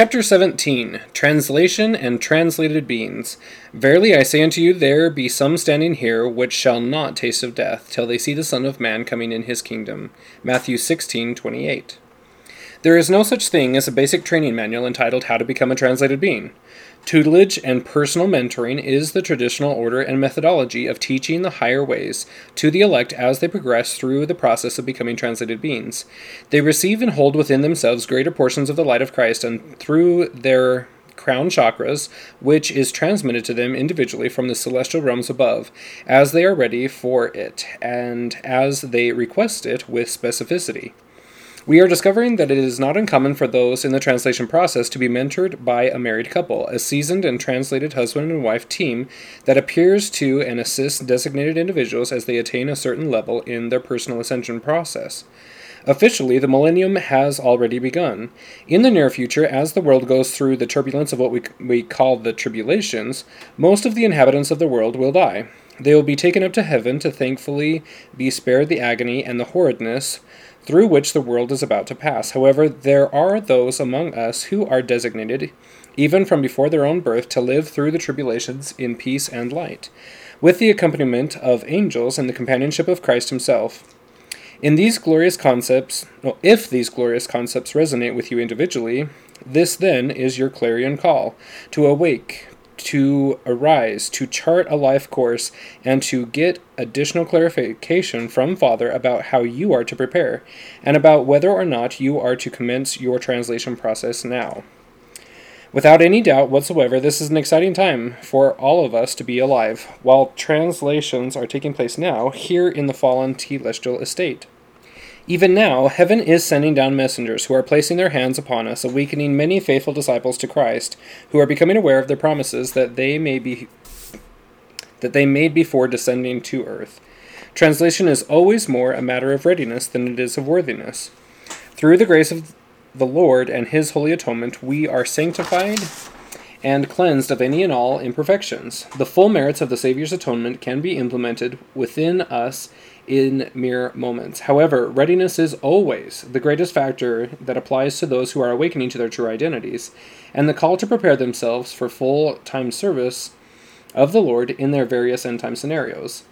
Chapter 17 Translation and Translated Beings. Verily I say unto you, there be some standing here which shall not taste of death, till they see the Son of Man coming in his kingdom. Matthew 16 28. There is no such thing as a basic training manual entitled How to Become a Translated Being. Tutelage and personal mentoring is the traditional order and methodology of teaching the higher ways to the elect as they progress through the process of becoming translated beings. They receive and hold within themselves greater portions of the light of Christ and through their crown chakras, which is transmitted to them individually from the celestial realms above, as they are ready for it and as they request it with specificity. We are discovering that it is not uncommon for those in the translation process to be mentored by a married couple, a seasoned and translated husband and wife team that appears to and assists designated individuals as they attain a certain level in their personal ascension process. Officially, the millennium has already begun. In the near future, as the world goes through the turbulence of what we, we call the tribulations, most of the inhabitants of the world will die. They will be taken up to heaven to thankfully be spared the agony and the horridness through which the world is about to pass. However, there are those among us who are designated, even from before their own birth, to live through the tribulations in peace and light, with the accompaniment of angels and the companionship of Christ Himself. In these glorious concepts, well, if these glorious concepts resonate with you individually, this then is your clarion call to awake, to arise, to chart a life course, and to get additional clarification from Father about how you are to prepare, and about whether or not you are to commence your translation process now. Without any doubt whatsoever, this is an exciting time for all of us to be alive, while translations are taking place now here in the fallen Telestial estate. Even now, heaven is sending down messengers who are placing their hands upon us, awakening many faithful disciples to Christ, who are becoming aware of their promises that they may be that they made before descending to earth. Translation is always more a matter of readiness than it is of worthiness. Through the grace of the Lord and his holy atonement, we are sanctified and cleansed of any and all imperfections. The full merits of the Savior's atonement can be implemented within us in mere moments. However, readiness is always the greatest factor that applies to those who are awakening to their true identities, and the call to prepare themselves for full time service of the Lord in their various end time scenarios.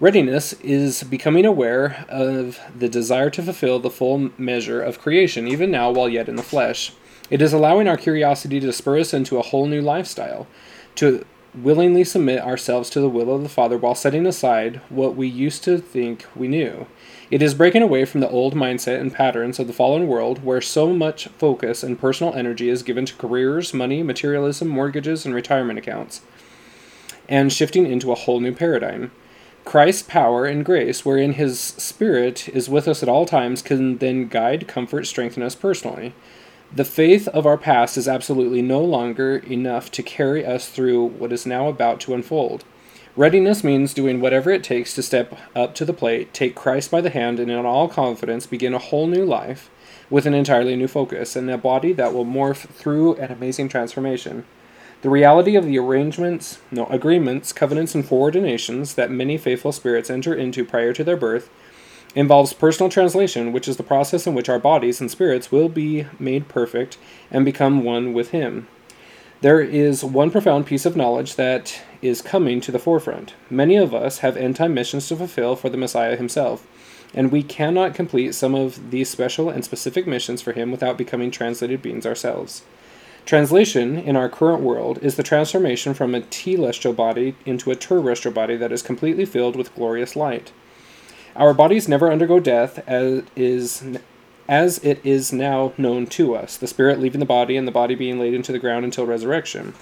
Readiness is becoming aware of the desire to fulfill the full measure of creation, even now while yet in the flesh. It is allowing our curiosity to spur us into a whole new lifestyle, to willingly submit ourselves to the will of the Father while setting aside what we used to think we knew. It is breaking away from the old mindset and patterns of the fallen world where so much focus and personal energy is given to careers, money, materialism, mortgages, and retirement accounts, and shifting into a whole new paradigm. Christ's power and grace, wherein His Spirit is with us at all times, can then guide, comfort, strengthen us personally. The faith of our past is absolutely no longer enough to carry us through what is now about to unfold. Readiness means doing whatever it takes to step up to the plate, take Christ by the hand, and in all confidence begin a whole new life with an entirely new focus and a body that will morph through an amazing transformation. The reality of the arrangements, no, agreements, covenants, and foreordinations that many faithful spirits enter into prior to their birth involves personal translation, which is the process in which our bodies and spirits will be made perfect and become one with Him. There is one profound piece of knowledge that is coming to the forefront. Many of us have end time missions to fulfill for the Messiah himself, and we cannot complete some of these special and specific missions for him without becoming translated beings ourselves. Translation in our current world is the transformation from a telestial body into a terrestrial body that is completely filled with glorious light. Our bodies never undergo death, as is as it is now known to us, the spirit leaving the body and the body being laid into the ground until resurrection.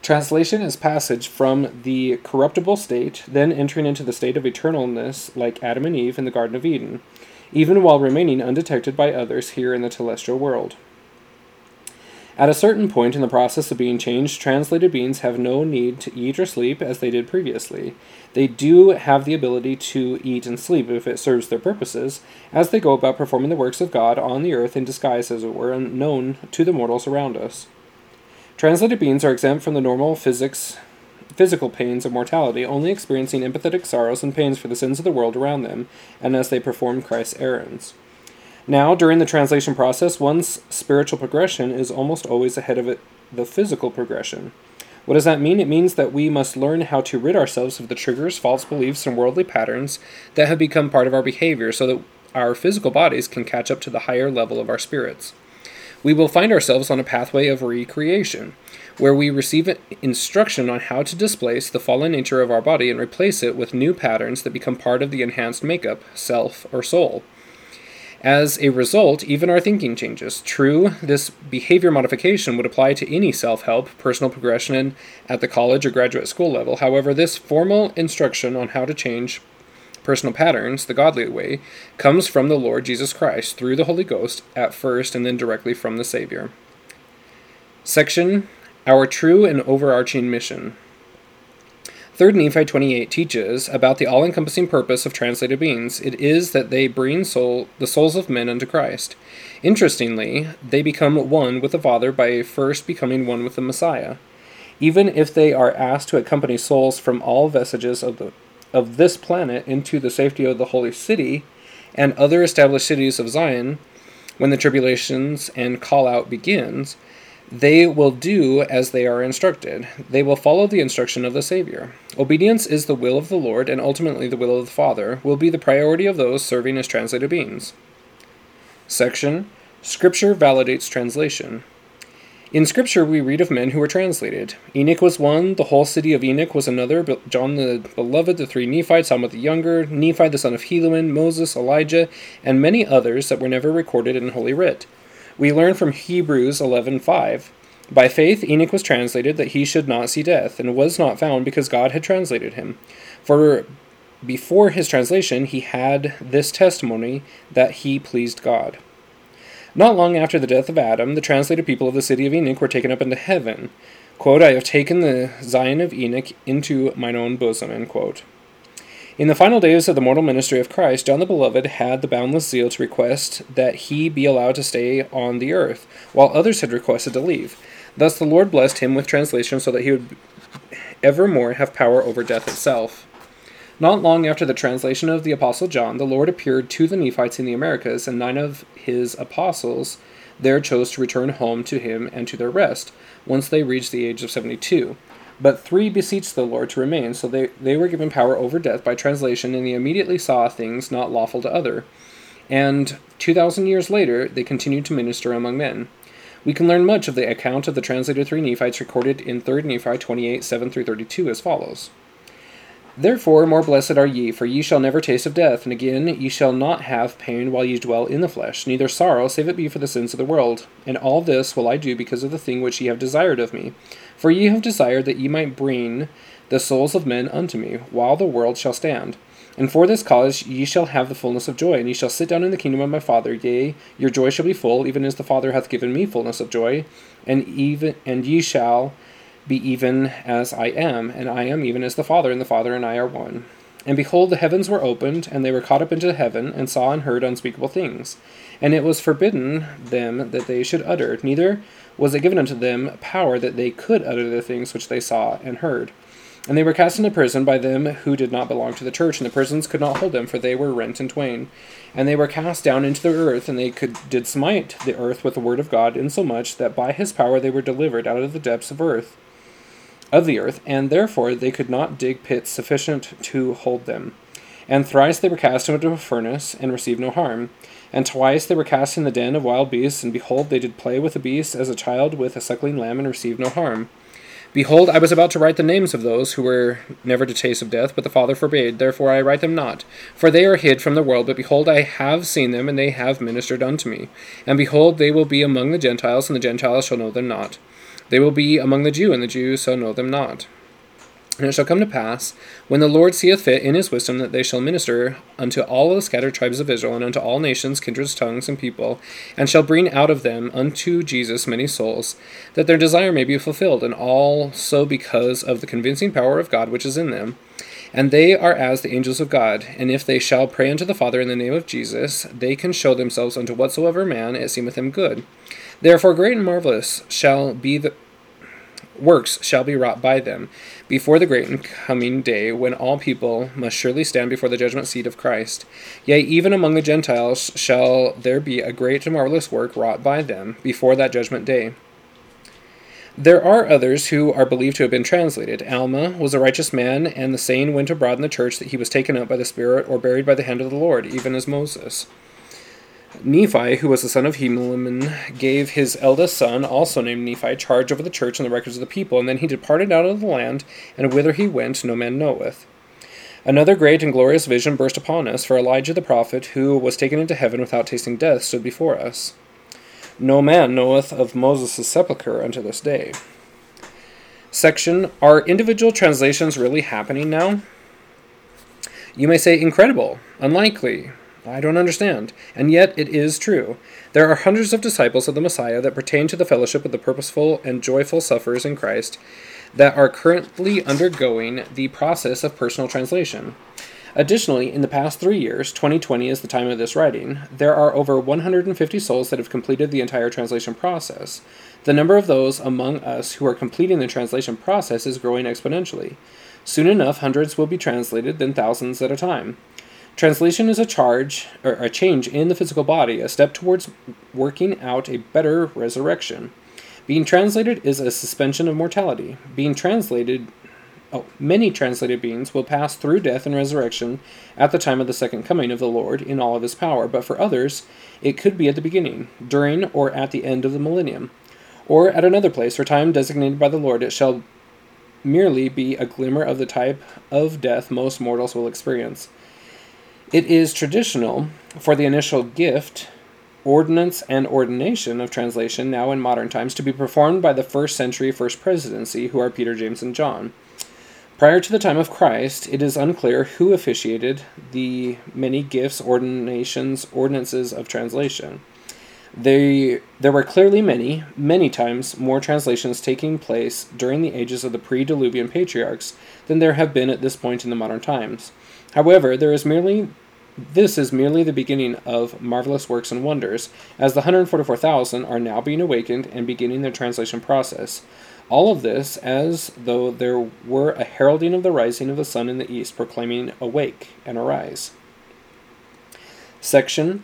Translation is passage from the corruptible state, then entering into the state of eternalness, like Adam and Eve in the Garden of Eden, even while remaining undetected by others here in the telestial world. At a certain point in the process of being changed, translated beings have no need to eat or sleep as they did previously. They do have the ability to eat and sleep if it serves their purposes, as they go about performing the works of God on the earth in disguise, as it were, unknown to the mortals around us. Translated beings are exempt from the normal physics, physical pains of mortality, only experiencing empathetic sorrows and pains for the sins of the world around them, and as they perform Christ's errands. Now, during the translation process, one's spiritual progression is almost always ahead of it, the physical progression. What does that mean? It means that we must learn how to rid ourselves of the triggers, false beliefs, and worldly patterns that have become part of our behavior so that our physical bodies can catch up to the higher level of our spirits. We will find ourselves on a pathway of recreation, where we receive instruction on how to displace the fallen nature of our body and replace it with new patterns that become part of the enhanced makeup, self, or soul. As a result, even our thinking changes. True, this behavior modification would apply to any self help, personal progression at the college or graduate school level. However, this formal instruction on how to change personal patterns, the godly way, comes from the Lord Jesus Christ through the Holy Ghost at first and then directly from the Savior. Section Our True and Overarching Mission. 3 Nephi 28 teaches about the all encompassing purpose of translated beings. It is that they bring soul, the souls of men unto Christ. Interestingly, they become one with the Father by first becoming one with the Messiah. Even if they are asked to accompany souls from all vestiges of, the, of this planet into the safety of the holy city and other established cities of Zion, when the tribulations and call out begins, they will do as they are instructed. They will follow the instruction of the Savior. Obedience is the will of the Lord, and ultimately the will of the Father, will be the priority of those serving as translated beings. Section Scripture validates translation. In Scripture, we read of men who were translated. Enoch was one, the whole city of Enoch was another, John the Beloved, the three Nephites, Alma the Younger, Nephi the son of Helaman, Moses, Elijah, and many others that were never recorded in Holy Writ. We learn from Hebrews 11:5, by faith Enoch was translated that he should not see death, and was not found because God had translated him. For before his translation he had this testimony that he pleased God. Not long after the death of Adam, the translated people of the city of Enoch were taken up into heaven. Quote, I have taken the Zion of Enoch into mine own bosom, end quote. In the final days of the mortal ministry of Christ, John the Beloved had the boundless zeal to request that he be allowed to stay on the earth, while others had requested to leave. Thus the Lord blessed him with translation so that he would evermore have power over death itself. Not long after the translation of the Apostle John, the Lord appeared to the Nephites in the Americas, and nine of his apostles there chose to return home to him and to their rest, once they reached the age of seventy two. But three beseeched the Lord to remain, so they, they were given power over death by translation, and they immediately saw things not lawful to other. And two thousand years later, they continued to minister among men. We can learn much of the account of the translated three Nephites recorded in 3 Nephi 28 7 through 32 as follows. Therefore, more blessed are ye, for ye shall never taste of death, and again ye shall not have pain while ye dwell in the flesh, neither sorrow, save it be for the sins of the world. And all this will I do because of the thing which ye have desired of me. For ye have desired that ye might bring the souls of men unto me, while the world shall stand. And for this cause ye shall have the fullness of joy, and ye shall sit down in the kingdom of my Father. Yea, your joy shall be full, even as the Father hath given me fullness of joy, and even and ye shall be even as I am, and I am even as the Father, and the Father and I are one. And behold, the heavens were opened, and they were caught up into heaven, and saw and heard unspeakable things. And it was forbidden them that they should utter, neither was it given unto them power that they could utter the things which they saw and heard. And they were cast into prison by them who did not belong to the church, and the prisons could not hold them, for they were rent in twain. And they were cast down into the earth, and they could did smite the earth with the word of God, insomuch that by his power they were delivered out of the depths of earth of the earth, and therefore they could not dig pits sufficient to hold them. And thrice they were cast into a furnace, and received no harm. And twice they were cast in the den of wild beasts, and behold, they did play with the beasts as a child with a suckling lamb, and received no harm. Behold, I was about to write the names of those who were never to taste of death, but the Father forbade. Therefore I write them not. For they are hid from the world, but behold, I have seen them, and they have ministered unto me. And behold, they will be among the Gentiles, and the Gentiles shall know them not. They will be among the Jew, and the Jews shall know them not. And it shall come to pass, when the Lord seeth fit in his wisdom, that they shall minister unto all the scattered tribes of Israel, and unto all nations, kindreds, tongues, and people, and shall bring out of them unto Jesus many souls, that their desire may be fulfilled, and also because of the convincing power of God which is in them. And they are as the angels of God, and if they shall pray unto the Father in the name of Jesus, they can show themselves unto whatsoever man it seemeth him good. Therefore, great and marvelous shall be the works shall be wrought by them before the great and coming day when all people must surely stand before the judgment seat of Christ. Yea, even among the Gentiles shall there be a great and marvelous work wrought by them before that judgment day. There are others who are believed to have been translated. Alma was a righteous man, and the saying went abroad in the church that he was taken up by the Spirit or buried by the hand of the Lord, even as Moses. Nephi, who was the son of Helaman, gave his eldest son, also named Nephi, charge over the church and the records of the people, and then he departed out of the land, and whither he went no man knoweth. Another great and glorious vision burst upon us, for Elijah the prophet, who was taken into heaven without tasting death, stood before us. No man knoweth of Moses' sepulchre unto this day. Section Are individual translations really happening now? You may say incredible, unlikely, I don't understand. And yet it is true. There are hundreds of disciples of the Messiah that pertain to the fellowship of the purposeful and joyful sufferers in Christ that are currently undergoing the process of personal translation. Additionally, in the past three years, 2020 is the time of this writing, there are over 150 souls that have completed the entire translation process. The number of those among us who are completing the translation process is growing exponentially. Soon enough, hundreds will be translated, then thousands at a time. Translation is a charge or a change in the physical body, a step towards working out a better resurrection. Being translated is a suspension of mortality. Being translated oh, many translated beings will pass through death and resurrection at the time of the second coming of the Lord in all of his power, but for others, it could be at the beginning, during, or at the end of the millennium, or at another place or time designated by the Lord. It shall merely be a glimmer of the type of death most mortals will experience. It is traditional for the initial gift, ordinance, and ordination of translation now in modern times to be performed by the first century first presidency, who are Peter, James, and John. Prior to the time of Christ, it is unclear who officiated the many gifts, ordinations, ordinances of translation. They, there were clearly many, many times more translations taking place during the ages of the pre diluvian patriarchs than there have been at this point in the modern times. However, there is merely this is merely the beginning of marvelous works and wonders, as the 144,000 are now being awakened and beginning their translation process. All of this as though there were a heralding of the rising of the sun in the east, proclaiming, Awake and arise. Section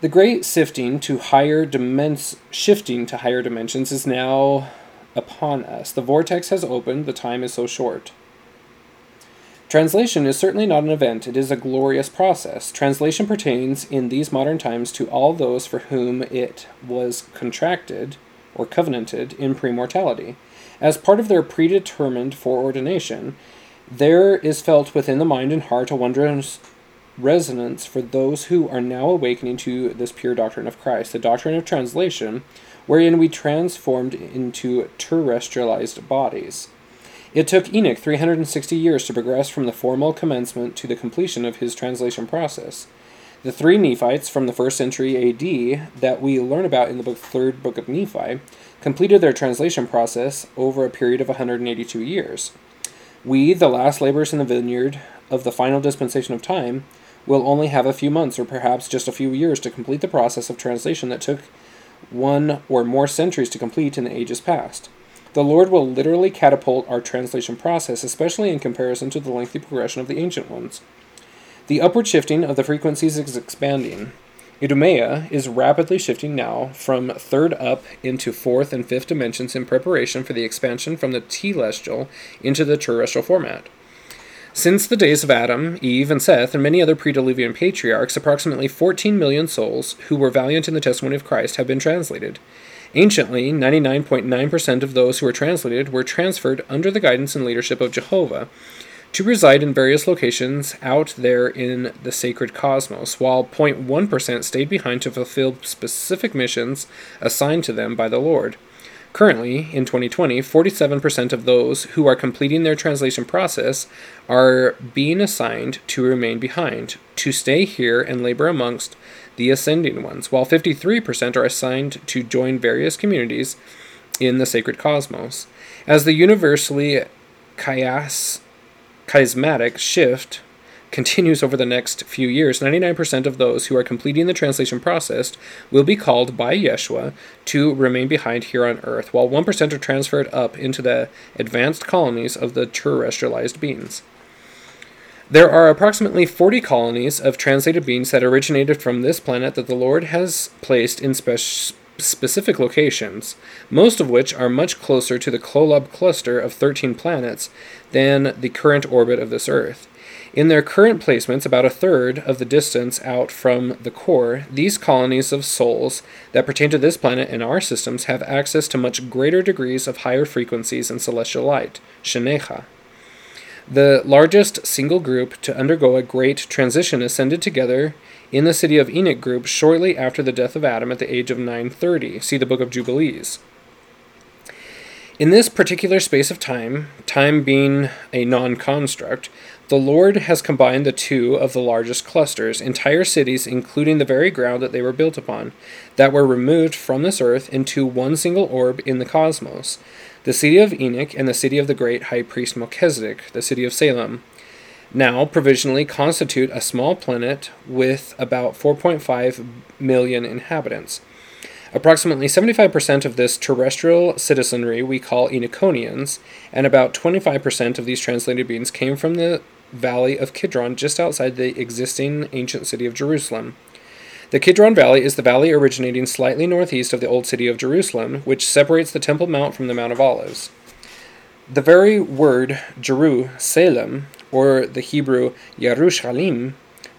The great sifting to higher dimens- shifting to higher dimensions is now upon us. The vortex has opened, the time is so short. Translation is certainly not an event, it is a glorious process. Translation pertains in these modern times to all those for whom it was contracted or covenanted in premortality. As part of their predetermined foreordination, there is felt within the mind and heart a wondrous resonance for those who are now awakening to this pure doctrine of Christ, the doctrine of translation, wherein we transformed into terrestrialized bodies. It took Enoch 360 years to progress from the formal commencement to the completion of his translation process. The three Nephites from the first century AD that we learn about in the book, third book of Nephi completed their translation process over a period of 182 years. We, the last laborers in the vineyard of the final dispensation of time, will only have a few months or perhaps just a few years to complete the process of translation that took one or more centuries to complete in the ages past. The Lord will literally catapult our translation process, especially in comparison to the lengthy progression of the ancient ones. The upward shifting of the frequencies is expanding. Idumea is rapidly shifting now from third up into fourth and fifth dimensions in preparation for the expansion from the telestial into the terrestrial format. Since the days of Adam, Eve, and Seth, and many other pre-Diluvian patriarchs, approximately 14 million souls who were valiant in the testimony of Christ have been translated. Anciently, 99.9% of those who were translated were transferred under the guidance and leadership of Jehovah to reside in various locations out there in the sacred cosmos, while 0.1% stayed behind to fulfill specific missions assigned to them by the Lord. Currently, in 2020, 47% of those who are completing their translation process are being assigned to remain behind, to stay here and labor amongst the ascending ones, while 53% are assigned to join various communities in the sacred cosmos. As the universally chias, chiasmatic shift continues over the next few years, 99% of those who are completing the translation process will be called by Yeshua to remain behind here on earth, while 1% are transferred up into the advanced colonies of the terrestrialized beings. There are approximately 40 colonies of translated beings that originated from this planet that the Lord has placed in spe- specific locations, most of which are much closer to the Kolob cluster of 13 planets than the current orbit of this Earth. In their current placements, about a third of the distance out from the core, these colonies of souls that pertain to this planet and our systems have access to much greater degrees of higher frequencies and celestial light, Shenecha. The largest single group to undergo a great transition ascended together in the city of Enoch group shortly after the death of Adam at the age of 930. See the book of Jubilees. In this particular space of time, time being a non construct, the Lord has combined the two of the largest clusters, entire cities, including the very ground that they were built upon, that were removed from this earth into one single orb in the cosmos the city of Enoch and the city of the great high priest Melchizedek, the city of Salem. Now, provisionally constitute a small planet with about 4.5 million inhabitants. Approximately 75% of this terrestrial citizenry we call Enochonians, and about 25% of these translated beings came from the valley of Kidron just outside the existing ancient city of Jerusalem. The Kidron Valley is the valley originating slightly northeast of the old city of Jerusalem, which separates the Temple Mount from the Mount of Olives. The very word Jerusalem, or the Hebrew Yerushalim,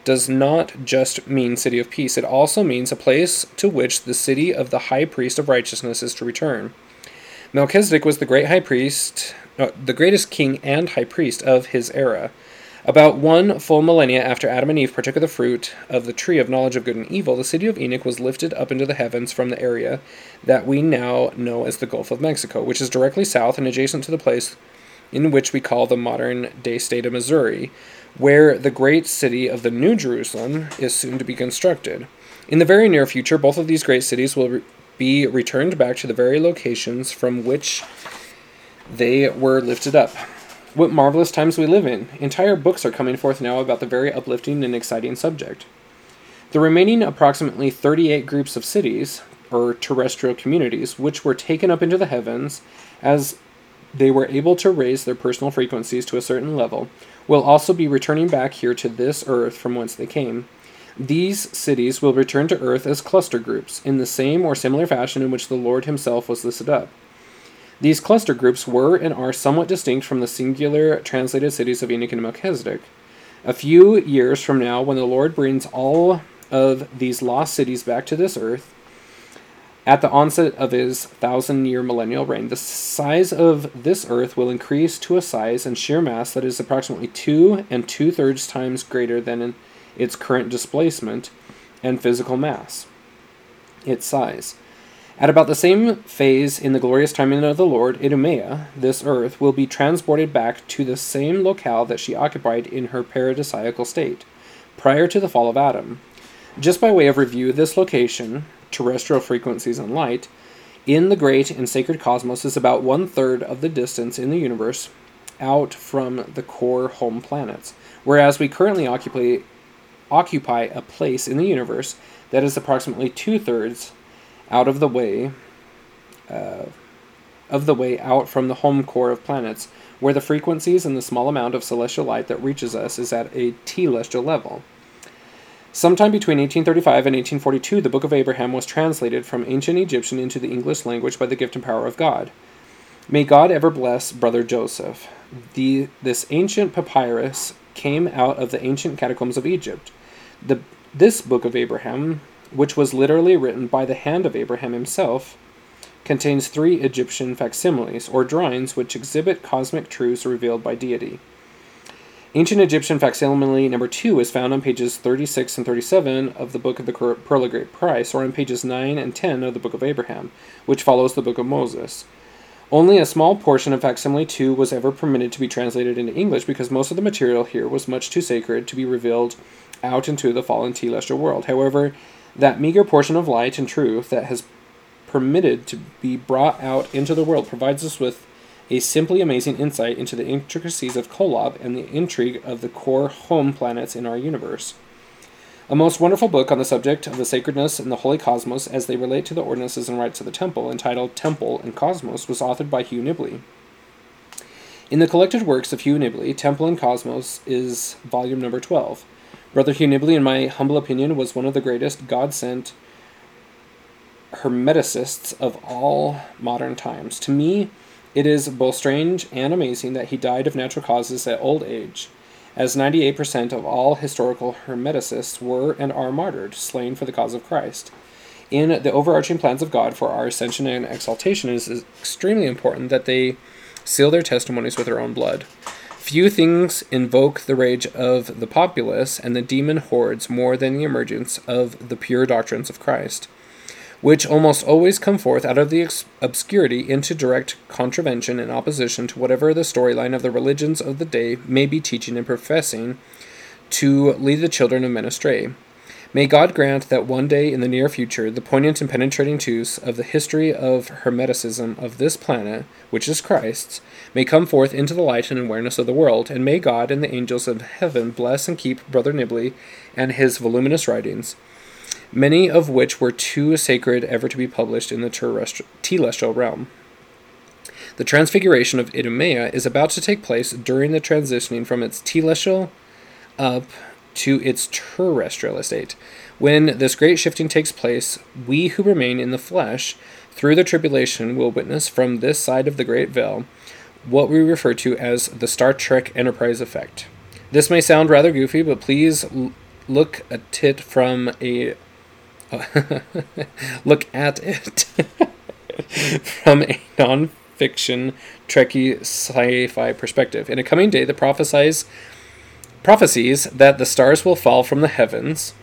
does not just mean city of peace, it also means a place to which the city of the high priest of righteousness is to return. Melchizedek was the great high priest, uh, the greatest king and high priest of his era. About one full millennia after Adam and Eve partook of the fruit of the tree of knowledge of good and evil, the city of Enoch was lifted up into the heavens from the area that we now know as the Gulf of Mexico, which is directly south and adjacent to the place in which we call the modern day state of Missouri, where the great city of the New Jerusalem is soon to be constructed. In the very near future, both of these great cities will re- be returned back to the very locations from which they were lifted up. What marvelous times we live in! Entire books are coming forth now about the very uplifting and exciting subject. The remaining approximately 38 groups of cities, or terrestrial communities, which were taken up into the heavens as they were able to raise their personal frequencies to a certain level, will also be returning back here to this earth from whence they came. These cities will return to earth as cluster groups, in the same or similar fashion in which the Lord himself was listed up. These cluster groups were and are somewhat distinct from the singular translated cities of Enoch and Melchizedek. A few years from now, when the Lord brings all of these lost cities back to this earth, at the onset of his thousand year millennial reign, the size of this earth will increase to a size and sheer mass that is approximately two and two thirds times greater than its current displacement and physical mass, its size. At about the same phase in the glorious timing of the Lord, Idumea, this earth, will be transported back to the same locale that she occupied in her paradisiacal state, prior to the fall of Adam. Just by way of review, this location, terrestrial frequencies and light, in the great and sacred cosmos is about one third of the distance in the universe out from the core home planets, whereas we currently occupy, occupy a place in the universe that is approximately two thirds out of the way uh, of the way out from the home core of planets, where the frequencies and the small amount of celestial light that reaches us is at a telestial level. Sometime between 1835 and 1842, the Book of Abraham was translated from ancient Egyptian into the English language by the gift and power of God. May God ever bless Brother Joseph. The, this ancient papyrus came out of the ancient catacombs of Egypt. The, this Book of Abraham which was literally written by the hand of Abraham himself, contains three Egyptian facsimiles, or drawings, which exhibit cosmic truths revealed by deity. Ancient Egyptian facsimile number two is found on pages 36 and 37 of the Book of the Pearl of Great Price, or on pages 9 and 10 of the Book of Abraham, which follows the Book of Moses. Only a small portion of facsimile 2 was ever permitted to be translated into English because most of the material here was much too sacred to be revealed out into the fallen telestial world. However, that meager portion of light and truth that has permitted to be brought out into the world provides us with a simply amazing insight into the intricacies of Kolob and the intrigue of the core home planets in our universe. A most wonderful book on the subject of the sacredness and the holy cosmos as they relate to the ordinances and rites of the temple, entitled Temple and Cosmos, was authored by Hugh Nibley. In the collected works of Hugh Nibley, Temple and Cosmos is volume number 12. Brother Hugh Nibley, in my humble opinion, was one of the greatest God sent hermeticists of all modern times. To me, it is both strange and amazing that he died of natural causes at old age, as 98% of all historical hermeticists were and are martyred, slain for the cause of Christ. In the overarching plans of God for our ascension and exaltation, it is extremely important that they seal their testimonies with their own blood. Few things invoke the rage of the populace and the demon hordes more than the emergence of the pure doctrines of Christ which almost always come forth out of the obscurity into direct contravention and opposition to whatever the storyline of the religions of the day may be teaching and professing to lead the children of men astray. May God grant that one day in the near future the poignant and penetrating truths of the history of Hermeticism of this planet, which is Christ's, may come forth into the light and awareness of the world, and may God and the angels of heaven bless and keep Brother Nibley and his voluminous writings many of which were too sacred ever to be published in the telestial realm. The transfiguration of Idumea is about to take place during the transitioning from its telestial up to its terrestrial estate. When this great shifting takes place, we who remain in the flesh through the tribulation will witness from this side of the great veil what we refer to as the Star Trek Enterprise effect. This may sound rather goofy, but please l- look at it from a look at it from a non-fiction Trekkie sci-fi perspective. In a coming day, the prophesies prophecies that the stars will fall from the heavens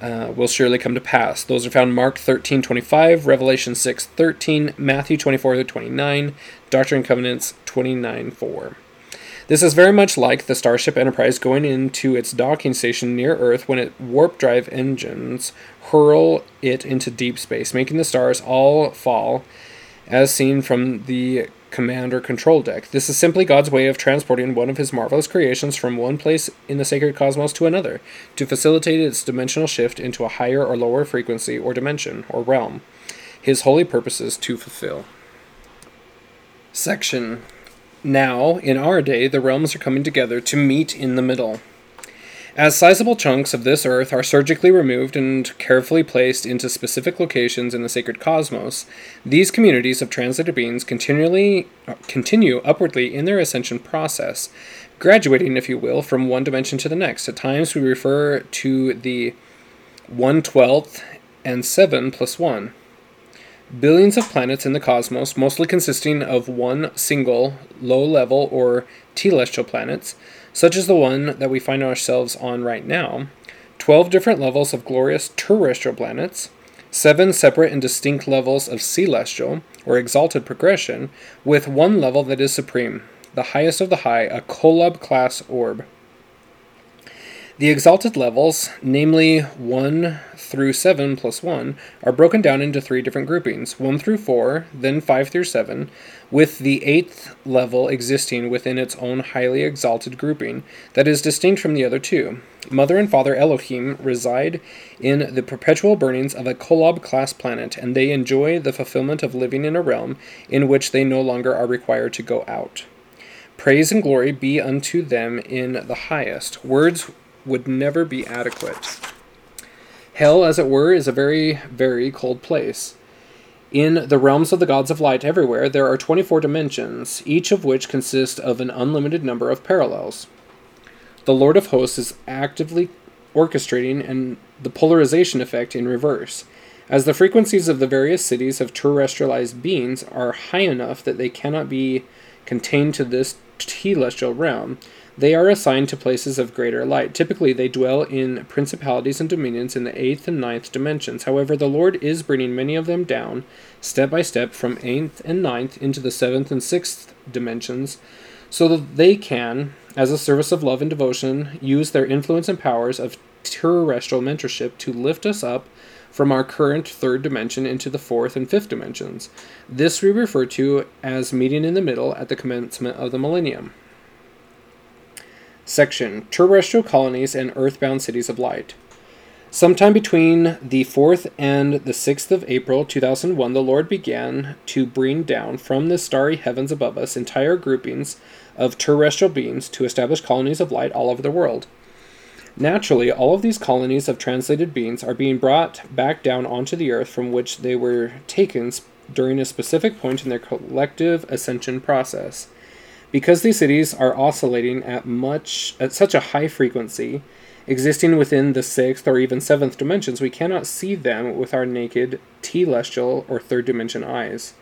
uh, will surely come to pass. Those are found Mark 13, 25, Revelation 6, 13, Matthew 24 29, Doctrine and Covenants 29, 4. This is very much like the Starship Enterprise going into its docking station near Earth when its warp drive engines hurl it into deep space, making the stars all fall, as seen from the command or control deck. This is simply God's way of transporting one of his marvelous creations from one place in the sacred cosmos to another, to facilitate its dimensional shift into a higher or lower frequency or dimension or realm, his holy purposes to fulfill. Section now, in our day, the realms are coming together to meet in the middle. As sizable chunks of this earth are surgically removed and carefully placed into specific locations in the sacred cosmos, these communities of translated beings continually uh, continue upwardly in their ascension process, graduating, if you will, from one dimension to the next. At times, we refer to the one twelfth and seven plus one billions of planets in the cosmos, mostly consisting of one single low level or telestial planets, such as the one that we find ourselves on right now, 12 different levels of glorious terrestrial planets, seven separate and distinct levels of celestial or exalted progression, with one level that is supreme, the highest of the high, a Kolob class orb. The exalted levels, namely 1 through 7 plus 1, are broken down into three different groupings 1 through 4, then 5 through 7, with the 8th level existing within its own highly exalted grouping that is distinct from the other two. Mother and Father Elohim reside in the perpetual burnings of a Kolob class planet, and they enjoy the fulfillment of living in a realm in which they no longer are required to go out. Praise and glory be unto them in the highest. Words would never be adequate. Hell, as it were, is a very, very cold place. In the realms of the gods of light everywhere, there are 24 dimensions, each of which consists of an unlimited number of parallels. The Lord of Hosts is actively orchestrating and the polarization effect in reverse. As the frequencies of the various cities of terrestrialized beings are high enough that they cannot be contained to this telestial realm, they are assigned to places of greater light. Typically, they dwell in principalities and dominions in the eighth and ninth dimensions. However, the Lord is bringing many of them down, step by step, from eighth and ninth into the seventh and sixth dimensions, so that they can, as a service of love and devotion, use their influence and powers of terrestrial mentorship to lift us up from our current third dimension into the fourth and fifth dimensions. This we refer to as meeting in the middle at the commencement of the millennium. Section Terrestrial Colonies and Earthbound Cities of Light. Sometime between the 4th and the 6th of April 2001, the Lord began to bring down from the starry heavens above us entire groupings of terrestrial beings to establish colonies of light all over the world. Naturally, all of these colonies of translated beings are being brought back down onto the earth from which they were taken during a specific point in their collective ascension process. Because these cities are oscillating at much at such a high frequency, Existing within the sixth or even seventh dimensions, we cannot see them with our naked telestial or third dimension eyes.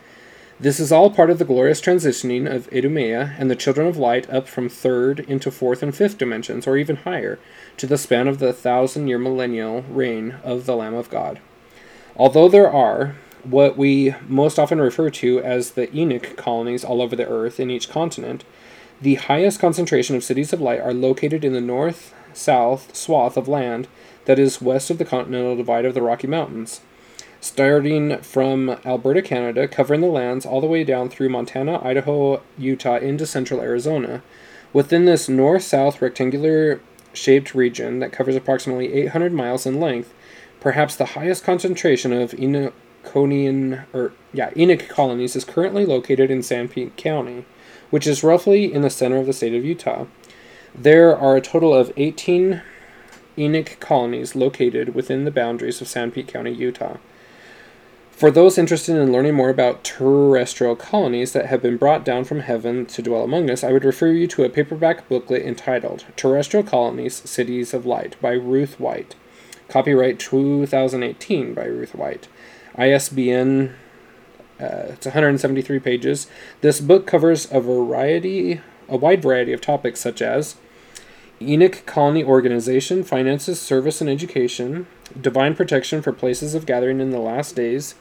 This is all part of the glorious transitioning of Idumea and the children of light up from third into fourth and fifth dimensions, or even higher, to the span of the thousand year millennial reign of the Lamb of God. Although there are what we most often refer to as the Enoch colonies all over the earth in each continent, the highest concentration of cities of light are located in the north, south swath of land that is west of the continental divide of the Rocky Mountains. Starting from Alberta, Canada, covering the lands all the way down through Montana, Idaho, Utah, into central Arizona. Within this north south rectangular shaped region that covers approximately 800 miles in length, perhaps the highest concentration of Enochonian or yeah, Enoch colonies is currently located in Sanpete County, which is roughly in the center of the state of Utah. There are a total of 18 Enoch colonies located within the boundaries of Sanpete County, Utah. For those interested in learning more about terrestrial colonies that have been brought down from heaven to dwell among us, I would refer you to a paperback booklet entitled Terrestrial Colonies Cities of Light by Ruth White. Copyright 2018 by Ruth White. ISBN uh, it's 173 pages. This book covers a variety a wide variety of topics such as Enoch Colony Organization, Finances, Service, and Education, Divine Protection for Places of Gathering in the Last Days,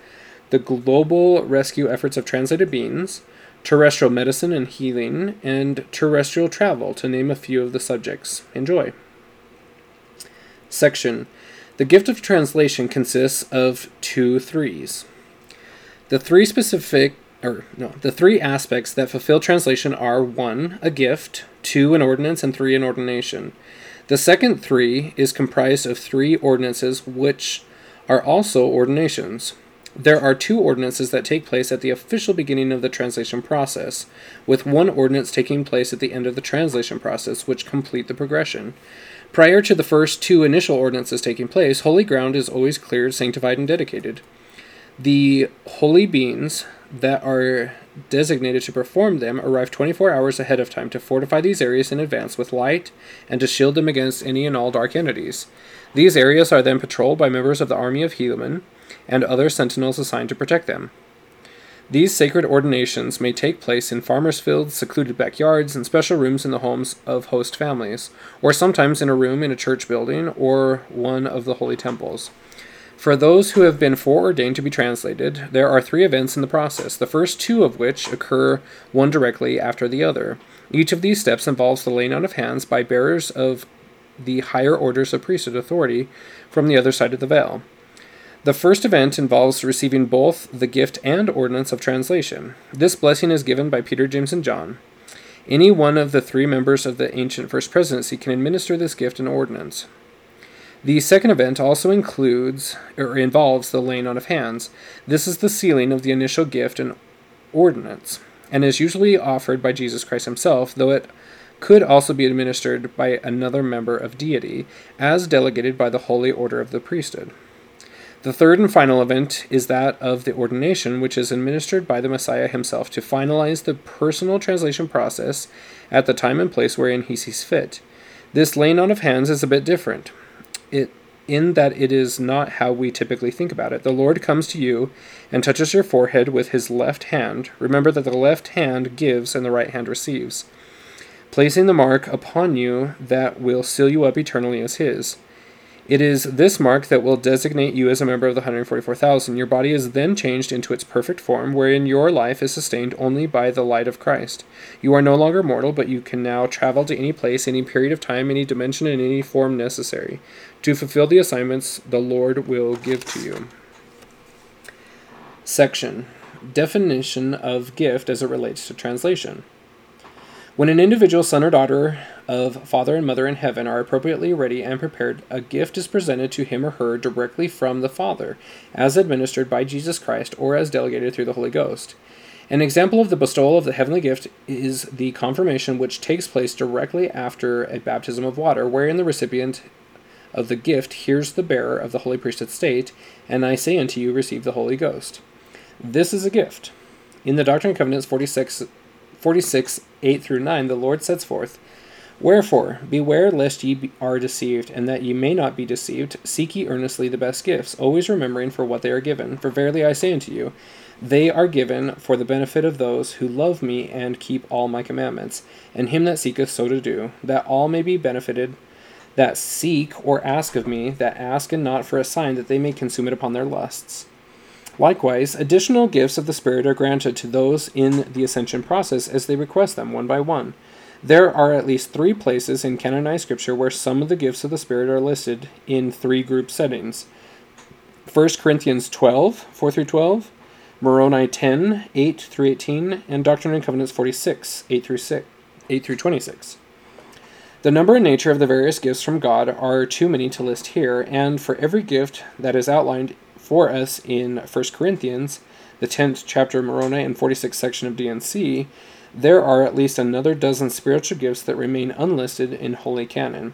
the Global Rescue Efforts of Translated Beings, Terrestrial Medicine and Healing, and Terrestrial Travel, to name a few of the subjects. Enjoy. Section The gift of translation consists of two threes. The three specific or no, the three aspects that fulfill translation are one, a gift, two, an ordinance, and three, an ordination. The second three is comprised of three ordinances, which are also ordinations. There are two ordinances that take place at the official beginning of the translation process, with one ordinance taking place at the end of the translation process, which complete the progression. Prior to the first two initial ordinances taking place, holy ground is always cleared, sanctified, and dedicated. The holy beings that are designated to perform them arrive 24 hours ahead of time to fortify these areas in advance with light and to shield them against any and all dark entities. These areas are then patrolled by members of the army of Helaman and other sentinels assigned to protect them. These sacred ordinations may take place in farmers' fields, secluded backyards, and special rooms in the homes of host families, or sometimes in a room in a church building or one of the holy temples. For those who have been foreordained to be translated, there are three events in the process, the first two of which occur one directly after the other. Each of these steps involves the laying on of hands by bearers of the higher orders of priesthood authority from the other side of the veil. The first event involves receiving both the gift and ordinance of translation. This blessing is given by Peter, James, and John. Any one of the three members of the ancient First Presidency can administer this gift and ordinance. The second event also includes or involves the laying on of hands. This is the sealing of the initial gift and ordinance, and is usually offered by Jesus Christ himself, though it could also be administered by another member of deity, as delegated by the holy order of the priesthood. The third and final event is that of the ordination, which is administered by the Messiah himself to finalize the personal translation process at the time and place wherein he sees fit. This laying on of hands is a bit different it in that it is not how we typically think about it. The Lord comes to you and touches your forehead with his left hand. Remember that the left hand gives and the right hand receives, placing the mark upon you that will seal you up eternally as his. It is this mark that will designate you as a member of the 144,000. Your body is then changed into its perfect form, wherein your life is sustained only by the light of Christ. You are no longer mortal, but you can now travel to any place, any period of time, any dimension, in any form necessary. To fulfill the assignments the Lord will give to you. Section Definition of gift as it relates to translation. When an individual son or daughter of father and mother in heaven are appropriately ready and prepared, a gift is presented to him or her directly from the Father, as administered by Jesus Christ or as delegated through the Holy Ghost. An example of the bestowal of the heavenly gift is the confirmation, which takes place directly after a baptism of water, wherein the recipient of the gift hears the bearer of the holy priesthood state, And I say unto you, receive the Holy Ghost. This is a gift. In the Doctrine and Covenants 46 46, 8 through 9, the Lord sets forth, Wherefore, beware lest ye are deceived, and that ye may not be deceived. Seek ye earnestly the best gifts, always remembering for what they are given. For verily I say unto you, they are given for the benefit of those who love me and keep all my commandments, and him that seeketh so to do, that all may be benefited that seek or ask of me, that ask and not for a sign, that they may consume it upon their lusts. Likewise, additional gifts of the Spirit are granted to those in the ascension process as they request them one by one. There are at least three places in canonized scripture where some of the gifts of the Spirit are listed in three group settings 1 Corinthians 12, 4 through 12, Moroni 10, 8 through 18, and Doctrine and Covenants 46, 8 through 6, 8 through 26. The number and nature of the various gifts from God are too many to list here, and for every gift that is outlined for us in 1 Corinthians, the 10th chapter of Moroni and 46th section of D&C, there are at least another dozen spiritual gifts that remain unlisted in Holy Canon.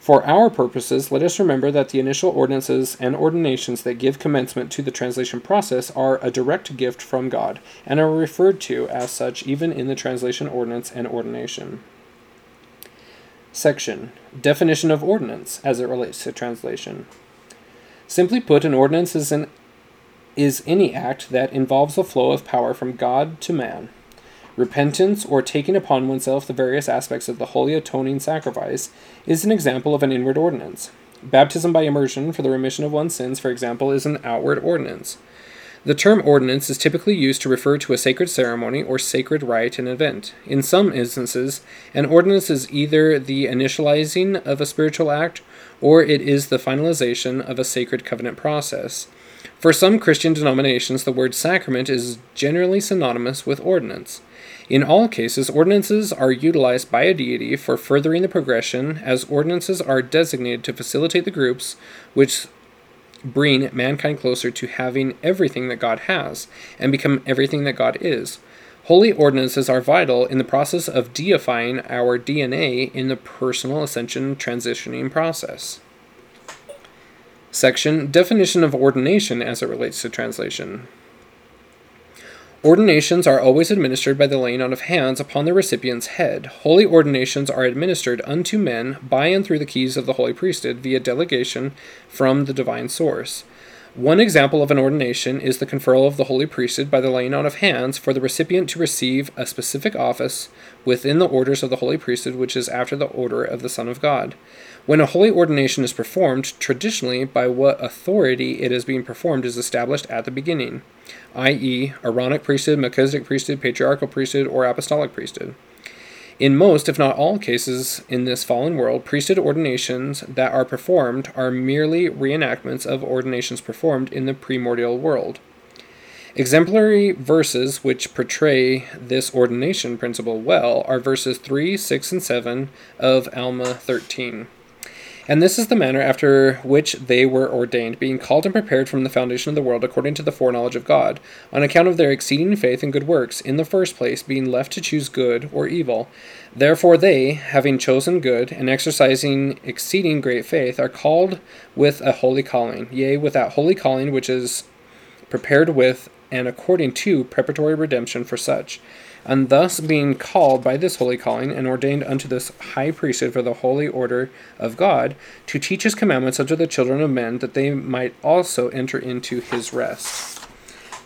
For our purposes, let us remember that the initial ordinances and ordinations that give commencement to the translation process are a direct gift from God, and are referred to as such even in the translation ordinance and ordination. Section Definition of ordinance as it relates to translation. Simply put, an ordinance is, an, is any act that involves a flow of power from God to man. Repentance, or taking upon oneself the various aspects of the holy atoning sacrifice, is an example of an inward ordinance. Baptism by immersion for the remission of one's sins, for example, is an outward ordinance. The term ordinance is typically used to refer to a sacred ceremony or sacred rite and event. In some instances, an ordinance is either the initializing of a spiritual act or it is the finalization of a sacred covenant process. For some Christian denominations, the word sacrament is generally synonymous with ordinance. In all cases, ordinances are utilized by a deity for furthering the progression, as ordinances are designated to facilitate the groups which bring mankind closer to having everything that God has and become everything that God is. Holy ordinances are vital in the process of deifying our DNA in the personal ascension transitioning process. Section Definition of Ordination as it relates to translation. Ordinations are always administered by the laying on of hands upon the recipient's head. Holy ordinations are administered unto men by and through the keys of the holy priesthood via delegation from the divine source. One example of an ordination is the conferral of the holy priesthood by the laying on of hands for the recipient to receive a specific office within the orders of the holy priesthood, which is after the order of the Son of God. When a holy ordination is performed, traditionally, by what authority it is being performed is established at the beginning, i.e., Aaronic priesthood, Melchizedek priesthood, patriarchal priesthood, or apostolic priesthood. In most, if not all cases in this fallen world, priesthood ordinations that are performed are merely reenactments of ordinations performed in the primordial world. Exemplary verses which portray this ordination principle well are verses 3, 6, and 7 of Alma 13. And this is the manner after which they were ordained, being called and prepared from the foundation of the world according to the foreknowledge of God, on account of their exceeding faith and good works, in the first place, being left to choose good or evil. Therefore they, having chosen good, and exercising exceeding great faith, are called with a holy calling, yea, with that holy calling which is prepared with and according to preparatory redemption for such and thus being called by this holy calling and ordained unto this high priesthood for the holy order of God, to teach his commandments unto the children of men, that they might also enter into his rest.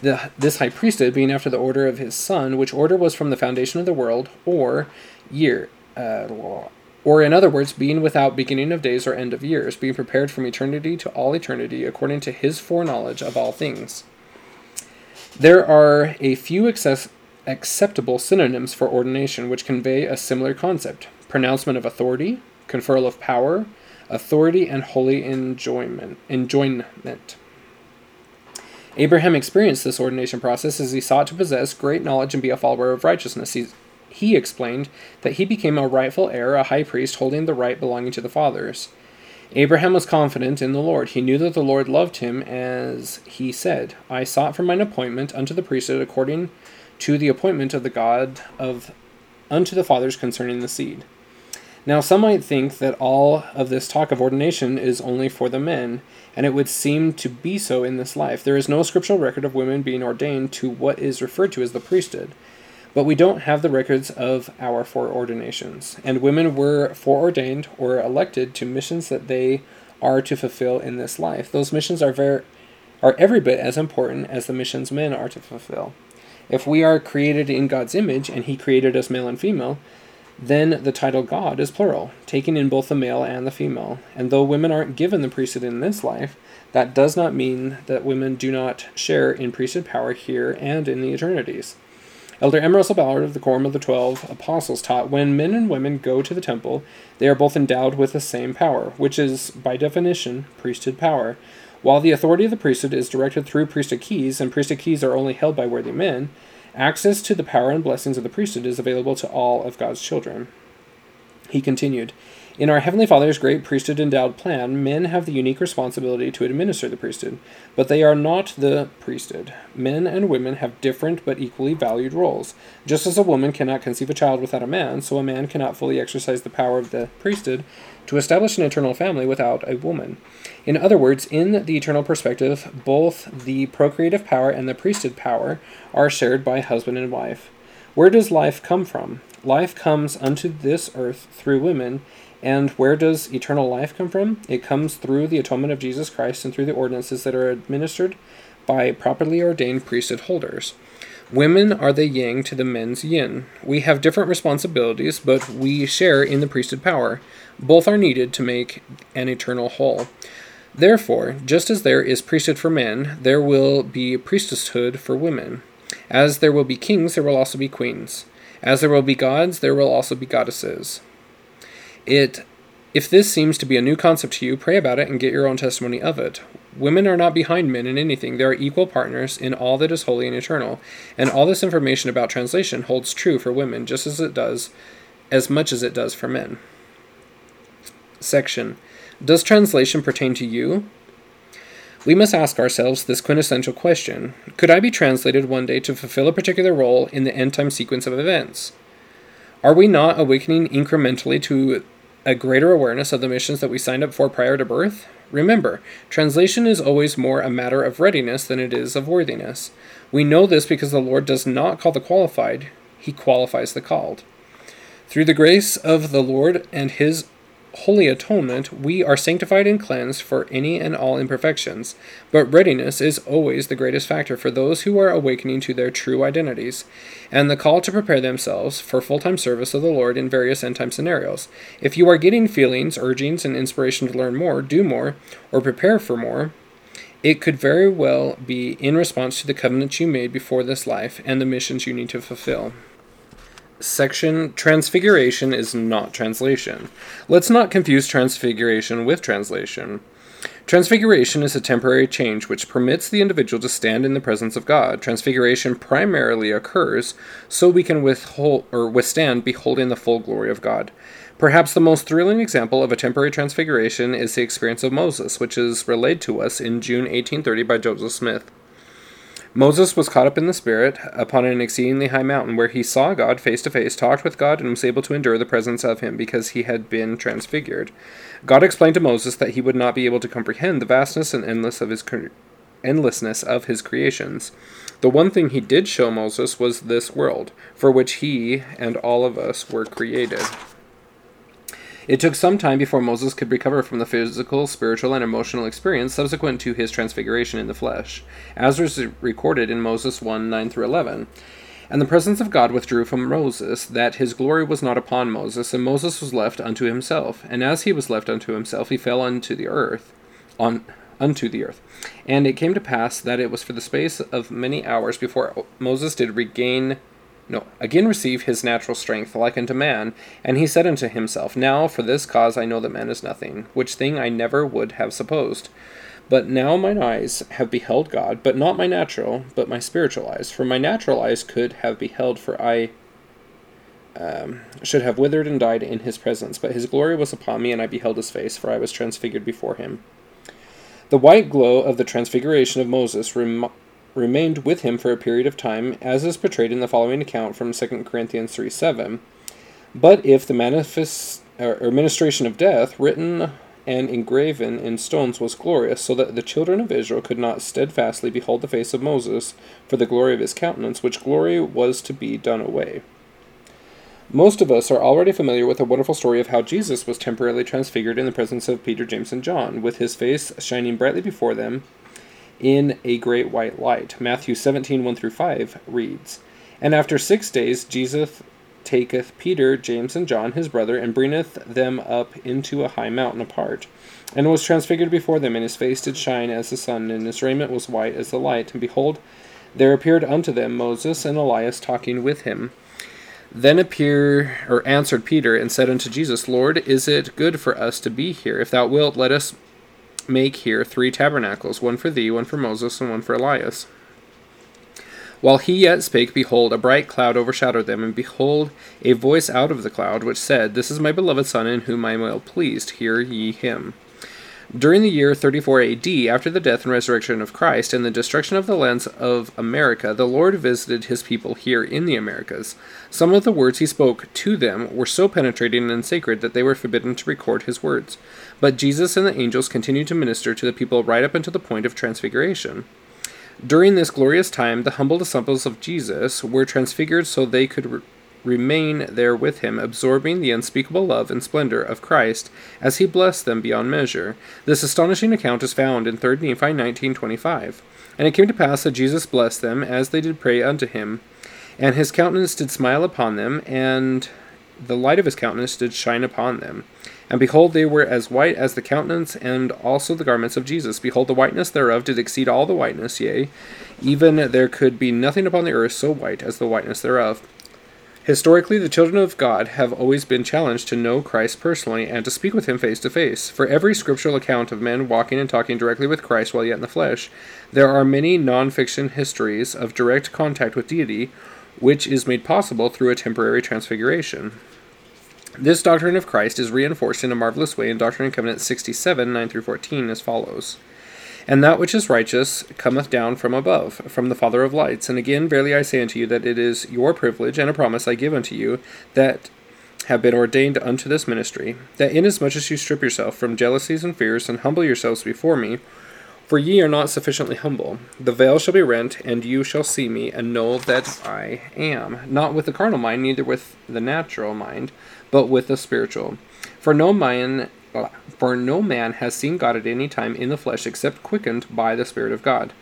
The, this high priesthood being after the order of his son, which order was from the foundation of the world, or year, uh, Or, in other words, being without beginning of days or end of years, being prepared from eternity to all eternity according to his foreknowledge of all things. There are a few access- acceptable synonyms for ordination which convey a similar concept pronouncement of authority, conferral of power, authority, and holy enjoyment. enjoyment. Abraham experienced this ordination process as he sought to possess great knowledge and be a follower of righteousness. He, he explained that he became a rightful heir, a high priest holding the right belonging to the fathers. Abraham was confident in the Lord. He knew that the Lord loved him, as he said, I sought for mine appointment unto the priesthood according to the appointment of the God of unto the fathers concerning the seed. Now, some might think that all of this talk of ordination is only for the men, and it would seem to be so in this life. There is no scriptural record of women being ordained to what is referred to as the priesthood. But we don't have the records of our foreordinations, and women were foreordained or elected to missions that they are to fulfill in this life. Those missions are very are every bit as important as the missions men are to fulfill. If we are created in God's image and he created us male and female, then the title God is plural, taking in both the male and the female. And though women aren't given the priesthood in this life, that does not mean that women do not share in priesthood power here and in the eternities. Elder M. Russell Ballard of the Quorum of the Twelve Apostles taught when men and women go to the temple, they are both endowed with the same power, which is, by definition, priesthood power. While the authority of the priesthood is directed through priesthood keys, and priesthood keys are only held by worthy men, access to the power and blessings of the priesthood is available to all of God's children. He continued, in our Heavenly Father's great priesthood endowed plan, men have the unique responsibility to administer the priesthood, but they are not the priesthood. Men and women have different but equally valued roles. Just as a woman cannot conceive a child without a man, so a man cannot fully exercise the power of the priesthood to establish an eternal family without a woman. In other words, in the eternal perspective, both the procreative power and the priesthood power are shared by husband and wife. Where does life come from? Life comes unto this earth through women and where does eternal life come from? It comes through the atonement of Jesus Christ and through the ordinances that are administered by properly ordained priesthood holders. Women are the yang to the men's yin. We have different responsibilities, but we share in the priesthood power. Both are needed to make an eternal whole. Therefore, just as there is priesthood for men, there will be priesthood for women. As there will be kings, there will also be queens. As there will be gods, there will also be goddesses. It if this seems to be a new concept to you, pray about it and get your own testimony of it. Women are not behind men in anything. They are equal partners in all that is holy and eternal. And all this information about translation holds true for women just as it does as much as it does for men. Section Does translation pertain to you? We must ask ourselves this quintessential question Could I be translated one day to fulfill a particular role in the end time sequence of events? Are we not awakening incrementally to a greater awareness of the missions that we signed up for prior to birth? Remember, translation is always more a matter of readiness than it is of worthiness. We know this because the Lord does not call the qualified, He qualifies the called. Through the grace of the Lord and His holy atonement, we are sanctified and cleansed for any and all imperfections, but readiness is always the greatest factor for those who are awakening to their true identities, and the call to prepare themselves for full time service of the Lord in various end time scenarios. If you are getting feelings, urgings, and inspiration to learn more, do more, or prepare for more, it could very well be in response to the covenants you made before this life and the missions you need to fulfill section transfiguration is not translation. Let's not confuse transfiguration with translation. Transfiguration is a temporary change which permits the individual to stand in the presence of God. Transfiguration primarily occurs so we can withhold or withstand beholding the full glory of God. Perhaps the most thrilling example of a temporary transfiguration is the experience of Moses, which is relayed to us in June 1830 by Joseph Smith. Moses was caught up in the Spirit upon an exceedingly high mountain, where he saw God face to face, talked with God, and was able to endure the presence of him because he had been transfigured. God explained to Moses that he would not be able to comprehend the vastness and endless of his cre- endlessness of his creations. The one thing he did show Moses was this world, for which he and all of us were created. It took some time before Moses could recover from the physical, spiritual, and emotional experience subsequent to his transfiguration in the flesh, as was recorded in Moses 1 9 through 11. And the presence of God withdrew from Moses, that his glory was not upon Moses, and Moses was left unto himself. And as he was left unto himself, he fell unto the earth, on unto the earth. And it came to pass that it was for the space of many hours before Moses did regain no, again receive his natural strength like unto man. And he said unto himself, Now for this cause I know that man is nothing, which thing I never would have supposed. But now mine eyes have beheld God, but not my natural, but my spiritual eyes. For my natural eyes could have beheld, for I um, should have withered and died in his presence. But his glory was upon me, and I beheld his face, for I was transfigured before him. The white glow of the transfiguration of Moses remained with him for a period of time, as is portrayed in the following account from 2 Corinthians 3 7. But if the manifest, or, or ministration of death, written and engraven in stones, was glorious, so that the children of Israel could not steadfastly behold the face of Moses for the glory of his countenance, which glory was to be done away. Most of us are already familiar with the wonderful story of how Jesus was temporarily transfigured in the presence of Peter, James, and John, with his face shining brightly before them in a great white light. Matthew 17 1 through 5 reads, And after six days Jesus taketh Peter, James, and John his brother, and bringeth them up into a high mountain apart, and was transfigured before them, and his face did shine as the sun, and his raiment was white as the light. And behold, there appeared unto them Moses and Elias talking with him. Then appear or answered Peter and said unto Jesus, Lord, is it good for us to be here? If thou wilt, let us make here three tabernacles, one for thee, one for Moses, and one for Elias. While he yet spake, behold, a bright cloud overshadowed them, and behold, a voice out of the cloud, which said, This is my beloved Son, in whom I am well pleased, hear ye him. During the year 34 AD, after the death and resurrection of Christ and the destruction of the lands of America, the Lord visited his people here in the Americas. Some of the words he spoke to them were so penetrating and sacred that they were forbidden to record his words. But Jesus and the angels continued to minister to the people right up until the point of transfiguration. During this glorious time, the humble disciples of Jesus were transfigured so they could re- remain there with him, absorbing the unspeakable love and splendor of Christ as he blessed them beyond measure. This astonishing account is found in 3 Nephi 19:25. And it came to pass that Jesus blessed them as they did pray unto him, and his countenance did smile upon them, and the light of his countenance did shine upon them. And behold, they were as white as the countenance and also the garments of Jesus. Behold, the whiteness thereof did exceed all the whiteness, yea, even there could be nothing upon the earth so white as the whiteness thereof. Historically, the children of God have always been challenged to know Christ personally and to speak with him face to face. For every scriptural account of men walking and talking directly with Christ while yet in the flesh, there are many non fiction histories of direct contact with deity, which is made possible through a temporary transfiguration. This doctrine of Christ is reinforced in a marvelous way in Doctrine and Covenants 67 9 through 14 as follows. And that which is righteous cometh down from above, from the Father of lights. And again, verily I say unto you that it is your privilege and a promise I give unto you that have been ordained unto this ministry, that inasmuch as you strip yourself from jealousies and fears, and humble yourselves before me, for ye are not sufficiently humble, the veil shall be rent, and you shall see me, and know that I am, not with the carnal mind, neither with the natural mind, but with the spiritual. For no man for no man has seen God at any time in the flesh except quickened by the Spirit of God.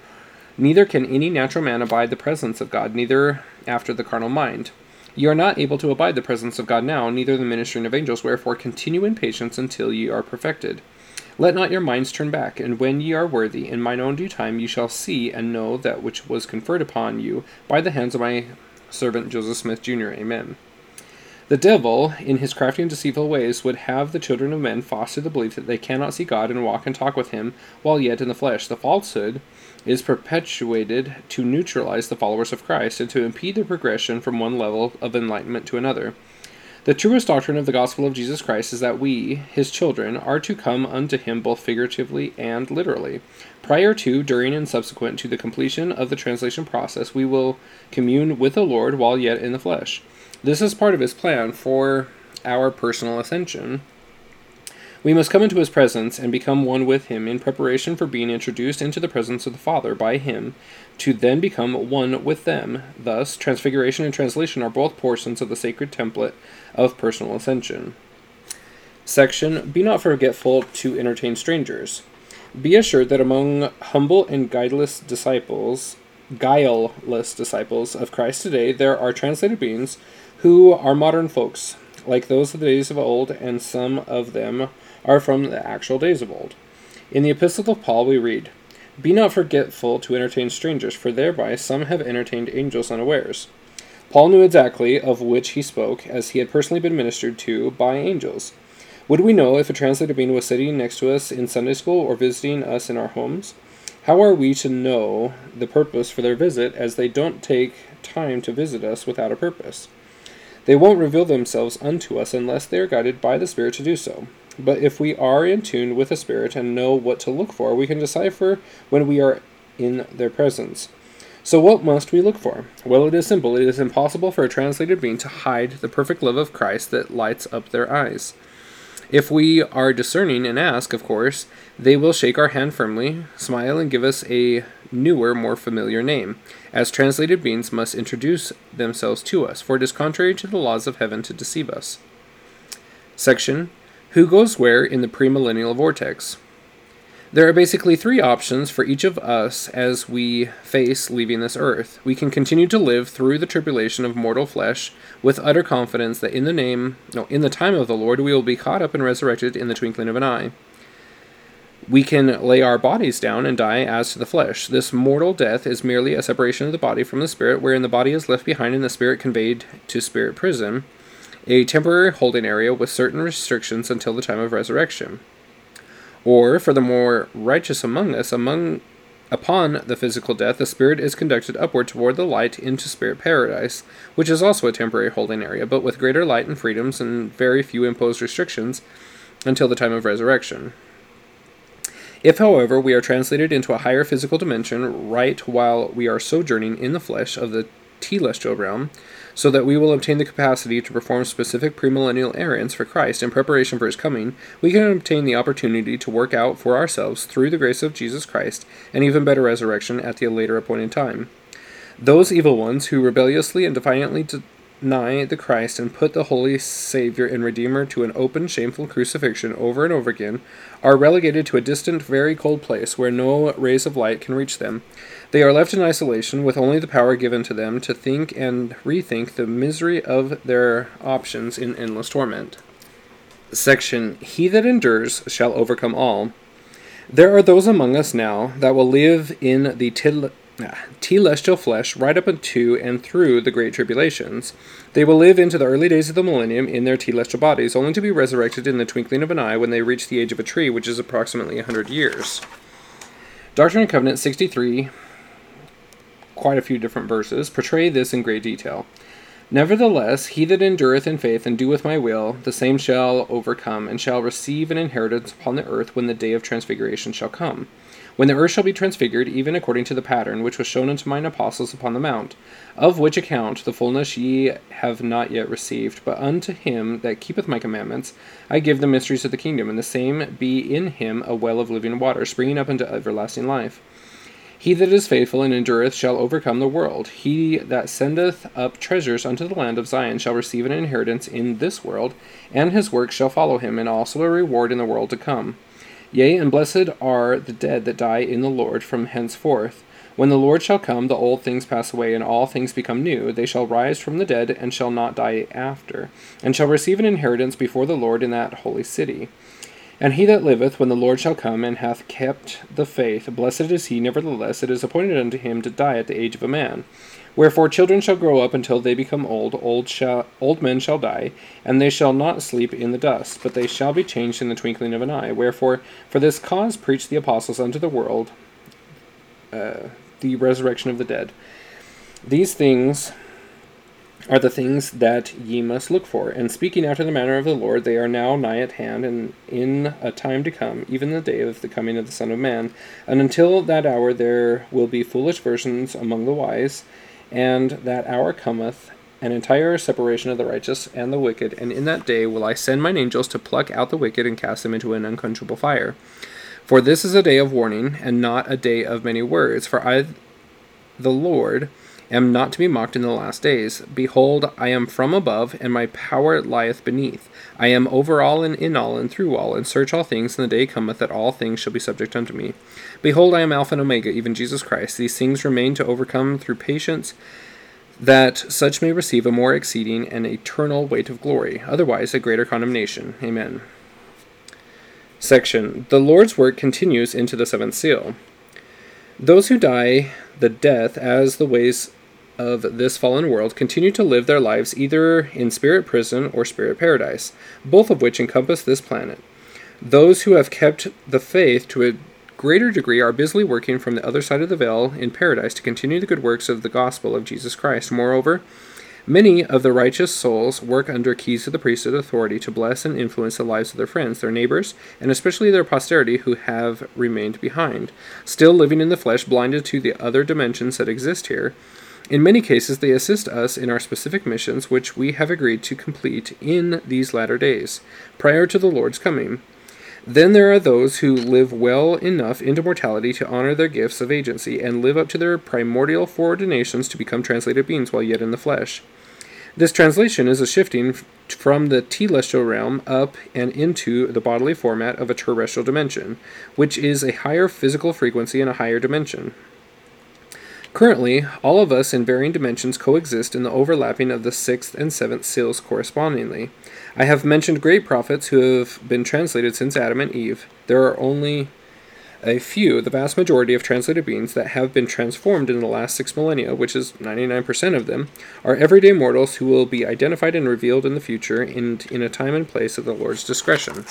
Neither can any natural man abide the presence of God, neither after the carnal mind. Ye are not able to abide the presence of God now, neither the ministering of angels, wherefore continue in patience until ye are perfected. Let not your minds turn back, and when ye are worthy, in mine own due time ye shall see and know that which was conferred upon you by the hands of my servant Joseph Smith, Jr. Amen. The devil, in his crafty and deceitful ways, would have the children of men foster the belief that they cannot see God and walk and talk with him while yet in the flesh. The falsehood is perpetuated to neutralize the followers of Christ and to impede their progression from one level of enlightenment to another. The truest doctrine of the gospel of Jesus Christ is that we, his children, are to come unto him both figuratively and literally. Prior to, during, and subsequent to the completion of the translation process, we will commune with the Lord while yet in the flesh. This is part of his plan for our personal ascension. We must come into his presence and become one with him in preparation for being introduced into the presence of the Father by him, to then become one with them. Thus, transfiguration and translation are both portions of the sacred template of personal ascension. Section Be not forgetful to entertain strangers. Be assured that among humble and guideless disciples, guileless disciples of Christ today, there are translated beings who are modern folks, like those of the days of old, and some of them are from the actual days of old. In the Epistle of Paul, we read, Be not forgetful to entertain strangers, for thereby some have entertained angels unawares. Paul knew exactly of which he spoke, as he had personally been ministered to by angels. Would we know if a translated being was sitting next to us in Sunday school or visiting us in our homes? How are we to know the purpose for their visit, as they don't take time to visit us without a purpose? They won't reveal themselves unto us unless they are guided by the Spirit to do so. But if we are in tune with the Spirit and know what to look for, we can decipher when we are in their presence. So, what must we look for? Well, it is simple. It is impossible for a translated being to hide the perfect love of Christ that lights up their eyes. If we are discerning and ask, of course, they will shake our hand firmly, smile, and give us a newer, more familiar name, as translated beings must introduce themselves to us, for it is contrary to the laws of heaven to deceive us. Section Who Goes Where in the Premillennial Vortex? There are basically three options for each of us as we face leaving this earth. We can continue to live through the tribulation of mortal flesh with utter confidence that in the name, no, in the time of the Lord, we will be caught up and resurrected in the twinkling of an eye. We can lay our bodies down and die as to the flesh. This mortal death is merely a separation of the body from the spirit, wherein the body is left behind and the spirit conveyed to spirit prison, a temporary holding area with certain restrictions until the time of resurrection. Or for the more righteous among us, among upon the physical death, the spirit is conducted upward toward the light into spirit paradise, which is also a temporary holding area, but with greater light and freedoms and very few imposed restrictions until the time of resurrection. If, however, we are translated into a higher physical dimension right while we are sojourning in the flesh of the telestial realm, so that we will obtain the capacity to perform specific premillennial errands for Christ in preparation for his coming, we can obtain the opportunity to work out for ourselves, through the grace of Jesus Christ, an even better resurrection at the later appointed time. Those evil ones who rebelliously and defiantly deny the Christ and put the Holy Savior and Redeemer to an open, shameful crucifixion over and over again are relegated to a distant, very cold place where no rays of light can reach them. They are left in isolation with only the power given to them to think and rethink the misery of their options in endless torment. Section He that endures shall overcome all. There are those among us now that will live in the til- telestial flesh right up into and through the great tribulations. They will live into the early days of the millennium in their telestial bodies, only to be resurrected in the twinkling of an eye when they reach the age of a tree, which is approximately a hundred years. Doctrine and Covenant 63, quite a few different verses, portray this in great detail. Nevertheless, he that endureth in faith and doeth my will, the same shall overcome, and shall receive an inheritance upon the earth when the day of transfiguration shall come when the earth shall be transfigured, even according to the pattern which was shown unto mine apostles upon the mount, of which account the fullness ye have not yet received, but unto him that keepeth my commandments I give the mysteries of the kingdom, and the same be in him a well of living water, springing up unto everlasting life. He that is faithful and endureth shall overcome the world. He that sendeth up treasures unto the land of Zion shall receive an inheritance in this world, and his works shall follow him, and also a reward in the world to come. Yea, and blessed are the dead that die in the Lord from henceforth. When the Lord shall come, the old things pass away, and all things become new. They shall rise from the dead, and shall not die after, and shall receive an inheritance before the Lord in that holy city. And he that liveth when the Lord shall come, and hath kept the faith, blessed is he, nevertheless, it is appointed unto him to die at the age of a man. Wherefore children shall grow up until they become old, old shall old men shall die, and they shall not sleep in the dust, but they shall be changed in the twinkling of an eye. Wherefore for this cause preach the apostles unto the world uh, the resurrection of the dead. These things are the things that ye must look for. And speaking after the manner of the Lord, they are now nigh at hand, and in a time to come, even the day of the coming of the Son of Man. And until that hour there will be foolish virgins among the wise, and that hour cometh, an entire separation of the righteous and the wicked, and in that day will I send mine angels to pluck out the wicked and cast them into an unquenchable fire. For this is a day of warning, and not a day of many words, for I, the Lord, am not to be mocked in the last days. Behold, I am from above, and my power lieth beneath. I am over all and in all and through all, and search all things, and the day cometh that all things shall be subject unto me. Behold, I am Alpha and Omega, even Jesus Christ. These things remain to overcome through patience, that such may receive a more exceeding and eternal weight of glory, otherwise a greater condemnation. Amen. Section The Lord's work continues into the seventh seal. Those who die the death as the ways of this fallen world continue to live their lives either in spirit prison or spirit paradise, both of which encompass this planet. Those who have kept the faith to a greater degree are busily working from the other side of the veil in paradise to continue the good works of the gospel of Jesus Christ. Moreover, Many of the righteous souls work under keys of the priesthood authority to bless and influence the lives of their friends, their neighbors, and especially their posterity who have remained behind, still living in the flesh, blinded to the other dimensions that exist here. In many cases, they assist us in our specific missions, which we have agreed to complete in these latter days, prior to the Lord's coming. Then there are those who live well enough into mortality to honor their gifts of agency and live up to their primordial foreordinations to become translated beings while yet in the flesh. This translation is a shifting from the telestial realm up and into the bodily format of a terrestrial dimension, which is a higher physical frequency and a higher dimension. Currently, all of us in varying dimensions coexist in the overlapping of the sixth and seventh seals correspondingly. I have mentioned great prophets who have been translated since Adam and Eve. There are only a few, the vast majority of translated beings that have been transformed in the last six millennia, which is 99% of them, are everyday mortals who will be identified and revealed in the future and in a time and place of the Lord's discretion.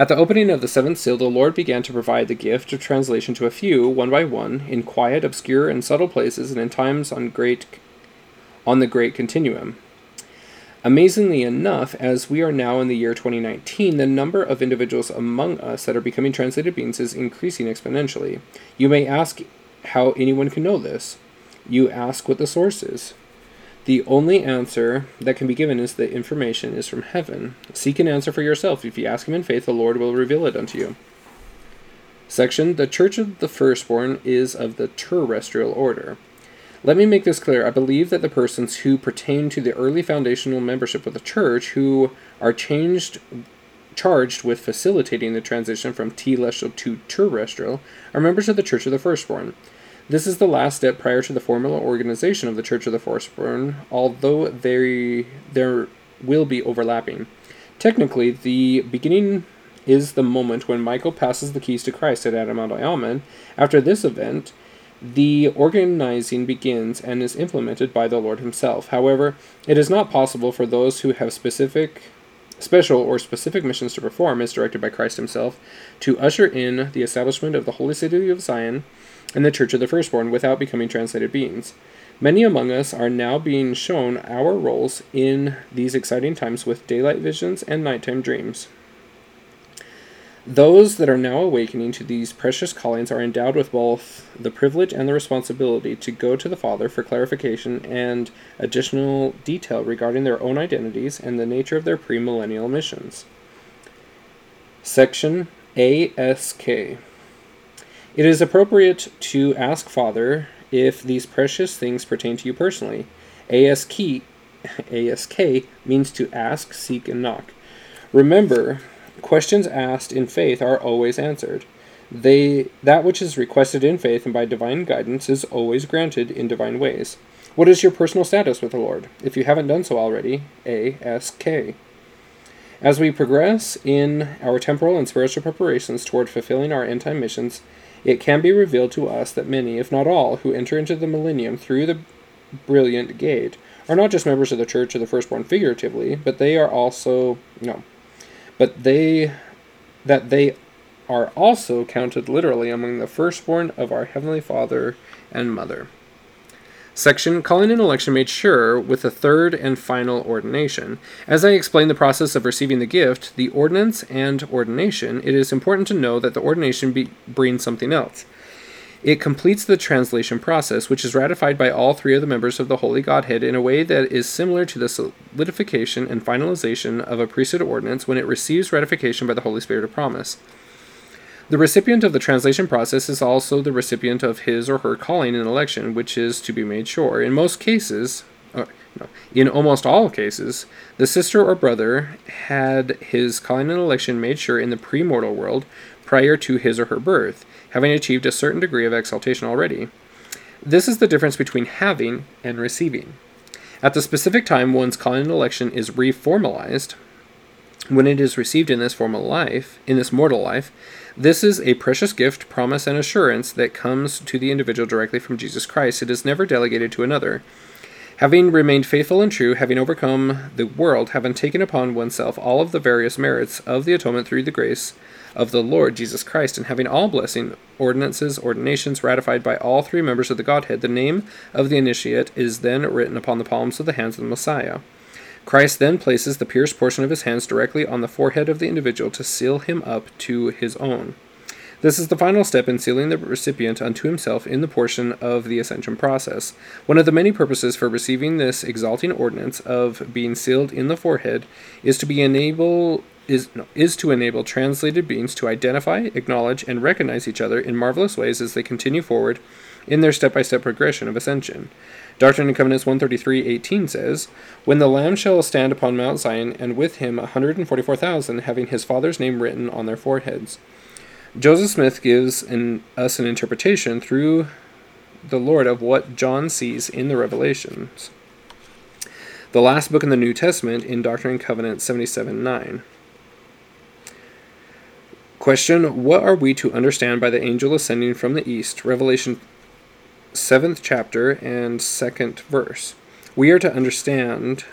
At the opening of the seventh seal, the Lord began to provide the gift of translation to a few, one by one, in quiet, obscure, and subtle places, and in times on great on the great continuum. Amazingly enough, as we are now in the year 2019, the number of individuals among us that are becoming translated beings is increasing exponentially. You may ask how anyone can know this. You ask what the source is. The only answer that can be given is that information is from heaven. Seek an answer for yourself. If you ask Him in faith, the Lord will reveal it unto you. Section The Church of the Firstborn is of the terrestrial order. Let me make this clear. I believe that the persons who pertain to the early foundational membership of the church, who are changed, charged with facilitating the transition from telestial to terrestrial, are members of the Church of the Firstborn. This is the last step prior to the formal organization of the Church of the Firstborn, although there, there will be overlapping. Technically, the beginning is the moment when Michael passes the keys to Christ at Adam Alman. After this event, the organizing begins and is implemented by the Lord Himself. However, it is not possible for those who have specific, special, or specific missions to perform, as directed by Christ Himself, to usher in the establishment of the holy city of Zion and the church of the firstborn without becoming translated beings. Many among us are now being shown our roles in these exciting times with daylight visions and nighttime dreams. Those that are now awakening to these precious callings are endowed with both the privilege and the responsibility to go to the Father for clarification and additional detail regarding their own identities and the nature of their premillennial missions. Section ASK It is appropriate to ask Father if these precious things pertain to you personally. ASK, ASK means to ask, seek, and knock. Remember Questions asked in faith are always answered. They that which is requested in faith and by divine guidance is always granted in divine ways. What is your personal status with the Lord? If you haven't done so already, ASK. As we progress in our temporal and spiritual preparations toward fulfilling our end time missions, it can be revealed to us that many, if not all, who enter into the millennium through the brilliant gate are not just members of the church of the firstborn figuratively, but they are also no, but they that they are also counted literally among the firstborn of our heavenly Father and Mother. Section Calling an election made sure with the third and final ordination. As I explain the process of receiving the gift, the ordinance and ordination, it is important to know that the ordination be, brings something else. It completes the translation process, which is ratified by all three of the members of the Holy Godhead in a way that is similar to the solidification and finalization of a priesthood ordinance when it receives ratification by the Holy Spirit of promise. The recipient of the translation process is also the recipient of his or her calling and election, which is to be made sure. In most cases, uh, no, in almost all cases, the sister or brother had his calling and election made sure in the premortal world prior to his or her birth, having achieved a certain degree of exaltation already. This is the difference between having and receiving. At the specific time one's calling and election is reformalized, when it is received in this formal life, in this mortal life, this is a precious gift, promise, and assurance that comes to the individual directly from Jesus Christ. It is never delegated to another. Having remained faithful and true, having overcome the world, having taken upon oneself all of the various merits of the atonement through the grace of the Lord Jesus Christ, and having all blessing, ordinances, ordinations ratified by all three members of the Godhead, the name of the initiate is then written upon the palms of the hands of the Messiah. Christ then places the pierced portion of his hands directly on the forehead of the individual to seal him up to his own. This is the final step in sealing the recipient unto himself in the portion of the ascension process. One of the many purposes for receiving this exalting ordinance of being sealed in the forehead is to be enable is no, is to enable translated beings to identify, acknowledge, and recognize each other in marvelous ways as they continue forward in their step-by-step progression of ascension. Doctrine and Covenants 133.18 says, When the Lamb shall stand upon Mount Zion, and with him a 144,000, having his Father's name written on their foreheads. Joseph Smith gives an, us an interpretation through the Lord of what John sees in the Revelations. The last book in the New Testament in Doctrine and Covenants 77:9. Question What are we to understand by the angel ascending from the east? Revelation 7th chapter and 2nd verse. We are to understand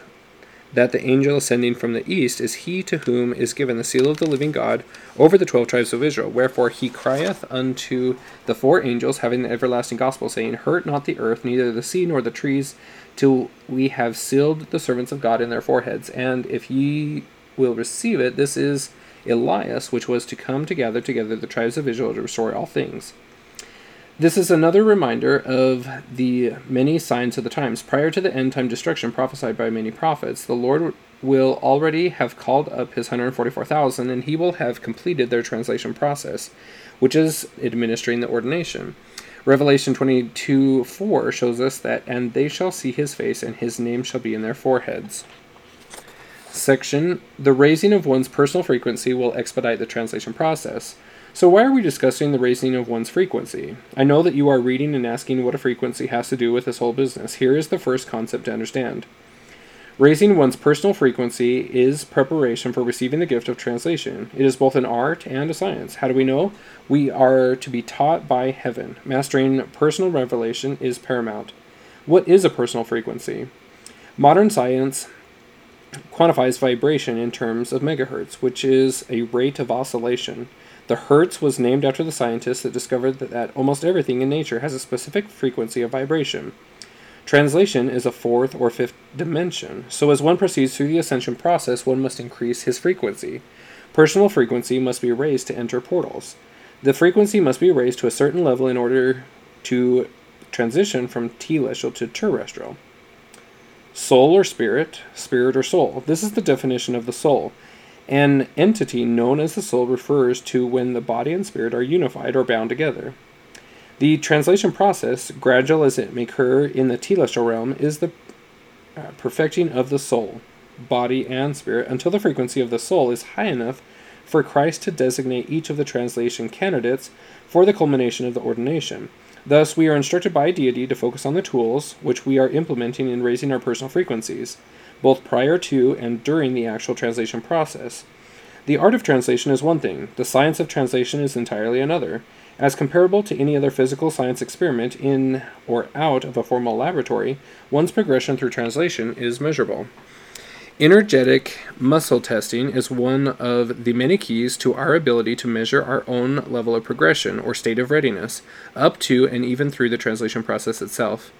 that the angel ascending from the east is he to whom is given the seal of the living God over the twelve tribes of Israel. Wherefore he crieth unto the four angels, having the everlasting gospel, saying, Hurt not the earth, neither the sea nor the trees, till we have sealed the servants of God in their foreheads. And if ye will receive it, this is Elias, which was to come to gather together the tribes of Israel to restore all things. This is another reminder of the many signs of the times. Prior to the end time destruction prophesied by many prophets, the Lord will already have called up his 144,000, and he will have completed their translation process, which is administering the ordination. Revelation 22 4 shows us that, and they shall see his face, and his name shall be in their foreheads. Section The raising of one's personal frequency will expedite the translation process. So, why are we discussing the raising of one's frequency? I know that you are reading and asking what a frequency has to do with this whole business. Here is the first concept to understand. Raising one's personal frequency is preparation for receiving the gift of translation. It is both an art and a science. How do we know? We are to be taught by heaven. Mastering personal revelation is paramount. What is a personal frequency? Modern science quantifies vibration in terms of megahertz, which is a rate of oscillation. The Hertz was named after the scientist that discovered that, that almost everything in nature has a specific frequency of vibration. Translation is a fourth or fifth dimension, so as one proceeds through the ascension process, one must increase his frequency. Personal frequency must be raised to enter portals. The frequency must be raised to a certain level in order to transition from telestial to terrestrial. Soul or spirit, spirit or soul. This is the definition of the soul. An entity known as the soul refers to when the body and spirit are unified or bound together. The translation process, gradual as it may occur in the telestial realm, is the uh, perfecting of the soul, body, and spirit until the frequency of the soul is high enough for Christ to designate each of the translation candidates for the culmination of the ordination. Thus, we are instructed by deity to focus on the tools which we are implementing in raising our personal frequencies both prior to and during the actual translation process. The art of translation is one thing, the science of translation is entirely another. As comparable to any other physical science experiment in or out of a formal laboratory, one's progression through translation is measurable. Energetic muscle testing is one of the many keys to our ability to measure our own level of progression or state of readiness, up to and even through the translation process itself.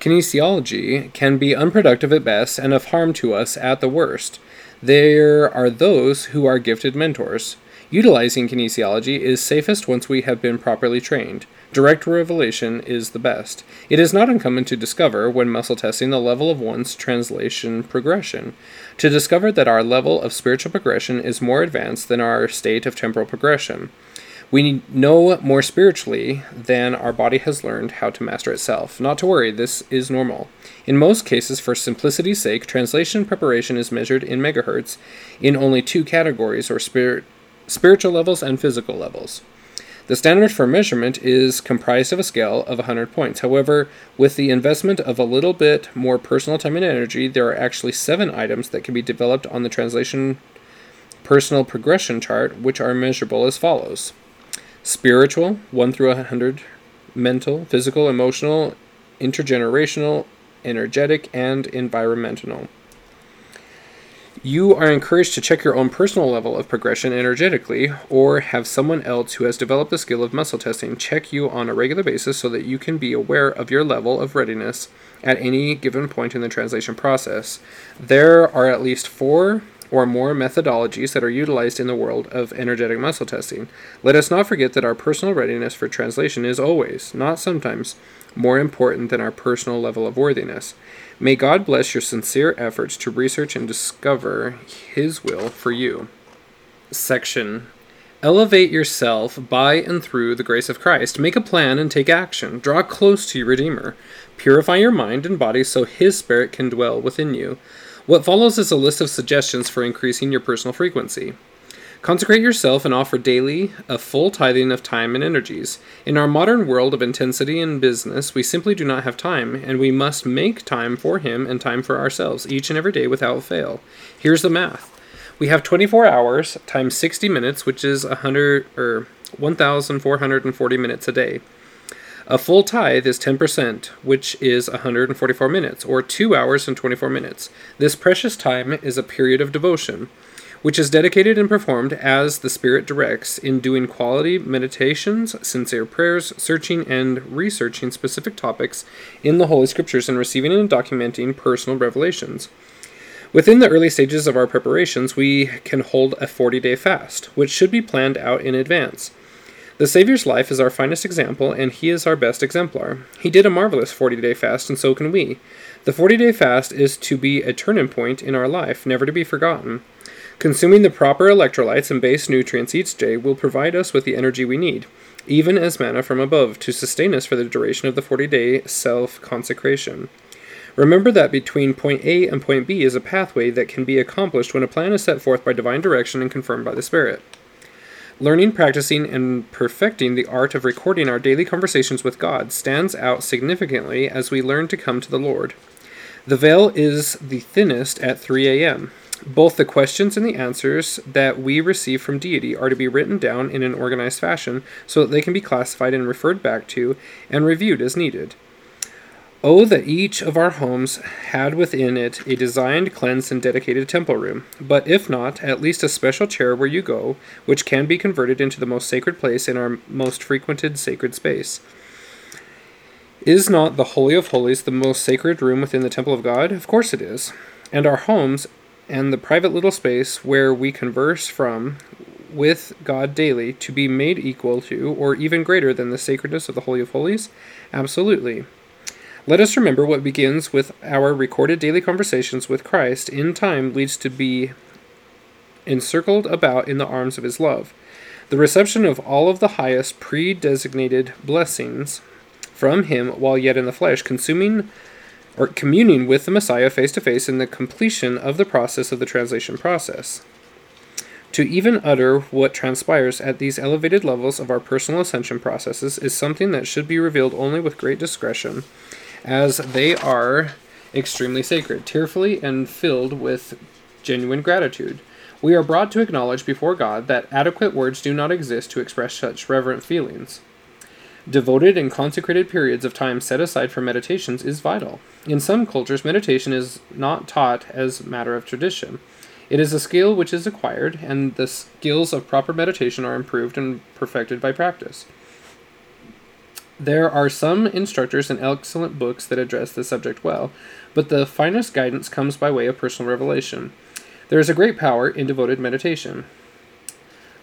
Kinesiology can be unproductive at best and of harm to us at the worst. There are those who are gifted mentors. Utilizing kinesiology is safest once we have been properly trained. Direct revelation is the best. It is not uncommon to discover, when muscle testing, the level of one's translation progression. To discover that our level of spiritual progression is more advanced than our state of temporal progression. We know more spiritually than our body has learned how to master itself. Not to worry, this is normal. In most cases, for simplicity's sake, translation preparation is measured in megahertz in only two categories, or spirit, spiritual levels and physical levels. The standard for measurement is comprised of a scale of 100 points. However, with the investment of a little bit more personal time and energy, there are actually seven items that can be developed on the translation personal progression chart, which are measurable as follows spiritual, 1 through 100, mental, physical, emotional, intergenerational, energetic, and environmental. You are encouraged to check your own personal level of progression energetically, or have someone else who has developed the skill of muscle testing check you on a regular basis so that you can be aware of your level of readiness at any given point in the translation process. There are at least four or more methodologies that are utilized in the world of energetic muscle testing. Let us not forget that our personal readiness for translation is always, not sometimes, more important than our personal level of worthiness. May God bless your sincere efforts to research and discover His will for you. Section Elevate yourself by and through the grace of Christ. Make a plan and take action. Draw close to your Redeemer. Purify your mind and body so His Spirit can dwell within you. What follows is a list of suggestions for increasing your personal frequency. Consecrate yourself and offer daily a full tithing of time and energies. In our modern world of intensity and business, we simply do not have time, and we must make time for Him and time for ourselves each and every day without fail. Here's the math. We have 24 hours times 60 minutes, which is 100 or 1440 minutes a day. A full tithe is 10%, which is 144 minutes, or 2 hours and 24 minutes. This precious time is a period of devotion, which is dedicated and performed as the Spirit directs in doing quality meditations, sincere prayers, searching and researching specific topics in the Holy Scriptures, and receiving and documenting personal revelations. Within the early stages of our preparations, we can hold a 40 day fast, which should be planned out in advance. The Savior's life is our finest example, and he is our best exemplar. He did a marvelous 40 day fast, and so can we. The 40 day fast is to be a turning point in our life, never to be forgotten. Consuming the proper electrolytes and base nutrients each day will provide us with the energy we need, even as manna from above, to sustain us for the duration of the 40 day self consecration. Remember that between point A and point B is a pathway that can be accomplished when a plan is set forth by divine direction and confirmed by the Spirit. Learning, practicing, and perfecting the art of recording our daily conversations with God stands out significantly as we learn to come to the Lord. The veil is the thinnest at 3 a.m. Both the questions and the answers that we receive from deity are to be written down in an organized fashion so that they can be classified and referred back to and reviewed as needed. Oh, that each of our homes had within it a designed, cleansed, and dedicated temple room, but if not, at least a special chair where you go, which can be converted into the most sacred place in our most frequented sacred space. Is not the Holy of Holies the most sacred room within the temple of God? Of course it is. And our homes, and the private little space where we converse from with God daily, to be made equal to, or even greater than the sacredness of the Holy of Holies? Absolutely. Let us remember what begins with our recorded daily conversations with Christ in time leads to be encircled about in the arms of his love. The reception of all of the highest pre-designated blessings from him while yet in the flesh, consuming or communing with the Messiah face to face in the completion of the process of the translation process. To even utter what transpires at these elevated levels of our personal ascension processes is something that should be revealed only with great discretion as they are extremely sacred, tearfully and filled with genuine gratitude. We are brought to acknowledge before God that adequate words do not exist to express such reverent feelings. Devoted and consecrated periods of time set aside for meditations is vital. In some cultures, meditation is not taught as matter of tradition. It is a skill which is acquired, and the skills of proper meditation are improved and perfected by practice. There are some instructors and excellent books that address the subject well, but the finest guidance comes by way of personal revelation. There is a great power in devoted meditation.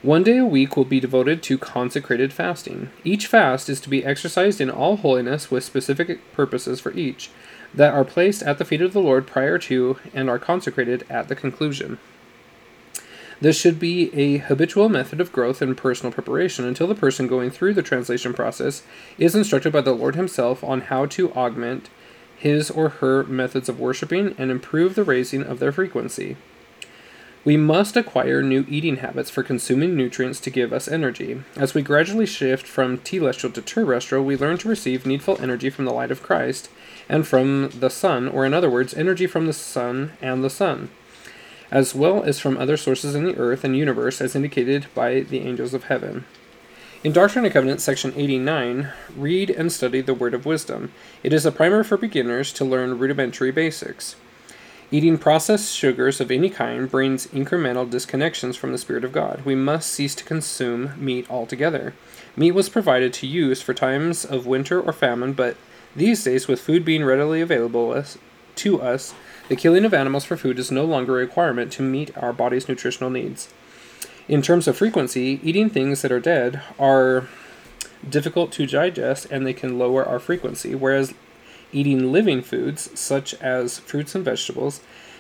One day a week will be devoted to consecrated fasting. Each fast is to be exercised in all holiness with specific purposes for each, that are placed at the feet of the Lord prior to and are consecrated at the conclusion. This should be a habitual method of growth and personal preparation until the person going through the translation process is instructed by the Lord Himself on how to augment his or her methods of worshiping and improve the raising of their frequency. We must acquire new eating habits for consuming nutrients to give us energy. As we gradually shift from telestial to terrestrial, we learn to receive needful energy from the light of Christ and from the sun, or in other words, energy from the sun and the sun, as well as from other sources in the earth and universe as indicated by the angels of heaven. In Doctrine and Covenants, section 89, read and study the Word of Wisdom. It is a primer for beginners to learn rudimentary basics. Eating processed sugars of any kind brings incremental disconnections from the Spirit of God. We must cease to consume meat altogether. Meat was provided to use for times of winter or famine, but these days, with food being readily available to us, the killing of animals for food is no longer a requirement to meet our body's nutritional needs. In terms of frequency, eating things that are dead are difficult to digest and they can lower our frequency, whereas Eating living foods, such as fruits and vegetables,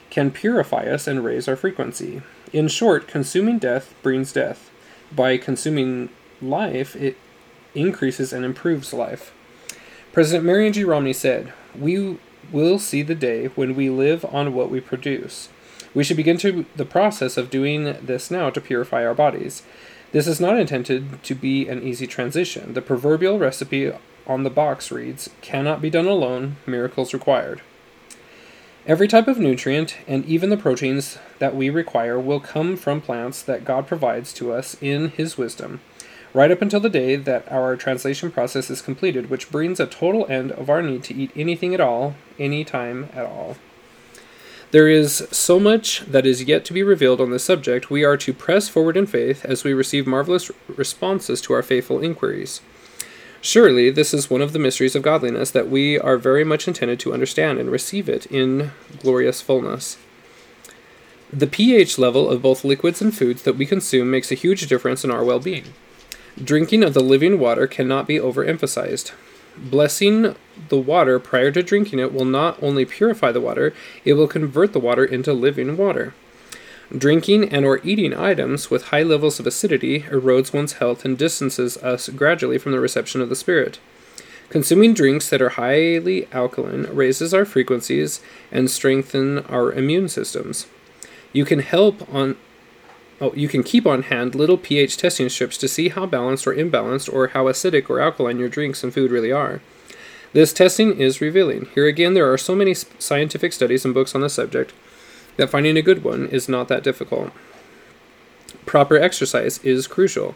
can purify us and raise our frequency. In short, consuming death brings death. By consuming life, it increases and improves life. President Marion G. Romney said, We will see the day when we live on what we produce. We should begin to the process of doing this now to purify our bodies. This is not intended to be an easy transition. The proverbial recipe on the box reads, Cannot be done alone, miracles required. Every type of nutrient, and even the proteins that we require, will come from plants that God provides to us in His wisdom, right up until the day that our translation process is completed, which brings a total end of our need to eat anything at all, any time at all. There is so much that is yet to be revealed on this subject. We are to press forward in faith as we receive marvelous responses to our faithful inquiries. Surely, this is one of the mysteries of godliness that we are very much intended to understand and receive it in glorious fullness. The pH level of both liquids and foods that we consume makes a huge difference in our well being. Drinking of the living water cannot be overemphasized. Blessing the water prior to drinking it will not only purify the water, it will convert the water into living water. Drinking and or eating items with high levels of acidity erodes one's health and distances us gradually from the reception of the spirit. Consuming drinks that are highly alkaline raises our frequencies and strengthen our immune systems. You can help on Oh, you can keep on hand little pH testing strips to see how balanced or imbalanced or how acidic or alkaline your drinks and food really are. This testing is revealing. Here again, there are so many scientific studies and books on the subject that finding a good one is not that difficult. Proper exercise is crucial.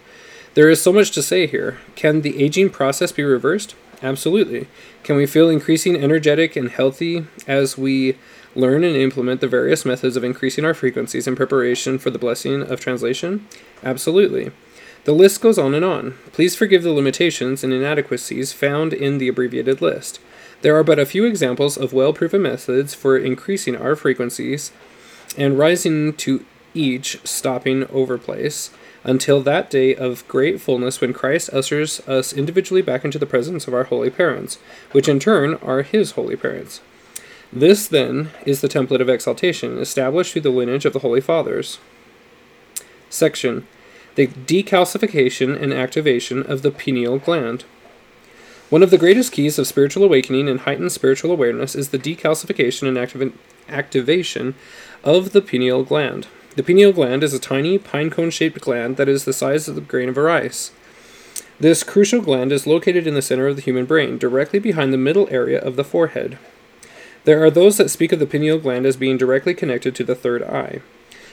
There is so much to say here. Can the aging process be reversed? Absolutely. Can we feel increasing energetic and healthy as we learn and implement the various methods of increasing our frequencies in preparation for the blessing of translation? Absolutely. The list goes on and on. Please forgive the limitations and inadequacies found in the abbreviated list. There are but a few examples of well proven methods for increasing our frequencies and rising to each stopping over place until that day of great fullness when Christ ushers us individually back into the presence of our holy parents, which in turn are his holy parents. This, then, is the template of exaltation, established through the lineage of the Holy Fathers. Section The decalcification and activation of the pineal gland. One of the greatest keys of spiritual awakening and heightened spiritual awareness is the decalcification and activ- activation of the pineal gland. The pineal gland is a tiny pine cone shaped gland that is the size of the grain of a rice. This crucial gland is located in the center of the human brain, directly behind the middle area of the forehead. There are those that speak of the pineal gland as being directly connected to the third eye.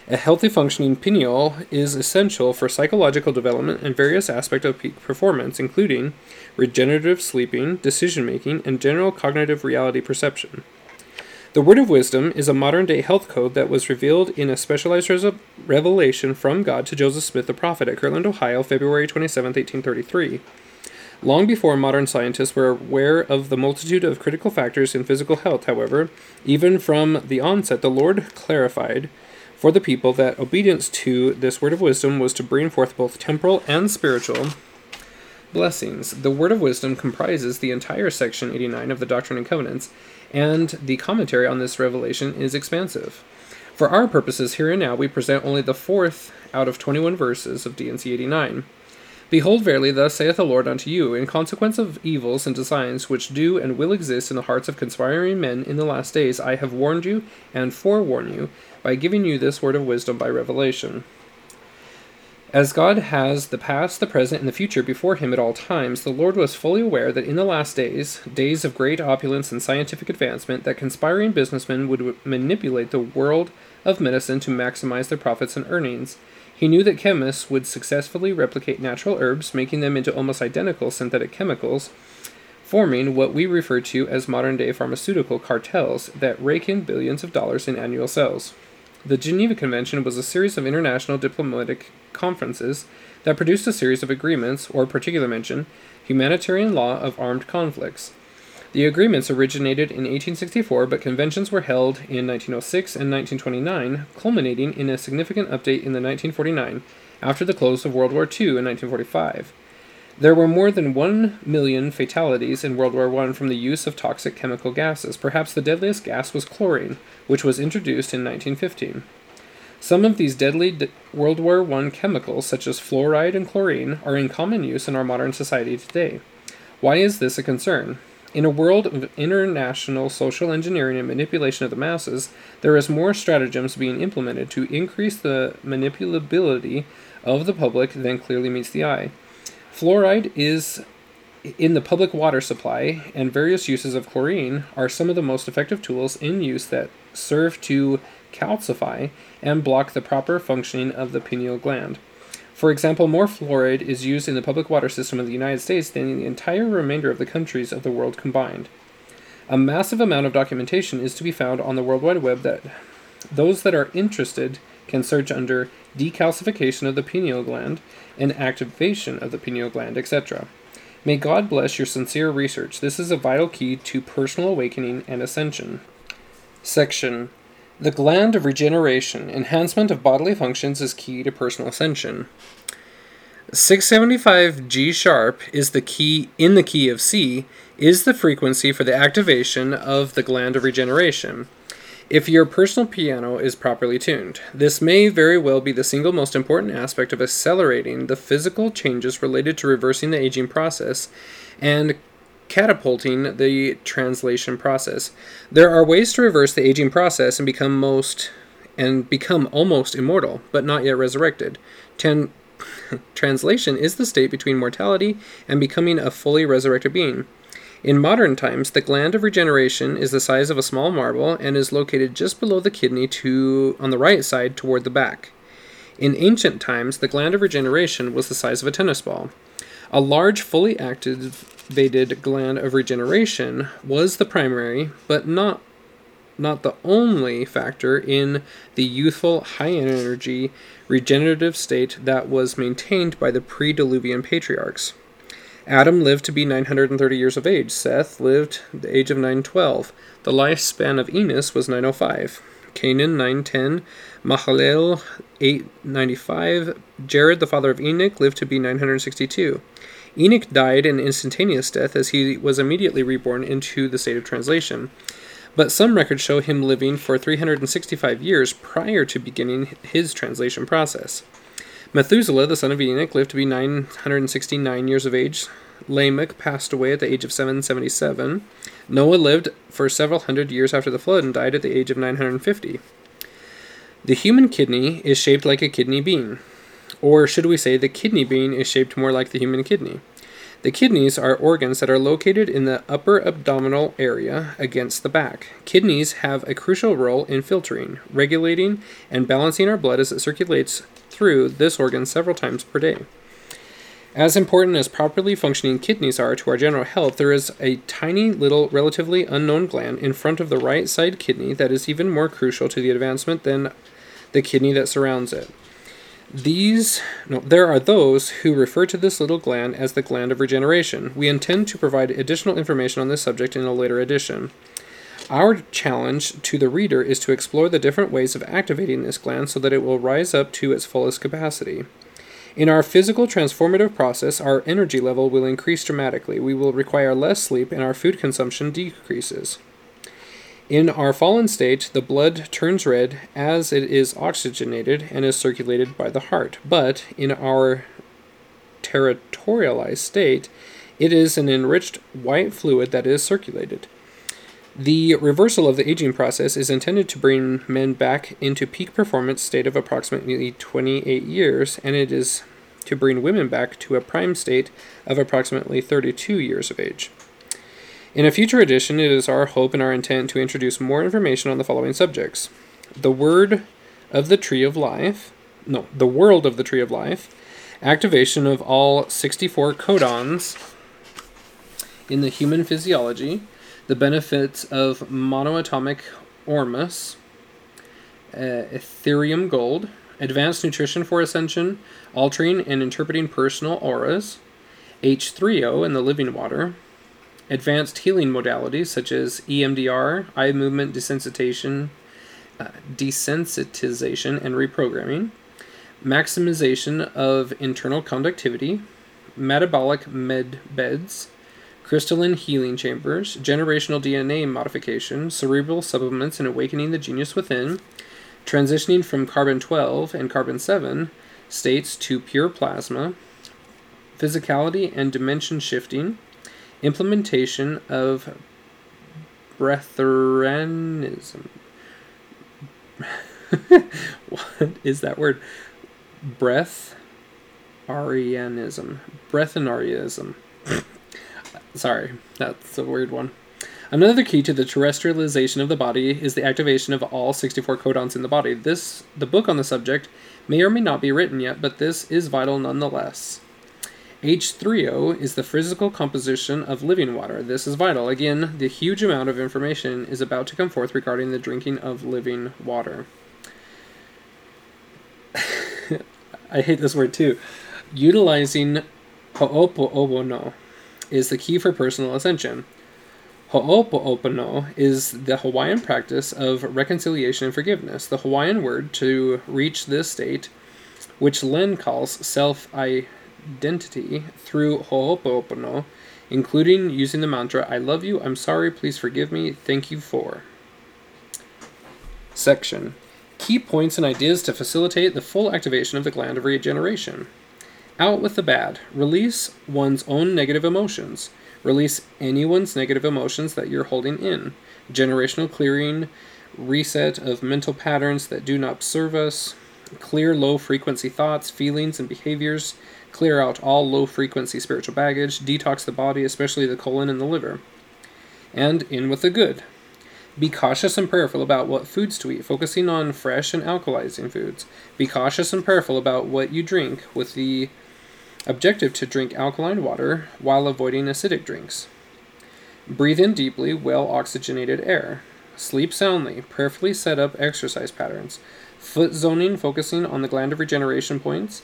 A healthy functioning pineal is essential for psychological development and various aspects of peak performance, including regenerative sleeping, decision making, and general cognitive reality perception. The Word of Wisdom is a modern day health code that was revealed in a specialized revelation from God to Joseph Smith the prophet at Kirtland, Ohio, February 27, 1833. Long before modern scientists were aware of the multitude of critical factors in physical health, however, even from the onset, the Lord clarified for the people that obedience to this word of wisdom was to bring forth both temporal and spiritual blessings. The word of wisdom comprises the entire section 89 of the Doctrine and Covenants, and the commentary on this revelation is expansive. For our purposes here and now, we present only the fourth out of 21 verses of D&C 89. Behold, verily, thus saith the Lord unto you, in consequence of evils and designs which do and will exist in the hearts of conspiring men in the last days, I have warned you and forewarn you by giving you this word of wisdom by revelation. As God has the past, the present, and the future before him at all times, the Lord was fully aware that in the last days, days of great opulence and scientific advancement, that conspiring businessmen would manipulate the world of medicine to maximize their profits and earnings. He knew that chemists would successfully replicate natural herbs, making them into almost identical synthetic chemicals, forming what we refer to as modern day pharmaceutical cartels that rake in billions of dollars in annual sales. The Geneva Convention was a series of international diplomatic conferences that produced a series of agreements, or particular mention, humanitarian law of armed conflicts. The agreements originated in 1864, but conventions were held in 1906 and 1929, culminating in a significant update in the 1949, after the close of World War II in 1945. There were more than 1 million fatalities in World War I from the use of toxic chemical gases. Perhaps the deadliest gas was chlorine, which was introduced in 1915. Some of these deadly World War I chemicals, such as fluoride and chlorine, are in common use in our modern society today. Why is this a concern? In a world of international social engineering and manipulation of the masses, there is more stratagems being implemented to increase the manipulability of the public than clearly meets the eye. Fluoride is in the public water supply, and various uses of chlorine are some of the most effective tools in use that serve to calcify and block the proper functioning of the pineal gland. For example, more fluoride is used in the public water system of the United States than in the entire remainder of the countries of the world combined. A massive amount of documentation is to be found on the World Wide Web that those that are interested can search under decalcification of the pineal gland and activation of the pineal gland, etc. May God bless your sincere research. This is a vital key to personal awakening and ascension. Section the gland of regeneration, enhancement of bodily functions, is key to personal ascension. 675 G sharp is the key in the key of C is the frequency for the activation of the gland of regeneration. If your personal piano is properly tuned, this may very well be the single most important aspect of accelerating the physical changes related to reversing the aging process and catapulting the translation process. There are ways to reverse the aging process and become most and become almost immortal, but not yet resurrected. Ten, translation is the state between mortality and becoming a fully resurrected being. In modern times, the gland of regeneration is the size of a small marble and is located just below the kidney to on the right side toward the back. In ancient times, the gland of regeneration was the size of a tennis ball. A large, fully activated gland of regeneration was the primary, but not not the only factor in the youthful, high energy, regenerative state that was maintained by the pre Diluvian patriarchs. Adam lived to be 930 years of age. Seth lived the age of 912. The lifespan of Enos was 905. Canaan 910. Mahalalel 895. Jared, the father of Enoch, lived to be 962. Enoch died an instantaneous death as he was immediately reborn into the state of translation. But some records show him living for 365 years prior to beginning his translation process. Methuselah, the son of Enoch, lived to be 969 years of age. Lamech passed away at the age of 777. Noah lived for several hundred years after the flood and died at the age of 950. The human kidney is shaped like a kidney bean. Or should we say the kidney bean is shaped more like the human kidney? The kidneys are organs that are located in the upper abdominal area against the back. Kidneys have a crucial role in filtering, regulating, and balancing our blood as it circulates through this organ several times per day. As important as properly functioning kidneys are to our general health, there is a tiny little, relatively unknown gland in front of the right side kidney that is even more crucial to the advancement than the kidney that surrounds it. These, no, there are those who refer to this little gland as the gland of regeneration. We intend to provide additional information on this subject in a later edition. Our challenge to the reader is to explore the different ways of activating this gland so that it will rise up to its fullest capacity. In our physical transformative process, our energy level will increase dramatically. We will require less sleep and our food consumption decreases. In our fallen state, the blood turns red as it is oxygenated and is circulated by the heart. But in our terrestrialized state, it is an enriched white fluid that is circulated. The reversal of the aging process is intended to bring men back into peak performance state of approximately 28 years, and it is to bring women back to a prime state of approximately 32 years of age. In a future edition, it is our hope and our intent to introduce more information on the following subjects. The word of the tree of life, no, the world of the tree of life, activation of all 64 codons in the human physiology, the benefits of monoatomic ormus, uh, Etherium gold, advanced nutrition for ascension, altering and interpreting personal auras, H3O in the living water, advanced healing modalities such as EMDR, eye movement desensitization, uh, desensitization and reprogramming, maximization of internal conductivity, metabolic med beds, crystalline healing chambers, generational DNA modification, cerebral supplements and awakening the genius within, transitioning from carbon 12 and carbon 7 states to pure plasma, physicality and dimension shifting, implementation of breatharianism. what is that word? Breath Arianism. Breathanarianism. Sorry, that's a weird one. Another key to the terrestrialization of the body is the activation of all 64 codons in the body. This the book on the subject may or may not be written yet, but this is vital nonetheless. H3O is the physical composition of living water. This is vital. Again, the huge amount of information is about to come forth regarding the drinking of living water. I hate this word too. Utilizing ho'oponopono is the key for personal ascension. Ho'oponopono is the Hawaiian practice of reconciliation and forgiveness. The Hawaiian word to reach this state, which Len calls self identity through Ho'oponopono, including using the mantra, I love you, I'm sorry, please forgive me, thank you for. Section Key points and ideas to facilitate the full activation of the gland of regeneration. Out with the bad. Release one's own negative emotions. Release anyone's negative emotions that you're holding in. Generational clearing, reset of mental patterns that do not serve us. Clear low frequency thoughts, feelings, and behaviors clear out all low frequency spiritual baggage, detox the body, especially the colon and the liver. And in with the good. Be cautious and prayerful about what foods to eat, focusing on fresh and alkalizing foods. Be cautious and prayerful about what you drink, with the objective to drink alkaline water while avoiding acidic drinks. Breathe in deeply, well oxygenated air. Sleep soundly. Prayerfully set up exercise patterns. Foot zoning, focusing on the gland of regeneration points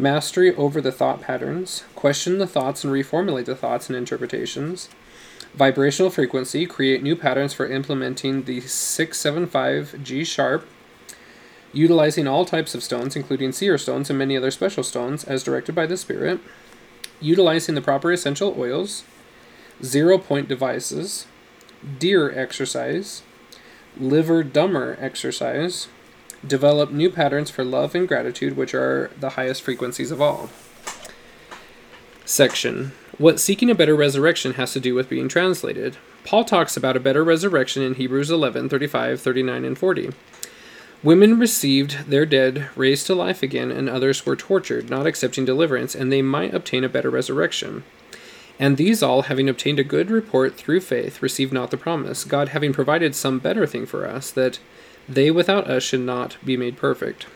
mastery over the thought patterns, question the thoughts and reformulate the thoughts and interpretations, vibrational frequency, create new patterns for implementing the 675 G sharp, utilizing all types of stones, including seer stones and many other special stones, as directed by the Spirit, utilizing the proper essential oils, zero point devices, deer exercise, liver dumber exercise, develop new patterns for love and gratitude, which are the highest frequencies of all. Section What seeking a better resurrection has to do with being translated. Paul talks about a better resurrection in Hebrews 11 35, 39, and 40. Women received their dead raised to life again, and others were tortured, not accepting deliverance, and they might obtain a better resurrection. And these all, having obtained a good report through faith, received not the promise, God having provided some better thing for us, that they without us should not be made perfect.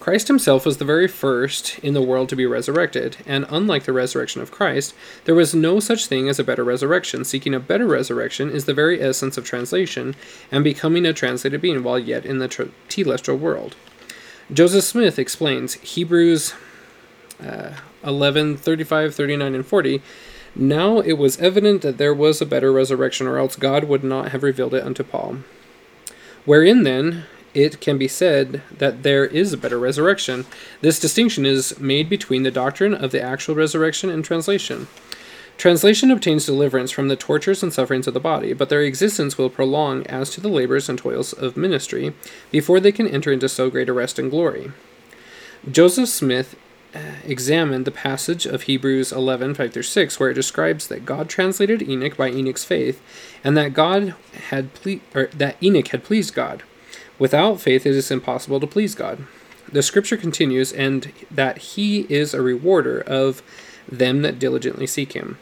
Christ himself was the very first in the world to be resurrected, and unlike the resurrection of Christ, there was no such thing as a better resurrection. Seeking a better resurrection is the very essence of translation and becoming a translated being while yet in the telestial world. Joseph Smith explains Hebrews uh, 11 35, 39, and 40. Now it was evident that there was a better resurrection, or else God would not have revealed it unto Paul. Wherein then it can be said that there is a better resurrection. This distinction is made between the doctrine of the actual resurrection and translation. Translation obtains deliverance from the tortures and sufferings of the body, but their existence will prolong as to the labors and toils of ministry before they can enter into so great a rest and glory. Joseph Smith uh, examined the passage of Hebrews 11 5 through 6, where it describes that God translated Enoch by Enoch's faith, and that God had ple- or that Enoch had pleased God. Without faith, it is impossible to please God. The scripture continues, and that He is a rewarder of them that diligently seek Him.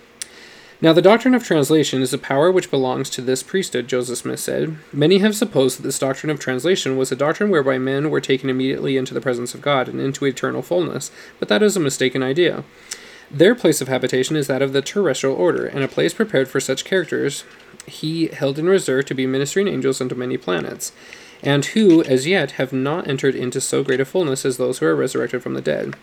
Now, the doctrine of translation is a power which belongs to this priesthood, Joseph Smith said. Many have supposed that this doctrine of translation was a doctrine whereby men were taken immediately into the presence of God and into eternal fullness, but that is a mistaken idea. Their place of habitation is that of the terrestrial order, and a place prepared for such characters he held in reserve to be ministering angels unto many planets, and who, as yet, have not entered into so great a fullness as those who are resurrected from the dead.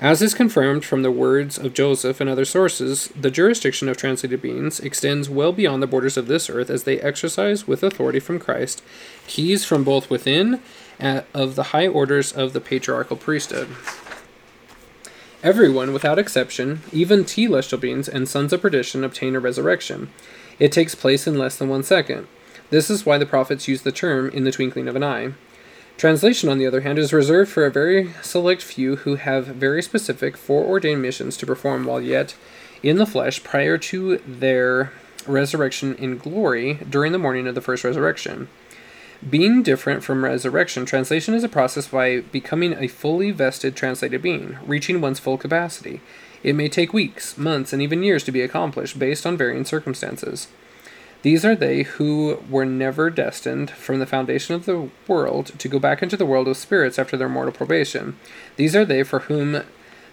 As is confirmed from the words of Joseph and other sources, the jurisdiction of translated beings extends well beyond the borders of this earth as they exercise, with authority from Christ, keys from both within uh, of the high orders of the patriarchal priesthood. Everyone, without exception, even telestial beings and sons of perdition, obtain a resurrection. It takes place in less than one second. This is why the prophets use the term in the twinkling of an eye. Translation, on the other hand, is reserved for a very select few who have very specific foreordained missions to perform while yet in the flesh prior to their resurrection in glory during the morning of the first resurrection. Being different from resurrection, translation is a process by becoming a fully vested translated being, reaching one's full capacity. It may take weeks, months, and even years to be accomplished based on varying circumstances. These are they who were never destined from the foundation of the world to go back into the world of spirits after their mortal probation. These are they for whom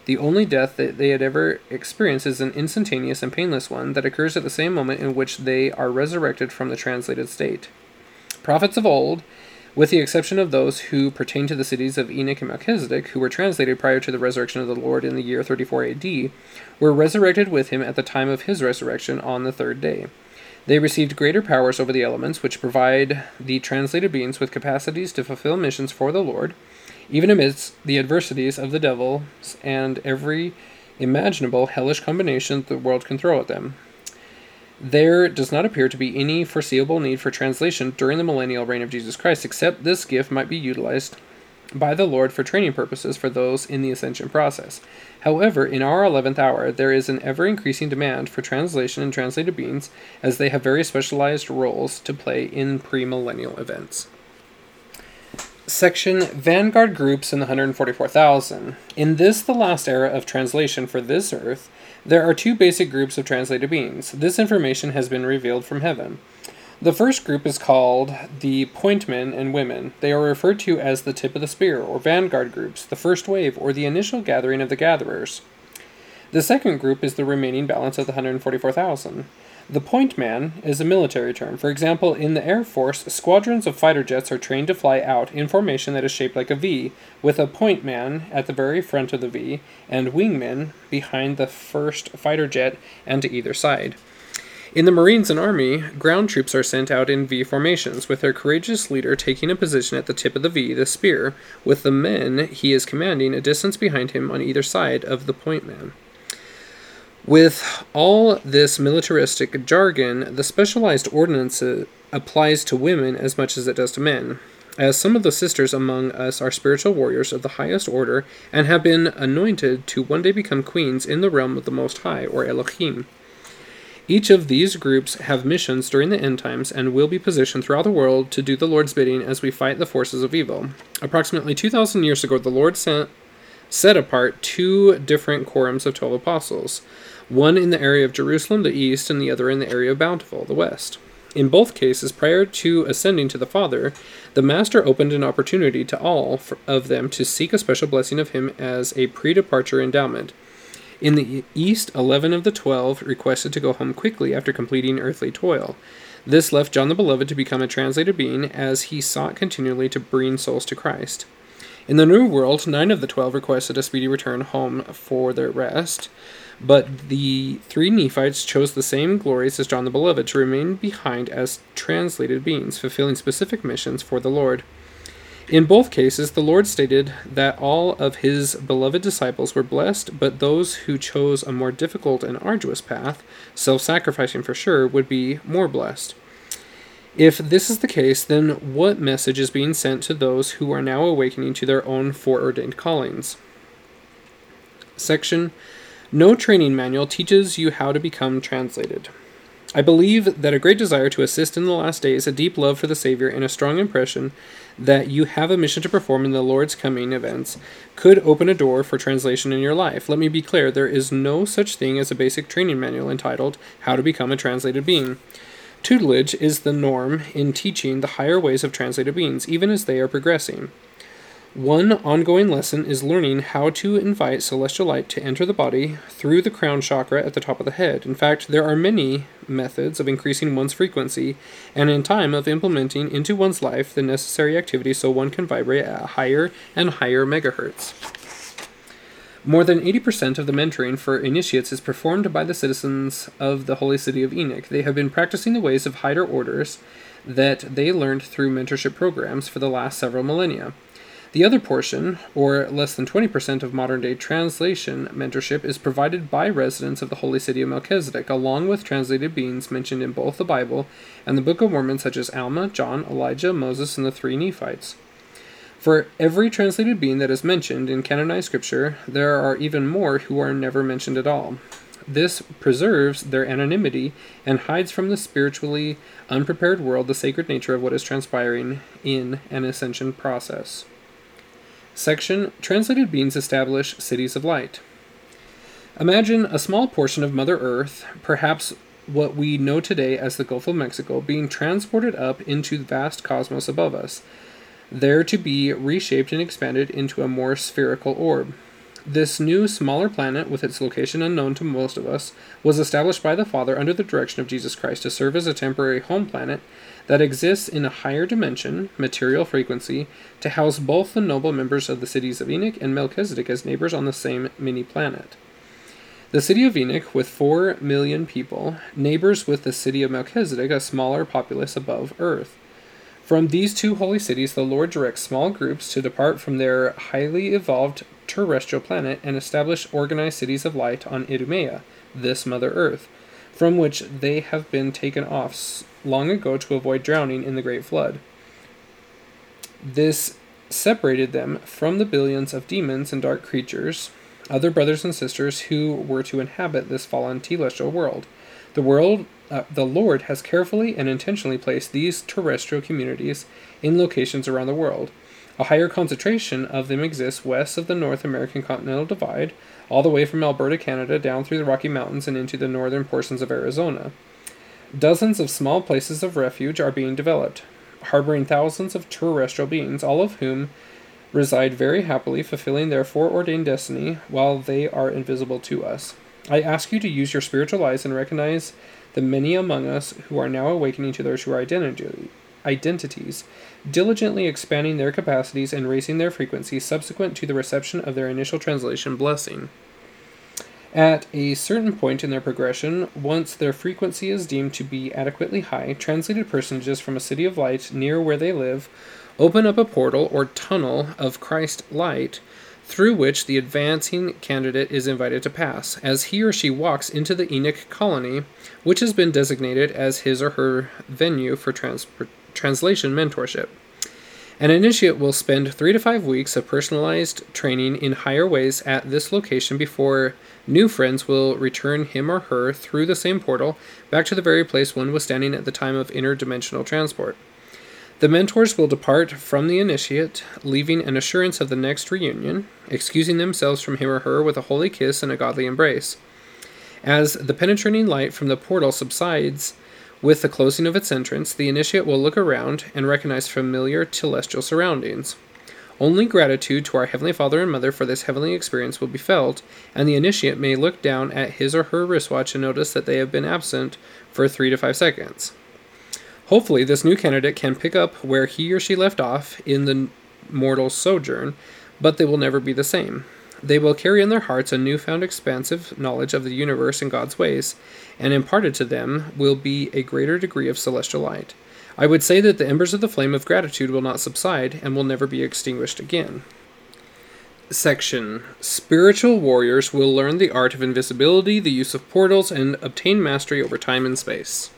the only death that they had ever experienced is an instantaneous and painless one that occurs at the same moment in which they are resurrected from the translated state. Prophets of old, with the exception of those who pertain to the cities of Enoch and Melchizedek, who were translated prior to the resurrection of the Lord in the year 34 AD, were resurrected with him at the time of his resurrection on the third day. They received greater powers over the elements, which provide the translated beings with capacities to fulfill missions for the Lord, even amidst the adversities of the devils and every imaginable hellish combination the world can throw at them. There does not appear to be any foreseeable need for translation during the millennial reign of Jesus Christ, except this gift might be utilized by the Lord for training purposes for those in the ascension process. However, in our 11th hour, there is an ever increasing demand for translation and translated beings, as they have very specialized roles to play in premillennial events. Section Vanguard Groups in the 144,000. In this, the last era of translation for this earth, there are two basic groups of translated beings. This information has been revealed from heaven. The first group is called the pointmen and women. They are referred to as the tip of the spear, or vanguard groups, the first wave, or the initial gathering of the gatherers. The second group is the remaining balance of the 144,000. The point man is a military term. For example, in the Air Force, squadrons of fighter jets are trained to fly out in formation that is shaped like a V, with a point man at the very front of the V and wingmen behind the first fighter jet and to either side. In the Marines and Army, ground troops are sent out in V formations, with their courageous leader taking a position at the tip of the V, the spear, with the men he is commanding a distance behind him on either side of the point man. With all this militaristic jargon, the specialized ordinance uh, applies to women as much as it does to men, as some of the sisters among us are spiritual warriors of the highest order and have been anointed to one day become queens in the realm of the Most High, or Elohim. Each of these groups have missions during the end times and will be positioned throughout the world to do the Lord's bidding as we fight the forces of evil. Approximately 2,000 years ago, the Lord sent, set apart two different quorums of 12 apostles, one in the area of Jerusalem, the east, and the other in the area of Bountiful, the west. In both cases, prior to ascending to the Father, the Master opened an opportunity to all of them to seek a special blessing of him as a pre departure endowment. In the east, eleven of the twelve requested to go home quickly after completing earthly toil. This left John the Beloved to become a translated being as he sought continually to bring souls to Christ. In the New World, nine of the twelve requested a speedy return home for their rest, but the three Nephites chose the same glories as John the Beloved to remain behind as translated beings, fulfilling specific missions for the Lord. In both cases, the Lord stated that all of his beloved disciples were blessed, but those who chose a more difficult and arduous path, self sacrificing for sure, would be more blessed. If this is the case, then what message is being sent to those who are now awakening to their own foreordained callings? Section No training manual teaches you how to become translated. I believe that a great desire to assist in the last days, a deep love for the Savior, and a strong impression that you have a mission to perform in the Lord's coming events could open a door for translation in your life. Let me be clear there is no such thing as a basic training manual entitled How to Become a Translated Being. Tutelage is the norm in teaching the higher ways of translated beings, even as they are progressing. One ongoing lesson is learning how to invite celestial light to enter the body through the crown chakra at the top of the head. In fact, there are many methods of increasing one's frequency and in time of implementing into one's life the necessary activities so one can vibrate at higher and higher megahertz. More than 80% of the mentoring for initiates is performed by the citizens of the holy city of Enoch. They have been practicing the ways of higher orders that they learned through mentorship programs for the last several millennia. The other portion, or less than 20% of modern day translation mentorship, is provided by residents of the holy city of Melchizedek, along with translated beings mentioned in both the Bible and the Book of Mormon, such as Alma, John, Elijah, Moses, and the three Nephites. For every translated being that is mentioned in canonized scripture, there are even more who are never mentioned at all. This preserves their anonymity and hides from the spiritually unprepared world the sacred nature of what is transpiring in an ascension process. Section Translated Beings Establish Cities of Light. Imagine a small portion of Mother Earth, perhaps what we know today as the Gulf of Mexico, being transported up into the vast cosmos above us, there to be reshaped and expanded into a more spherical orb. This new, smaller planet, with its location unknown to most of us, was established by the Father under the direction of Jesus Christ to serve as a temporary home planet that exists in a higher dimension, material frequency, to house both the noble members of the cities of Enoch and Melchizedek as neighbors on the same mini planet. The city of Enoch, with 4 million people, neighbors with the city of Melchizedek, a smaller populace above Earth. From these two holy cities, the Lord directs small groups to depart from their highly evolved terrestrial planet and establish organized cities of light on Idumea, this Mother Earth, from which they have been taken off long ago to avoid drowning in the Great Flood. This separated them from the billions of demons and dark creatures, other brothers and sisters who were to inhabit this fallen telestial world. The world, uh, the Lord has carefully and intentionally placed these terrestrial communities in locations around the world. A higher concentration of them exists west of the North American Continental Divide, all the way from Alberta, Canada, down through the Rocky Mountains and into the northern portions of Arizona. Dozens of small places of refuge are being developed, harboring thousands of terrestrial beings, all of whom reside very happily, fulfilling their foreordained destiny while they are invisible to us. I ask you to use your spiritual eyes and recognize the many among us who are now awakening to their true identity, identities, diligently expanding their capacities and raising their frequencies subsequent to the reception of their initial translation blessing. At a certain point in their progression, once their frequency is deemed to be adequately high, translated personages from a city of light near where they live open up a portal or tunnel of Christ light through which the advancing candidate is invited to pass, as he or she walks into the Enoch colony, which has been designated as his or her venue for trans- translation mentorship. An initiate will spend three to five weeks of personalized training in higher ways at this location before new friends will return him or her through the same portal back to the very place one was standing at the time of interdimensional transport. The mentors will depart from the initiate, leaving an assurance of the next reunion, excusing themselves from him or her with a holy kiss and a godly embrace. As the penetrating light from the portal subsides, with the closing of its entrance, the initiate will look around and recognize familiar telestial surroundings. Only gratitude to our Heavenly Father and Mother for this heavenly experience will be felt, and the initiate may look down at his or her wristwatch and notice that they have been absent for three to five seconds. Hopefully, this new candidate can pick up where he or she left off in the mortal sojourn, but they will never be the same. They will carry in their hearts a newfound expansive knowledge of the universe and God's ways, and imparted to them will be a greater degree of celestial light. I would say that the embers of the flame of gratitude will not subside and will never be extinguished again. Section Spiritual warriors will learn the art of invisibility, the use of portals, and obtain mastery over time and space.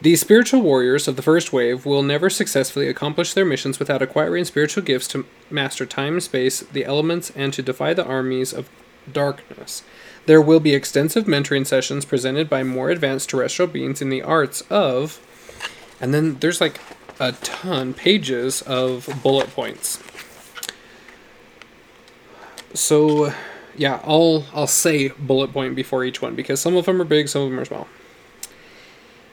The spiritual warriors of the first wave will never successfully accomplish their missions without acquiring spiritual gifts to master time, space, the elements, and to defy the armies of darkness. There will be extensive mentoring sessions presented by more advanced terrestrial beings in the arts of. And then there's like a ton, pages of bullet points. So, yeah, I'll I'll say bullet point before each one because some of them are big, some of them are small.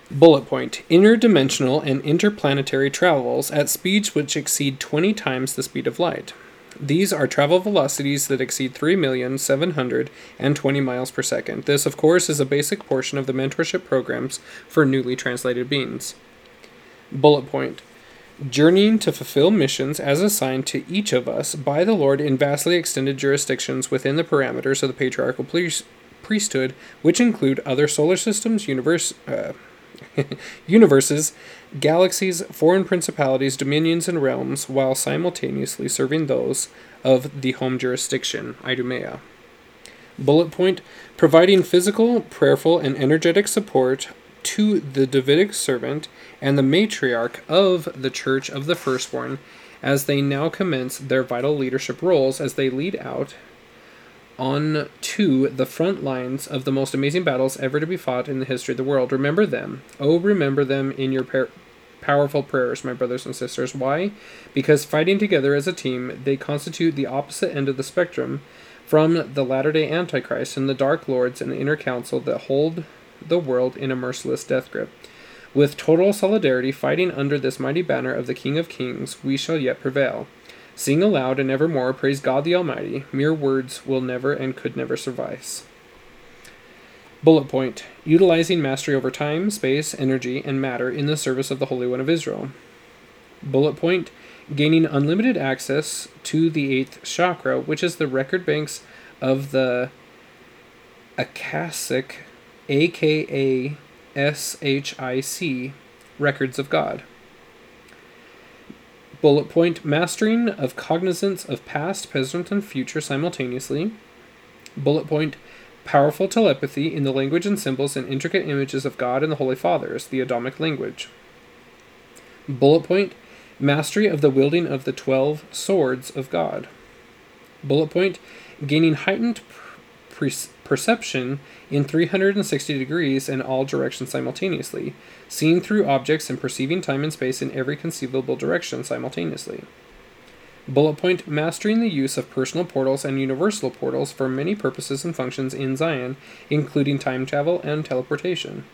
Bullet point Interdimensional and interplanetary travels at speeds which exceed 20 times the speed of light. These are travel velocities that exceed 3,720 miles per second. This, of course, is a basic portion of the mentorship programs for newly translated beings. Bullet point Journeying to fulfill missions as assigned to each of us by the Lord in vastly extended jurisdictions within the parameters of the patriarchal priesthood, which include other solar systems, universe. Uh, universes, galaxies, foreign principalities, dominions, and realms, while simultaneously serving those of the home jurisdiction, Idumea. Bullet point providing physical, prayerful, and energetic support to the Davidic servant and the matriarch of the Church of the Firstborn as they now commence their vital leadership roles as they lead out on to the front lines of the most amazing battles ever to be fought in the history of the world. Remember them. Oh, remember them in your par- powerful prayers, my brothers and sisters. Why? Because fighting together as a team, they constitute the opposite end of the spectrum from the latter day Antichrist and the Dark Lords and the inner council that hold the world in a merciless death grip. With total solidarity, fighting under this mighty banner of the King of Kings, we shall yet prevail. Sing aloud and evermore, praise God the Almighty. Mere words will never and could never suffice. Bullet point Utilizing mastery over time, space, energy, and matter in the service of the Holy One of Israel. Bullet point Gaining unlimited access to the eighth chakra, which is the record banks of the Akashic, aka SHIC, records of God. Bullet point mastering of cognizance of past, present, and future simultaneously. Bullet point powerful telepathy in the language and symbols and intricate images of God and the Holy Fathers, the Adamic language. Bullet point mastery of the wielding of the twelve swords of God. Bullet point gaining heightened pre- perception in 360 degrees in all directions simultaneously, seeing through objects and perceiving time and space in every conceivable direction simultaneously. Bullet point mastering the use of personal portals and universal portals for many purposes and functions in Zion, including time travel and teleportation.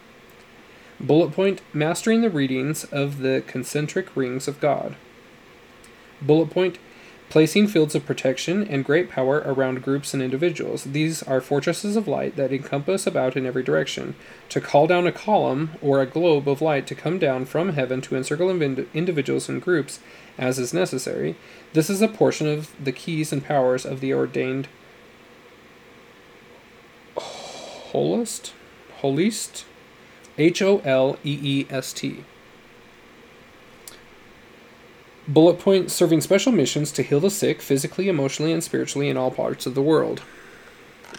Bullet point mastering the readings of the concentric rings of God. Bullet point placing fields of protection and great power around groups and individuals. These are fortresses of light that encompass about in every direction. To call down a column or a globe of light to come down from heaven to encircle individuals and groups as is necessary, this is a portion of the keys and powers of the ordained holist, holist, H O L E E S T. Bullet point serving special missions to heal the sick physically, emotionally, and spiritually in all parts of the world.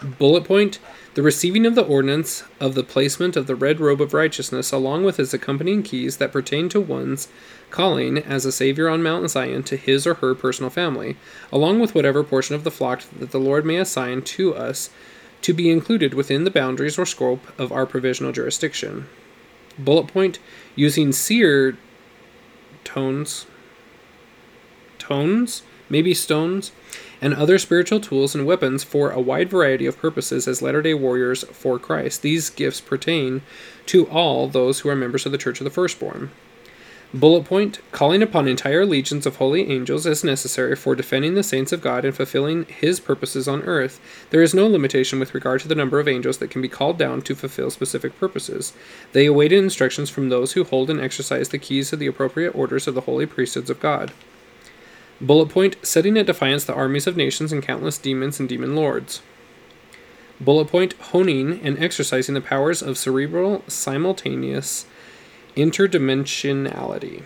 Bullet point the receiving of the ordinance of the placement of the red robe of righteousness, along with its accompanying keys that pertain to one's calling as a Savior on Mount Zion to his or her personal family, along with whatever portion of the flock that the Lord may assign to us to be included within the boundaries or scope of our provisional jurisdiction. Bullet point using seer tones tones, maybe stones, and other spiritual tools and weapons for a wide variety of purposes as Latter day Warriors for Christ. These gifts pertain to all those who are members of the Church of the Firstborn. Bullet point calling upon entire legions of holy angels as necessary for defending the saints of God and fulfilling his purposes on earth. There is no limitation with regard to the number of angels that can be called down to fulfill specific purposes. They awaited instructions from those who hold and exercise the keys of the appropriate orders of the holy priesthoods of God. Bullet point setting at defiance the armies of nations and countless demons and demon lords. Bullet point honing and exercising the powers of cerebral simultaneous Interdimensionality.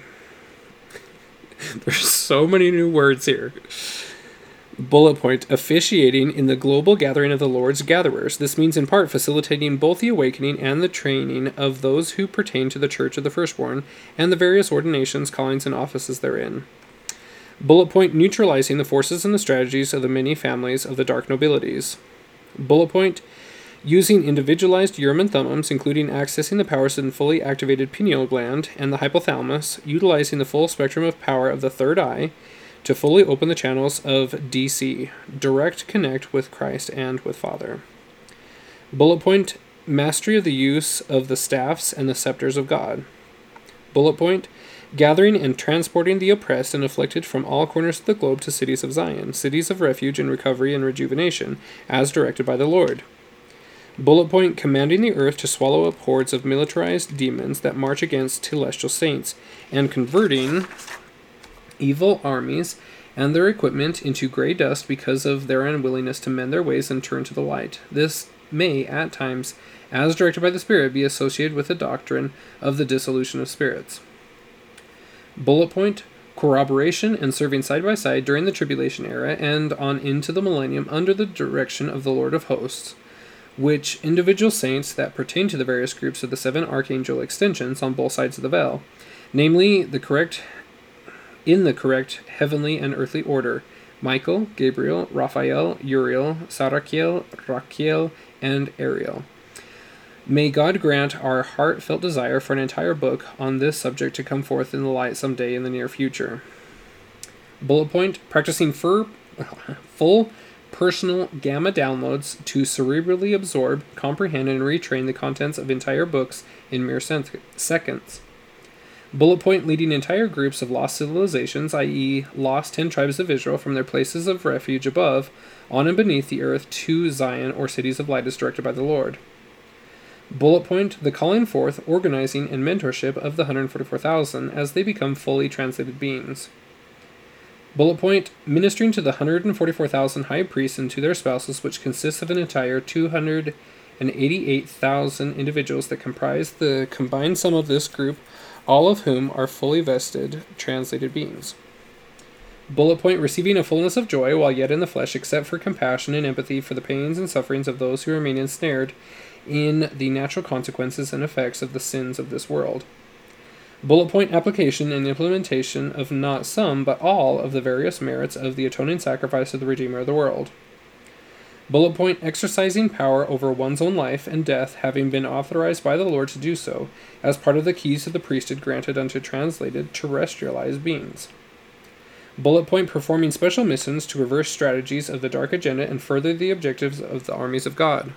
There's so many new words here. Bullet point officiating in the global gathering of the Lord's gatherers. This means in part facilitating both the awakening and the training of those who pertain to the Church of the Firstborn and the various ordinations, callings, and offices therein. Bullet point neutralizing the forces and the strategies of the many families of the dark nobilities. Bullet point using individualized urim and thummums, including accessing the powers in fully activated pineal gland and the hypothalamus, utilizing the full spectrum of power of the third eye to fully open the channels of DC, direct connect with Christ and with Father. Bullet point mastery of the use of the staffs and the scepters of God. Bullet point gathering and transporting the oppressed and afflicted from all corners of the globe to cities of Zion, cities of refuge and recovery and rejuvenation, as directed by the Lord. Bullet point commanding the earth to swallow up hordes of militarized demons that march against celestial saints, and converting evil armies and their equipment into gray dust because of their unwillingness to mend their ways and turn to the light. This may, at times, as directed by the Spirit, be associated with the doctrine of the dissolution of spirits. Bullet point corroboration and serving side by side during the tribulation era and on into the millennium under the direction of the Lord of hosts, which individual saints that pertain to the various groups of the seven archangel extensions on both sides of the veil, namely the correct in the correct heavenly and earthly order Michael, Gabriel, Raphael, Uriel, Sarakiel, Rachiel, and Ariel. May God grant our heartfelt desire for an entire book on this subject to come forth in the light someday in the near future. Bullet point practicing for, full personal gamma downloads to cerebrally absorb, comprehend, and retrain the contents of entire books in mere seconds. Bullet point leading entire groups of lost civilizations, i.e., lost ten tribes of Israel, from their places of refuge above, on and beneath the earth to Zion or cities of light as directed by the Lord. Bullet point the calling forth, organizing, and mentorship of the 144,000 as they become fully translated beings. Bullet point ministering to the 144,000 high priests and to their spouses, which consists of an entire 288,000 individuals that comprise the combined sum of this group all of whom are fully vested, translated beings. Bullet point receiving a fullness of joy while yet in the flesh, except for compassion and empathy for the pains and sufferings of those who remain ensnared in the natural consequences and effects of the sins of this world. Bullet point application and implementation of not some, but all of the various merits of the atoning sacrifice of the Redeemer of the world. Bullet point exercising power over one's own life and death, having been authorized by the Lord to do so, as part of the keys of the priesthood granted unto translated terrestrialized beings. Bullet point performing special missions to reverse strategies of the dark agenda and further the objectives of the armies of God.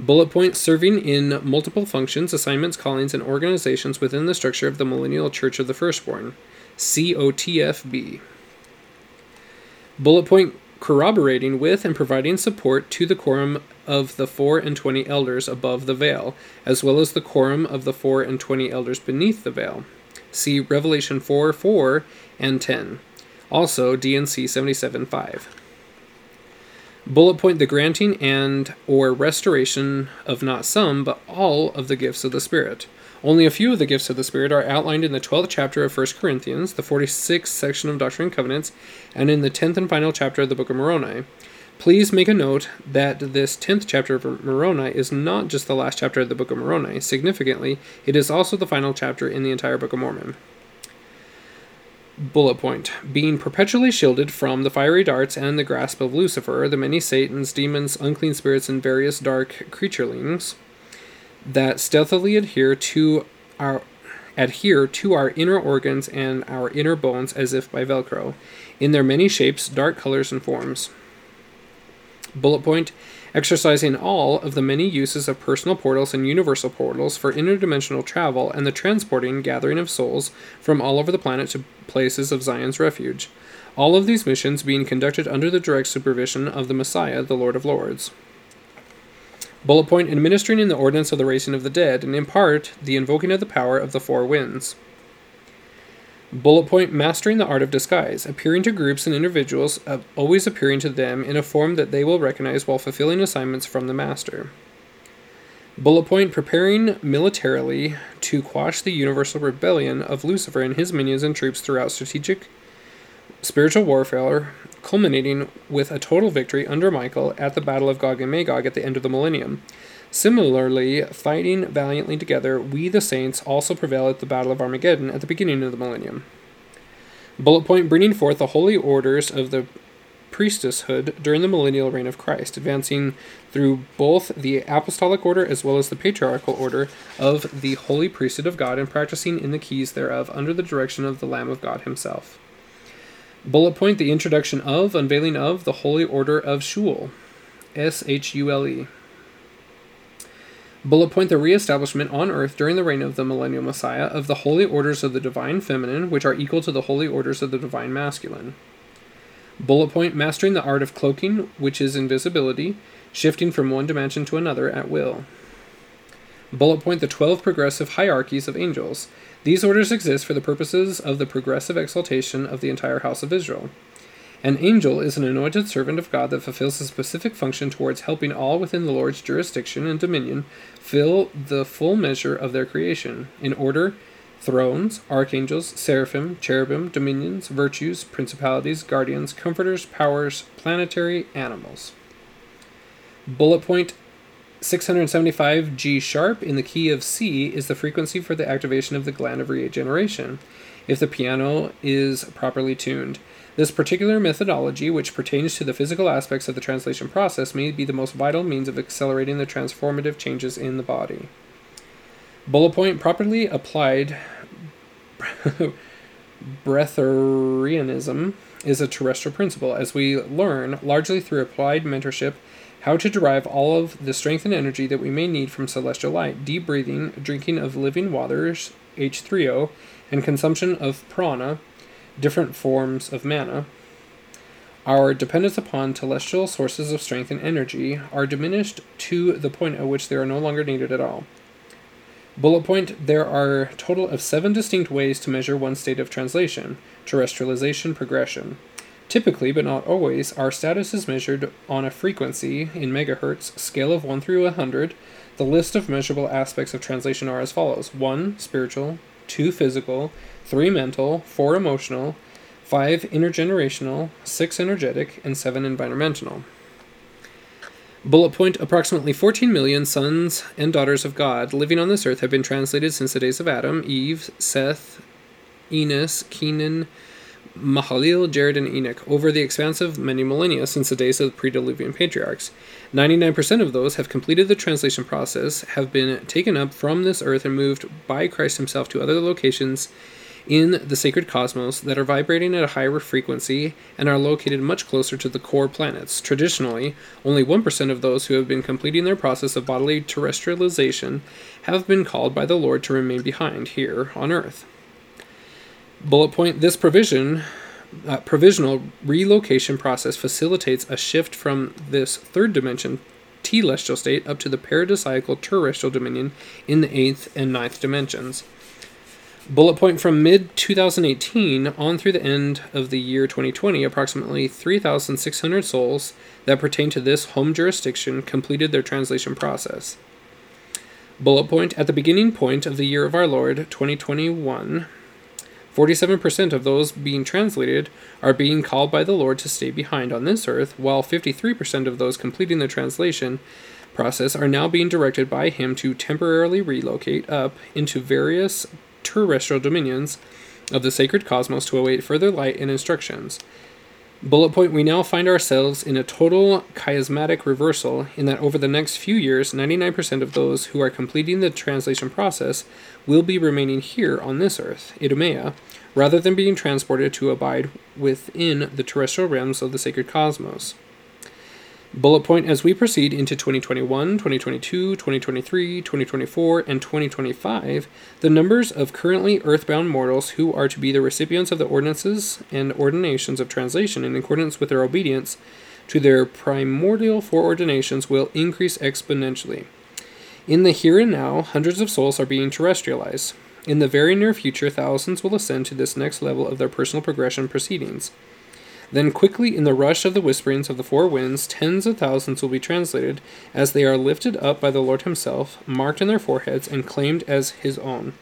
Bullet point serving in multiple functions, assignments, callings, and organizations within the structure of the Millennial Church of the Firstborn. COTFB. Bullet point corroborating with and providing support to the quorum of the four and twenty elders above the veil, as well as the quorum of the four and twenty elders beneath the veil. See Revelation 4 4 and 10. Also, D&C 77 5. Bullet point the granting and or restoration of not some, but all of the gifts of the Spirit. Only a few of the gifts of the Spirit are outlined in the 12th chapter of 1 Corinthians, the 46th section of Doctrine and Covenants, and in the 10th and final chapter of the Book of Moroni. Please make a note that this 10th chapter of Moroni is not just the last chapter of the Book of Moroni. Significantly, it is also the final chapter in the entire Book of Mormon. Bullet point. Being perpetually shielded from the fiery darts and the grasp of Lucifer, the many Satans, demons, unclean spirits, and various dark creaturelings that stealthily adhere to our adhere to our inner organs and our inner bones as if by velcro in their many shapes dark colors and forms. Bullet point exercising all of the many uses of personal portals and universal portals for interdimensional travel and the transporting gathering of souls from all over the planet to places of Zion's refuge all of these missions being conducted under the direct supervision of the Messiah the Lord of Lords Bullet point administering in the ordinance of the raising of the dead, and in part the invoking of the power of the four winds. Bullet point mastering the art of disguise, appearing to groups and individuals, uh, always appearing to them in a form that they will recognize while fulfilling assignments from the master. Bullet point preparing militarily to quash the universal rebellion of Lucifer and his minions and troops throughout strategic spiritual warfare, culminating with a total victory under Michael at the Battle of Gog and Magog at the end of the millennium. Similarly, fighting valiantly together, we the saints also prevail at the Battle of Armageddon at the beginning of the millennium. Bullet point bringing forth the holy orders of the priestesshood during the millennial reign of Christ, advancing through both the apostolic order as well as the patriarchal order of the holy priesthood of God and practicing in the keys thereof under the direction of the Lamb of God himself. Bullet point the introduction of, unveiling of, the holy order of Shule. S H U L E. Bullet point the reestablishment on earth during the reign of the millennial Messiah of the holy orders of the divine feminine, which are equal to the holy orders of the divine masculine. Bullet point mastering the art of cloaking, which is invisibility, shifting from one dimension to another at will. Bullet point the 12 progressive hierarchies of angels. These orders exist for the purposes of the progressive exaltation of the entire house of Israel. An angel is an anointed servant of God that fulfills a specific function towards helping all within the Lord's jurisdiction and dominion fill the full measure of their creation, in order thrones, archangels, seraphim, cherubim, dominions, virtues, principalities, guardians, comforters, powers, planetary animals. Bullet point 675 G sharp in the key of C is the frequency for the activation of the gland of regeneration if the piano is properly tuned. This particular methodology, which pertains to the physical aspects of the translation process, may be the most vital means of accelerating the transformative changes in the body. Bullet point properly applied breatharianism is a terrestrial principle as we learn largely through applied mentorship how to derive all of the strength and energy that we may need from celestial light deep breathing drinking of living waters h3o and consumption of prana different forms of mana. Our dependence upon celestial sources of strength and energy are diminished to the point at which they are no longer needed at all. Bullet point There are total of seven distinct ways to measure one state of translation, terrestrialization progression. Typically, but not always, our status is measured on a frequency in megahertz scale of 1 through 100. The list of measurable aspects of translation are as follows. 1 spiritual, 2 physical, 3 mental, 4 emotional, 5 intergenerational, 6 energetic, and 7 environmental. Bullet point approximately 14 million sons and daughters of God living on this earth have been translated since the days of Adam, Eve, Seth, Enos, Kenan, Mahalil, Jared, and Enoch over the expanse of many millennia since the days of the pre-Diluvian patriarchs. 99% of those have completed the translation process, have been taken up from this earth and moved by Christ himself to other locations in the sacred cosmos that are vibrating at a higher frequency and are located much closer to the core planets. Traditionally, only 1% of those who have been completing their process of bodily terrestrialization have been called by the Lord to remain behind here on Earth. Bullet point this provision uh, provisional relocation process facilitates a shift from this third dimension telestial state up to the paradisiacal terrestrial dominion in the eighth and ninth dimensions. Bullet point from mid 2018 on through the end of the year 2020, approximately 3,600 souls that pertain to this home jurisdiction completed their translation process. Bullet point at the beginning point of the year of our Lord 2021, 47% of those being translated are being called by the Lord to stay behind on this earth, while 53% of those completing the translation process are now being directed by Him to temporarily relocate up into various terrestrial dominions of the sacred cosmos to await further light and instructions. Bullet point We now find ourselves in a total chiasmatic reversal in that over the next few years, 99% of those who are completing the translation process will be remaining here on this earth, Idumea, rather than being transported to abide within the terrestrial realms of the sacred cosmos. Bullet point as we proceed into 2021, 2022, 2023, 2024, and 2025, the numbers of currently earthbound mortals who are to be the recipients of the ordinances and ordinations of translation in accordance with their obedience to their primordial foreordinations will increase exponentially. In the here and now, hundreds of souls are being terrestrialized. In the very near future, thousands will ascend to this next level of their personal progression proceedings. Then, quickly, in the rush of the whisperings of the four winds, tens of thousands will be translated as they are lifted up by the Lord Himself, marked in their foreheads, and claimed as His own.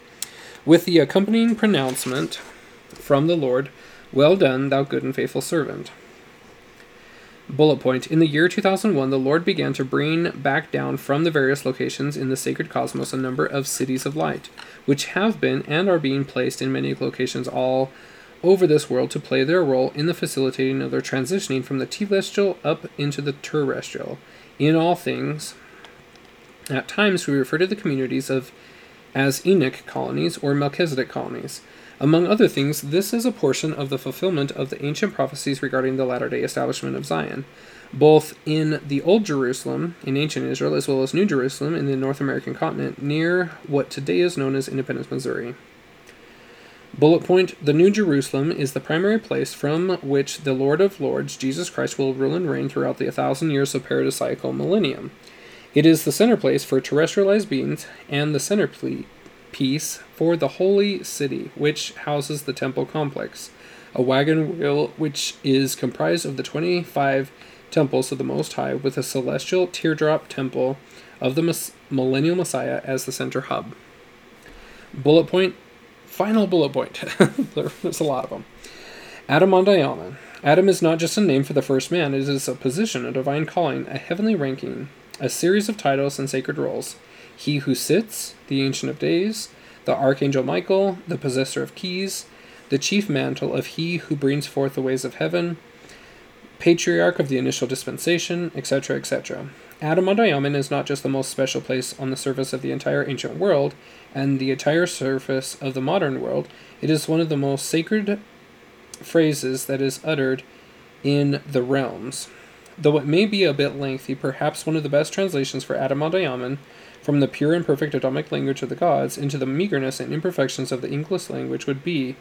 With the accompanying pronouncement from the Lord, Well done, thou good and faithful servant. Bullet point In the year 2001, the Lord began to bring back down from the various locations in the sacred cosmos a number of cities of light, which have been and are being placed in many locations all over this world to play their role in the facilitating of their transitioning from the telestial up into the terrestrial. In all things, at times we refer to the communities of as Enoch colonies or Melchizedek colonies. Among other things, this is a portion of the fulfillment of the ancient prophecies regarding the latter day establishment of Zion, both in the Old Jerusalem, in ancient Israel, as well as New Jerusalem in the North American continent, near what today is known as Independence, Missouri. Bullet point The New Jerusalem is the primary place from which the Lord of Lords, Jesus Christ, will rule and reign throughout the thousand years of paradisiacal millennium. It is the center place for terrestrialized beings and the centerpiece for the holy city, which houses the temple complex, a wagon wheel which is comprised of the 25 temples of the Most High, with a celestial teardrop temple of the millennial Messiah as the center hub. Bullet point Final bullet point. There's a lot of them. Adam-ondi-Ahman. Adam is not just a name for the first man, it is a position, a divine calling, a heavenly ranking, a series of titles and sacred roles. He who sits, the Ancient of Days, the Archangel Michael, the possessor of keys, the chief mantle of he who brings forth the ways of heaven, patriarch of the initial dispensation, etc., etc. Adam is not just the most special place on the surface of the entire ancient world, and the entire surface of the modern world, it is one of the most sacred phrases that is uttered in the realms. Though it may be a bit lengthy, perhaps one of the best translations for Adam from the pure and perfect Adamic language of the gods into the meagerness and imperfections of the English language would be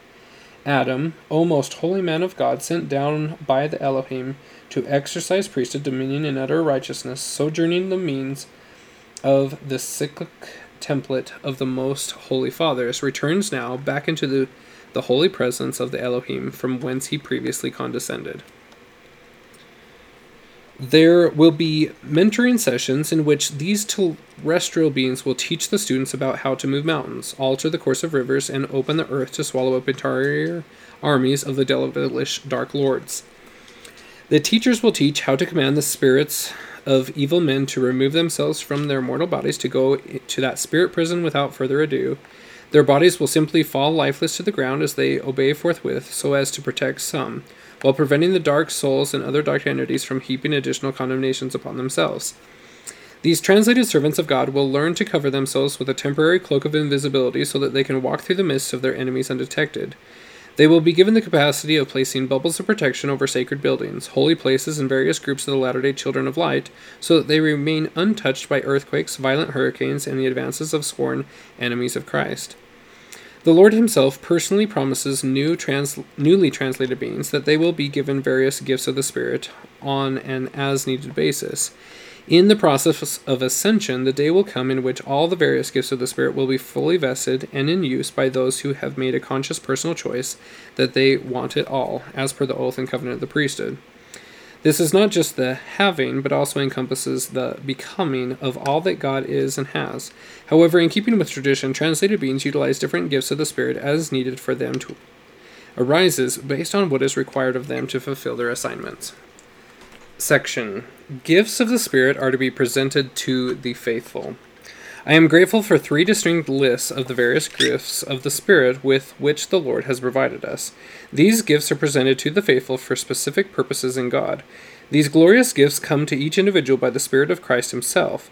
Adam, O most holy man of God, sent down by the Elohim to exercise priesthood, dominion, and utter righteousness, sojourning the means of the cyclic template of the most holy fathers, returns now back into the, the holy presence of the Elohim from whence he previously condescended. There will be mentoring sessions in which these terrestrial beings will teach the students about how to move mountains, alter the course of rivers, and open the earth to swallow up entire armies of the devilish dark lords. The teachers will teach how to command the spirits of evil men to remove themselves from their mortal bodies to go to that spirit prison without further ado. Their bodies will simply fall lifeless to the ground as they obey forthwith, so as to protect some, while preventing the dark souls and other dark entities from heaping additional condemnations upon themselves. These translated servants of God will learn to cover themselves with a temporary cloak of invisibility so that they can walk through the midst of their enemies undetected. They will be given the capacity of placing bubbles of protection over sacred buildings, holy places, and various groups of the Latter day Children of Light, so that they remain untouched by earthquakes, violent hurricanes, and the advances of sworn enemies of Christ. The Lord Himself personally promises new trans- newly translated beings that they will be given various gifts of the Spirit on an as needed basis. In the process of ascension, the day will come in which all the various gifts of the Spirit will be fully vested and in use by those who have made a conscious personal choice that they want it all, as per the oath and covenant of the priesthood. This is not just the having, but also encompasses the becoming of all that God is and has. However, in keeping with tradition, translated beings utilize different gifts of the Spirit as needed for them to arises based on what is required of them to fulfill their assignments. Section Gifts of the Spirit are to be presented to the faithful. I am grateful for three distinct lists of the various gifts of the Spirit with which the Lord has provided us. These gifts are presented to the faithful for specific purposes in God. These glorious gifts come to each individual by the Spirit of Christ Himself.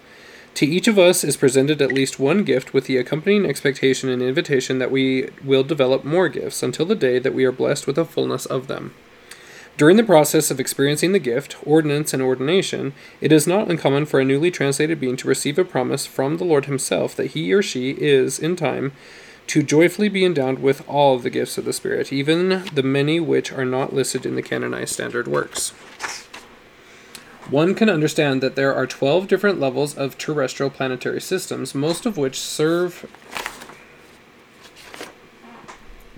To each of us is presented at least one gift with the accompanying expectation and invitation that we will develop more gifts until the day that we are blessed with a fullness of them. During the process of experiencing the gift, ordinance, and ordination, it is not uncommon for a newly translated being to receive a promise from the Lord Himself that he or she is, in time, to joyfully be endowed with all the gifts of the Spirit, even the many which are not listed in the canonized standard works. One can understand that there are 12 different levels of terrestrial planetary systems, most of which serve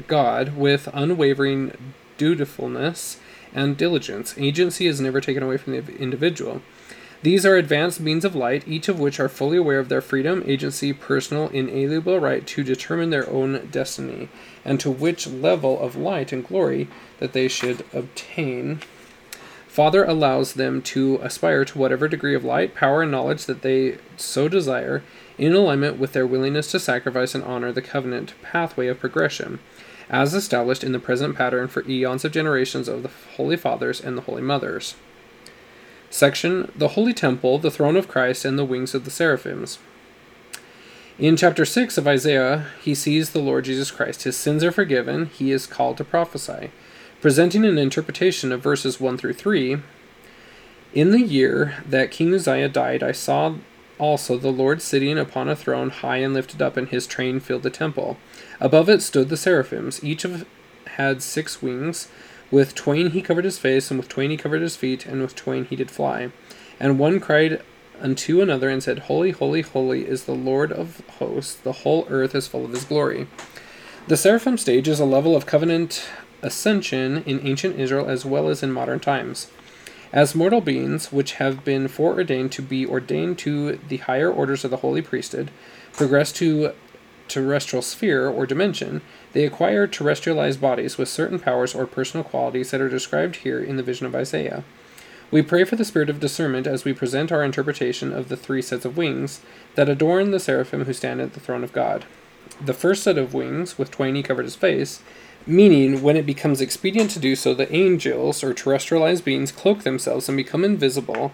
God with unwavering dutifulness, and diligence. Agency is never taken away from the individual. These are advanced means of light, each of which are fully aware of their freedom, agency, personal, inalienable right to determine their own destiny, and to which level of light and glory that they should obtain. Father allows them to aspire to whatever degree of light, power, and knowledge that they so desire, in alignment with their willingness to sacrifice and honor the covenant pathway of progression, as established in the present pattern for eons of generations of the Holy Fathers and the Holy Mothers. Section The Holy Temple, the Throne of Christ, and the Wings of the Seraphims. In chapter 6 of Isaiah, he sees the Lord Jesus Christ. His sins are forgiven. He is called to prophesy. Presenting an interpretation of verses 1 through 3 In the year that King Uzziah died, I saw also the Lord sitting upon a throne high and lifted up, and his train filled the temple. Above it stood the seraphims. Each of had six wings. With twain he covered his face, and with twain he covered his feet, and with twain he did fly. And one cried unto another and said, Holy, holy, holy is the Lord of hosts, the whole earth is full of his glory. The seraphim stage is a level of covenant ascension in ancient Israel as well as in modern times. As mortal beings, which have been foreordained to be ordained to the higher orders of the holy priesthood, progress to terrestrial sphere or dimension, they acquire terrestrialized bodies with certain powers or personal qualities that are described here in the vision of Isaiah. We pray for the spirit of discernment as we present our interpretation of the three sets of wings that adorn the seraphim who stand at the throne of God. The first set of wings, with twain he covered his face, meaning when it becomes expedient to do so, the angels or terrestrialized beings cloak themselves and become invisible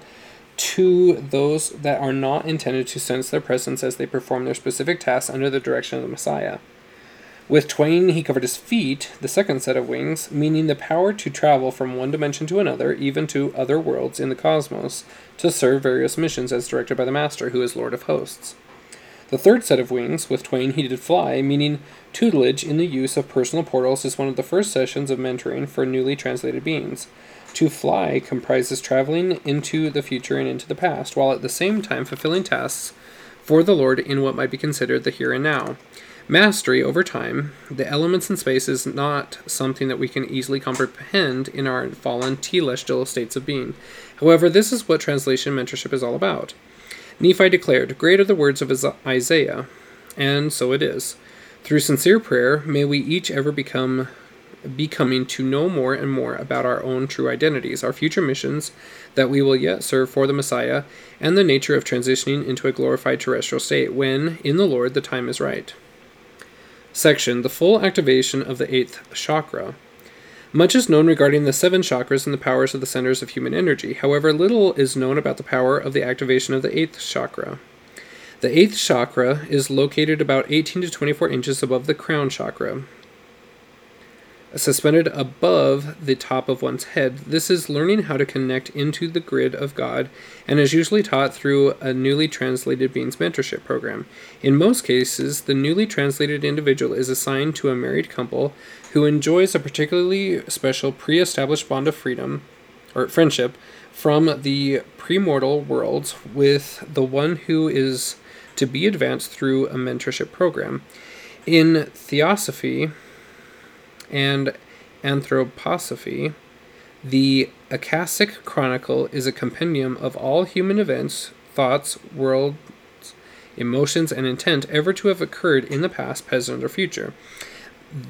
to those that are not intended to sense their presence as they perform their specific tasks under the direction of the Messiah. With twain he covered his feet, the second set of wings, meaning the power to travel from one dimension to another, even to other worlds in the cosmos, to serve various missions as directed by the Master, who is Lord of Hosts. The third set of wings, with twain he did fly, meaning tutelage in the use of personal portals, is one of the first sessions of mentoring for newly translated beings. To fly comprises traveling into the future and into the past, while at the same time fulfilling tasks for the Lord in what might be considered the here and now. Mastery over time, the elements in space is not something that we can easily comprehend in our fallen telestial states of being. However, this is what translation mentorship is all about. Nephi declared, Great are the words of Isaiah, and so it is. Through sincere prayer, may we each ever become becoming to know more and more about our own true identities, our future missions that we will yet serve for the Messiah, and the nature of transitioning into a glorified terrestrial state when, in the Lord, the time is right. Section The Full Activation of the Eighth Chakra. Much is known regarding the seven chakras and the powers of the centers of human energy. However, little is known about the power of the activation of the eighth chakra. The eighth chakra is located about 18 to 24 inches above the crown chakra suspended above the top of one's head. This is learning how to connect into the grid of God and is usually taught through a newly translated beings mentorship program. In most cases, the newly translated individual is assigned to a married couple who enjoys a particularly special pre established bond of freedom or friendship from the premortal worlds with the one who is to be advanced through a mentorship program. In theosophy, and anthroposophy, the Akashic Chronicle is a compendium of all human events, thoughts, worlds, emotions, and intent ever to have occurred in the past, present, or future.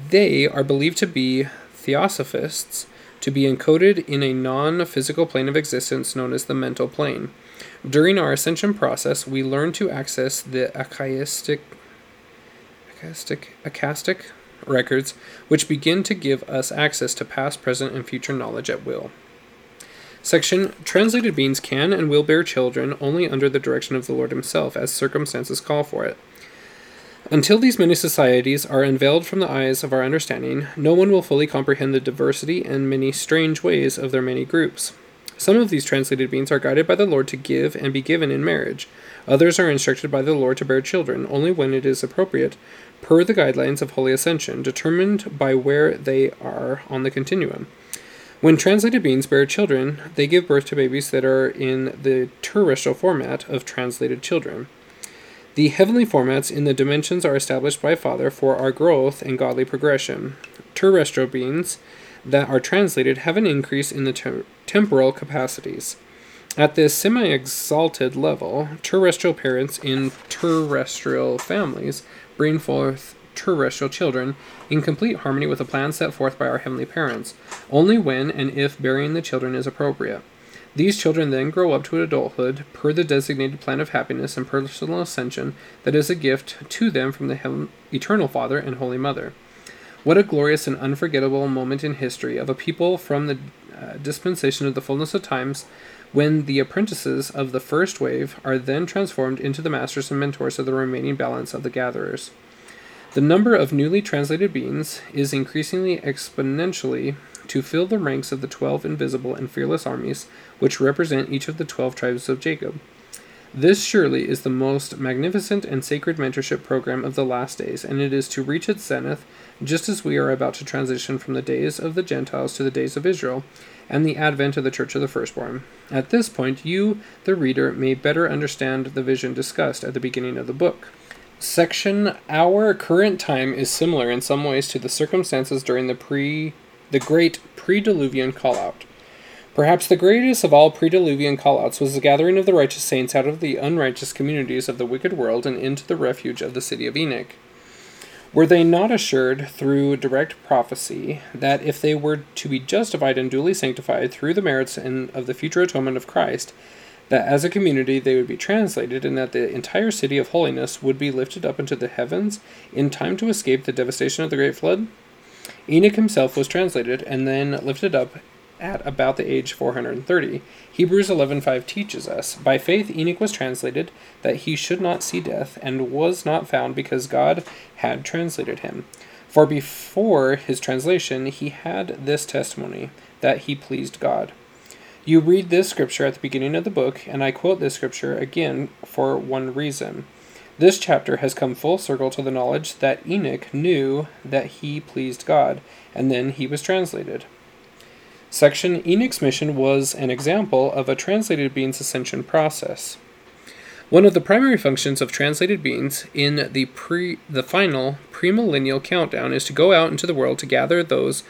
They are believed to be theosophists, to be encoded in a non physical plane of existence known as the mental plane. During our ascension process, we learn to access the Akashic, Akashic records, which begin to give us access to past, present, and future knowledge at will. Section Translated beings can and will bear children only under the direction of the Lord Himself, as circumstances call for it. Until these many societies are unveiled from the eyes of our understanding, no one will fully comprehend the diversity and many strange ways of their many groups. Some of these translated beings are guided by the Lord to give and be given in marriage. Others are instructed by the Lord to bear children only when it is appropriate, per the guidelines of Holy Ascension, determined by where they are on the continuum. When translated beings bear children, they give birth to babies that are in the terrestrial format of translated children. The heavenly formats in the dimensions are established by Father for our growth and godly progression. Terrestrial beings that are translated have an increase in the ter- temporal capacities. At this semi exalted level, terrestrial parents in terrestrial families bring forth terrestrial children in complete harmony with the plan set forth by our heavenly parents, only when and if burying the children is appropriate. These children then grow up to adulthood per the designated plan of happiness and personal ascension that is a gift to them from the eternal Father and Holy Mother. What a glorious and unforgettable moment in history of a people from the uh, dispensation of the fullness of times when the apprentices of the first wave are then transformed into the masters and mentors of the remaining balance of the gatherers. The number of newly translated beings is increasingly exponentially to fill the ranks of the twelve invisible and fearless armies which represent each of the twelve tribes of Jacob. This surely is the most magnificent and sacred mentorship program of the last days, and it is to reach its zenith just as we are about to transition from the days of the Gentiles to the days of Israel and the advent of the Church of the Firstborn. At this point, you, the reader, may better understand the vision discussed at the beginning of the book. Section Our current time is similar in some ways to the circumstances during the pre the great pre-Diluvian callout. Perhaps the greatest of all pre-Diluvian callouts was the gathering of the righteous saints out of the unrighteous communities of the wicked world and into the refuge of the city of Enoch. Were they not assured through direct prophecy that if they were to be justified and duly sanctified through the merits of the future atonement of Christ, that as a community they would be translated, and that the entire city of holiness would be lifted up into the heavens in time to escape the devastation of the great flood? Enoch himself was translated and then lifted up at about the age 430. Hebrews 11:5 teaches us, "By faith Enoch was translated that he should not see death, and was not found because God had translated him. For before his translation he had this testimony that he pleased God." You read this scripture at the beginning of the book, and I quote this scripture again for one reason. This chapter has come full circle to the knowledge that Enoch knew that he pleased God, and then he was translated. Section Enoch's mission was an example of a translated being's ascension process. One of the primary functions of translated beings in the pre the final premillennial countdown is to go out into the world to gather those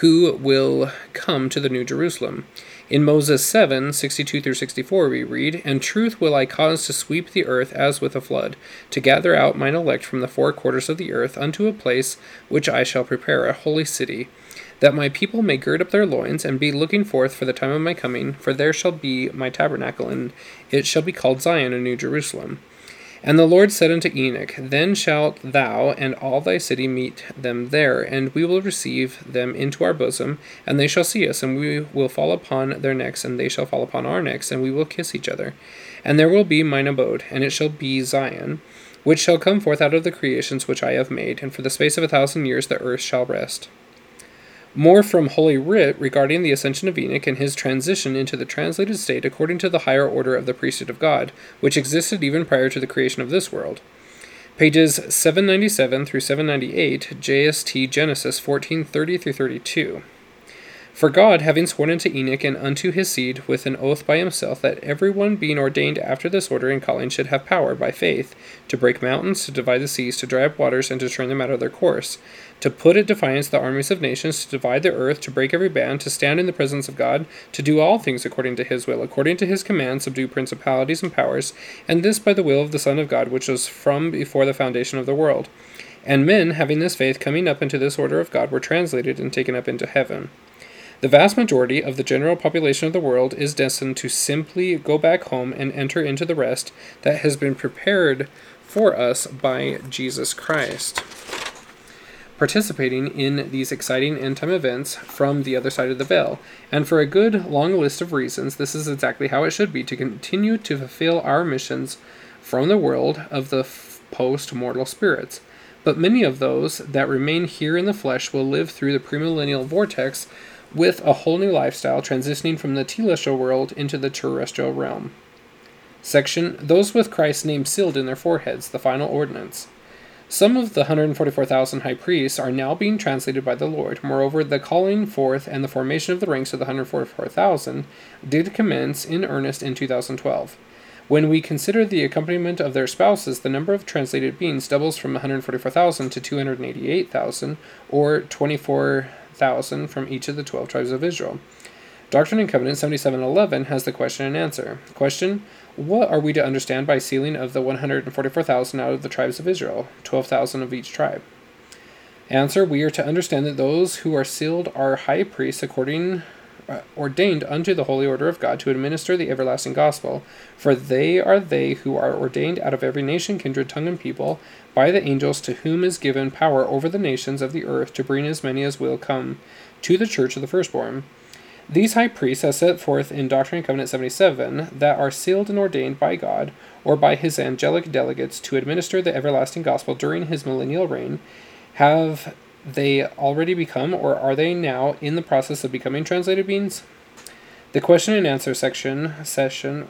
who will come to the New Jerusalem. In Moses 7 62 through 64, we read, And truth will I cause to sweep the earth as with a flood, to gather out mine elect from the four quarters of the earth unto a place which I shall prepare, a holy city, that my people may gird up their loins and be looking forth for the time of my coming, for there shall be my tabernacle, and it shall be called Zion, a new Jerusalem. And the Lord said unto Enoch, Then shalt thou and all thy city meet them there, and we will receive them into our bosom, and they shall see us, and we will fall upon their necks, and they shall fall upon our necks, and we will kiss each other. And there will be mine abode, and it shall be Zion, which shall come forth out of the creations which I have made, and for the space of a thousand years the earth shall rest. More from Holy Writ regarding the ascension of Enoch and his transition into the translated state according to the higher order of the priesthood of God, which existed even prior to the creation of this world. Pages 797 through 798, JST Genesis 1430 through 32. For God, having sworn unto Enoch and unto his seed with an oath by himself, that every one being ordained after this order and calling should have power, by faith, to break mountains, to divide the seas, to dry up waters, and to turn them out of their course, to put at defiance the armies of nations, to divide the earth, to break every band, to stand in the presence of God, to do all things according to his will, according to his command, subdue principalities and powers, and this by the will of the Son of God, which was from before the foundation of the world. And men, having this faith, coming up into this order of God, were translated and taken up into heaven. The vast majority of the general population of the world is destined to simply go back home and enter into the rest that has been prepared for us by Jesus Christ. Participating in these exciting end time events from the other side of the veil. And for a good long list of reasons, this is exactly how it should be to continue to fulfill our missions from the world of the post mortal spirits. But many of those that remain here in the flesh will live through the premillennial vortex with a whole new lifestyle transitioning from the telestial world into the terrestrial realm. Section Those with Christ's name sealed in their foreheads, the final ordinance. Some of the 144,000 high priests are now being translated by the Lord. Moreover, the calling forth and the formation of the ranks of the 144,000 did commence in earnest in 2012. When we consider the accompaniment of their spouses, the number of translated beings doubles from 144,000 to 288,000, or 24 thousand from each of the twelve tribes of Israel. Doctrine and Covenant 7711 has the question and answer. Question What are we to understand by sealing of the 144,000 out of the tribes of Israel, 12,000 of each tribe? Answer We are to understand that those who are sealed are high priests according Uh, ordained unto the holy order of God to administer the everlasting gospel. For they are they who are ordained out of every nation, kindred, tongue, and people by the angels to whom is given power over the nations of the earth to bring as many as will come to the church of the firstborn. These high priests, as set forth in Doctrine and Covenant 77, that are sealed and ordained by God or by his angelic delegates to administer the everlasting gospel during his millennial reign, have they already become or are they now in the process of becoming translated beings? The question and answer section session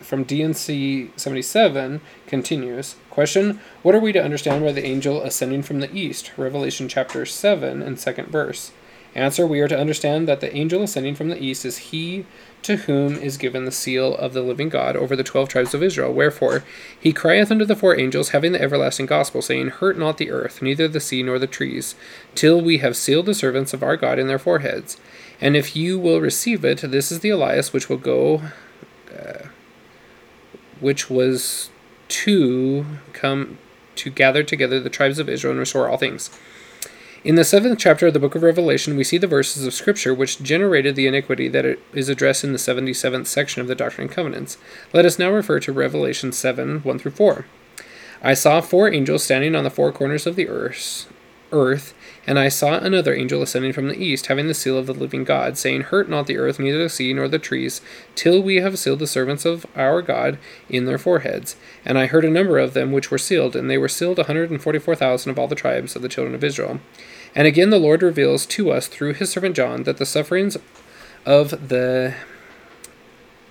from D&C 77 continues. Question What are we to understand by the angel ascending from the east? Revelation chapter 7 and second verse. Answer We are to understand that the angel ascending from the east is he to whom is given the seal of the living God over the twelve tribes of Israel. Wherefore, he crieth unto the four angels, having the everlasting gospel, saying, Hurt not the earth, neither the sea nor the trees, till we have sealed the servants of our God in their foreheads. And if you will receive it, this is the Elias which will go, uh, which was to come to gather together the tribes of Israel and restore all things. In the seventh chapter of the book of Revelation, we see the verses of Scripture which generated the iniquity that is addressed in the 77th section of the Doctrine and Covenants. Let us now refer to Revelation 7 1 through 4. I saw four angels standing on the four corners of the earth, earth, and I saw another angel ascending from the east, having the seal of the living God, saying, Hurt not the earth, neither the sea, nor the trees, till we have sealed the servants of our God in their foreheads. And I heard a number of them which were sealed, and they were sealed a hundred and forty four thousand of all the tribes of the children of Israel. And again the Lord reveals to us through his servant John that the sufferings of the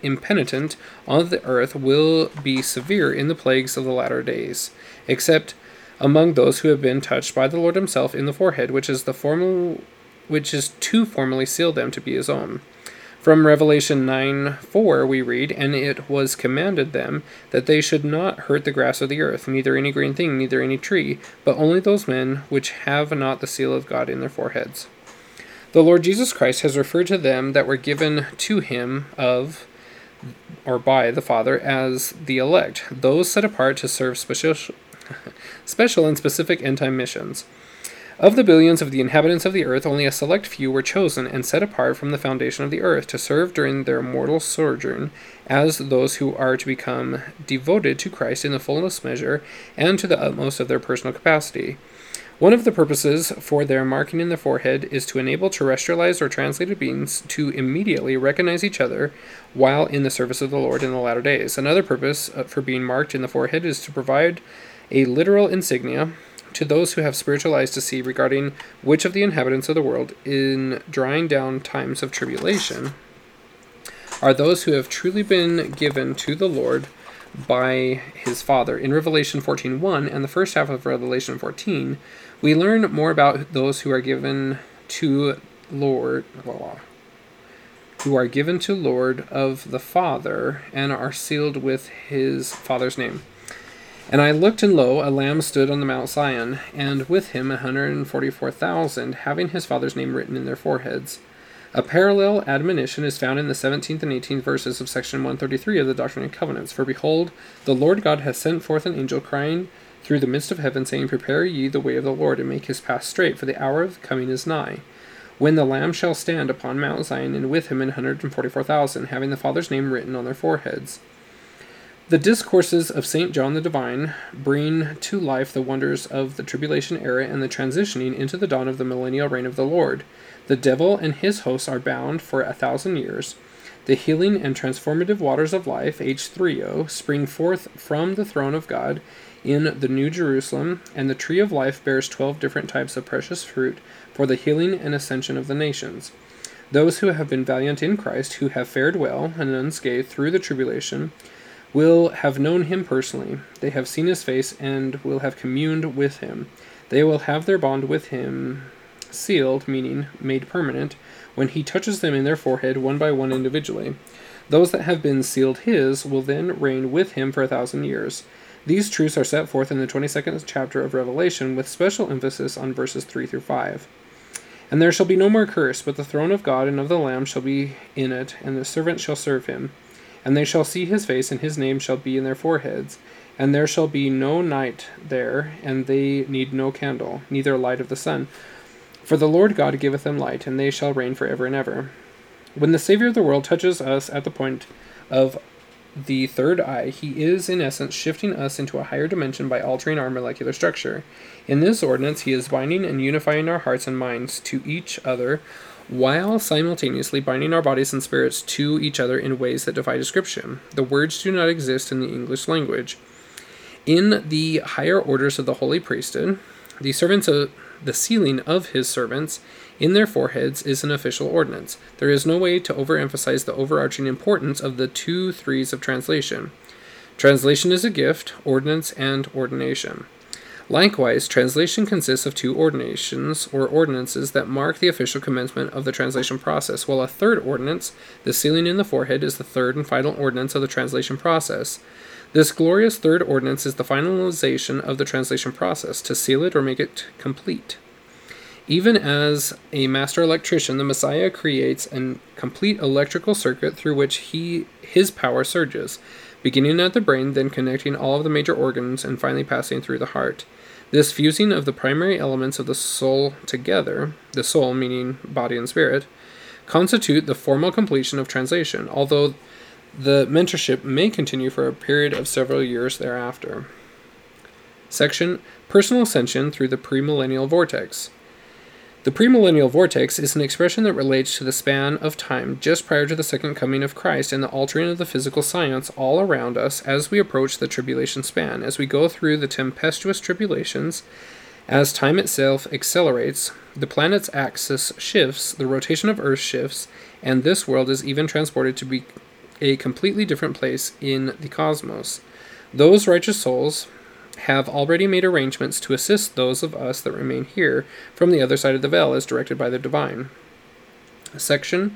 impenitent on the earth will be severe in the plagues of the latter days, except among those who have been touched by the Lord himself in the forehead, which is the formal which is to formally seal them to be his own. From Revelation 9 4, we read, And it was commanded them that they should not hurt the grass of the earth, neither any green thing, neither any tree, but only those men which have not the seal of God in their foreheads. The Lord Jesus Christ has referred to them that were given to him of or by the Father as the elect, those set apart to serve special, special and specific end time missions. Of the billions of the inhabitants of the earth, only a select few were chosen and set apart from the foundation of the earth to serve during their mortal sojourn as those who are to become devoted to Christ in the fullest measure and to the utmost of their personal capacity. One of the purposes for their marking in the forehead is to enable terrestrialized or translated beings to immediately recognize each other while in the service of the Lord in the latter days. Another purpose uh, for being marked in the forehead is to provide a literal insignia to those who have spiritual eyes to see regarding which of the inhabitants of the world, in drawing down times of tribulation, are those who have truly been given to the Lord by his Father. In Revelation 14:1 and the first half of Revelation 14, we learn more about those who are given to Lord who are given to Lord of the Father and are sealed with his Father's name. And I looked, and lo, a lamb stood on the Mount Zion, and with him a hundred and forty four thousand, having his father's name written in their foreheads. A parallel admonition is found in the 17th and 18th verses of section 133 of the Doctrine and Covenants. For behold, the Lord God hath sent forth an angel crying through the midst of heaven, saying, Prepare ye the way of the Lord, and make his path straight, for the hour of coming is nigh. When the Lamb shall stand upon Mount Zion, and with him an hundred and forty four thousand, having the Father's name written on their foreheads. The discourses of St. John the Divine bring to life the wonders of the tribulation era and the transitioning into the dawn of the millennial reign of the Lord. The devil and his hosts are bound for a thousand years. The healing and transformative waters of life, H3O, spring forth from the throne of God in the New Jerusalem, and the tree of life bears twelve different types of precious fruit for the healing and ascension of the nations. Those who have been valiant in Christ, who have fared well and unscathed through the tribulation, will have known him personally. They have seen his face and will have communed with him. They will have their bond with him sealed, meaning made permanent, when he touches them in their forehead one by one individually. Those that have been sealed his will then reign with him for a thousand years. These truths are set forth in the 22nd chapter of Revelation with special emphasis on verses 3 through 5. And there shall be no more curse, but the throne of God and of the Lamb shall be in it, and the servants shall serve him. And they shall see his face, and his name shall be in their foreheads. And there shall be no night there, and they need no candle, neither light of the sun. For the Lord God giveth them light, and they shall reign for ever and ever. When the Savior of the world touches us at the point of the third eye, he is, in essence, shifting us into a higher dimension by altering our molecular structure. In this ordinance, he is binding and unifying our hearts and minds to each other, while simultaneously binding our bodies and spirits to each other in ways that defy description. The words do not exist in the English language. In the higher orders of the holy priesthood, the servants of the sealing of his servants in their foreheads is an official ordinance. There is no way to overemphasize the overarching importance of the two threes of translation. Translation is a gift, ordinance, and ordination. Likewise, translation consists of two ordinations or ordinances that mark the official commencement of the translation process, while a third ordinance, the sealing in the forehead, is the third and final ordinance of the translation process. This glorious third ordinance is the finalization of the translation process, to seal it or make it complete. Even as a master electrician, the Messiah creates a complete electrical circuit through which he his power surges, beginning at the brain, then connecting all of the major organs, and finally passing through the heart. This fusing of the primary elements of the soul together, the soul meaning body and spirit, constitute the formal completion of translation, although the mentorship may continue for a period of several years thereafter. Section Personal Ascension through the Premillennial Vortex. The premillennial vortex is an expression that relates to the span of time just prior to the second coming of Christ and the altering of the physical science all around us as we approach the tribulation span. As we go through the tempestuous tribulations, as time itself accelerates, the planet's axis shifts, the rotation of Earth shifts, and this world is even transported to be a completely different place in the cosmos. Those righteous souls, have already made arrangements to assist those of us that remain here from the other side of the veil as directed by the divine. Section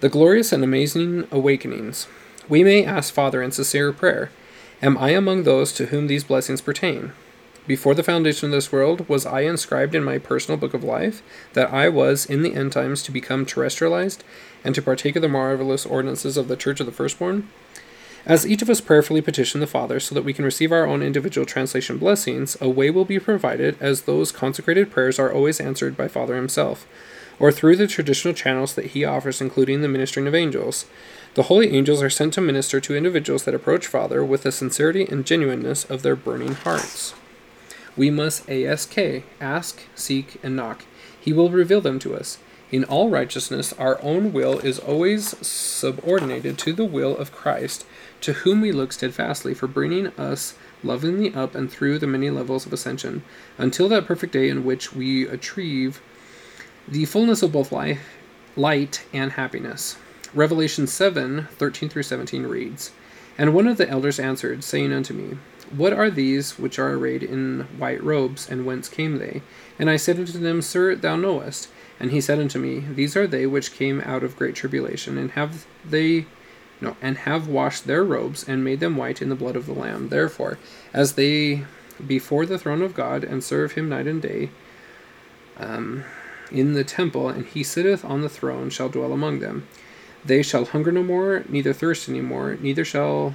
The Glorious and Amazing Awakenings. We may ask Father in sincere prayer Am I among those to whom these blessings pertain? Before the foundation of this world, was I inscribed in my personal book of life that I was in the end times to become terrestrialized and to partake of the marvelous ordinances of the Church of the Firstborn? As each of us prayerfully petition the Father so that we can receive our own individual translation blessings, a way will be provided as those consecrated prayers are always answered by Father himself, or through the traditional channels that he offers, including the ministering of angels. The holy angels are sent to minister to individuals that approach Father with the sincerity and genuineness of their burning hearts. We must ask, ask, seek, and knock. He will reveal them to us. In all righteousness, our own will is always subordinated to the will of Christ to whom we look steadfastly for bringing us lovingly up and through the many levels of ascension, until that perfect day in which we achieve the fullness of both life, light and happiness. Revelation 7 13 through 17 reads, And one of the elders answered, saying unto me, What are these which are arrayed in white robes, and whence came they? And I said unto them, Sir, thou knowest. And he said unto me, These are they which came out of great tribulation, and have they no, and have washed their robes and made them white in the blood of the Lamb. Therefore, as they before the throne of God and serve him night and day um, in the temple, and he sitteth on the throne, shall dwell among them. They shall hunger no more, neither thirst any more, neither shall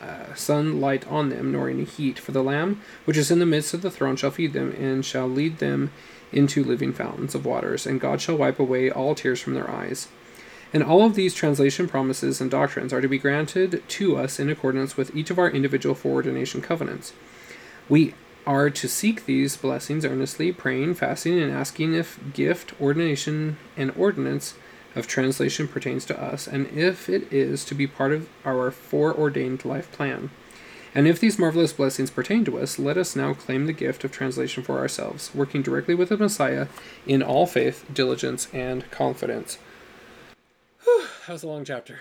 uh, sun light on them, nor any heat. For the Lamb which is in the midst of the throne shall feed them, and shall lead them into living fountains of waters, and God shall wipe away all tears from their eyes. And all of these translation promises and doctrines are to be granted to us in accordance with each of our individual foreordination covenants. We are to seek these blessings earnestly, praying, fasting, and asking if gift, ordination, and ordinance of translation pertains to us, and if it is to be part of our foreordained life plan. And if these marvelous blessings pertain to us, let us now claim the gift of translation for ourselves, working directly with the Messiah in all faith, diligence, and confidence. Whew, that was a long chapter.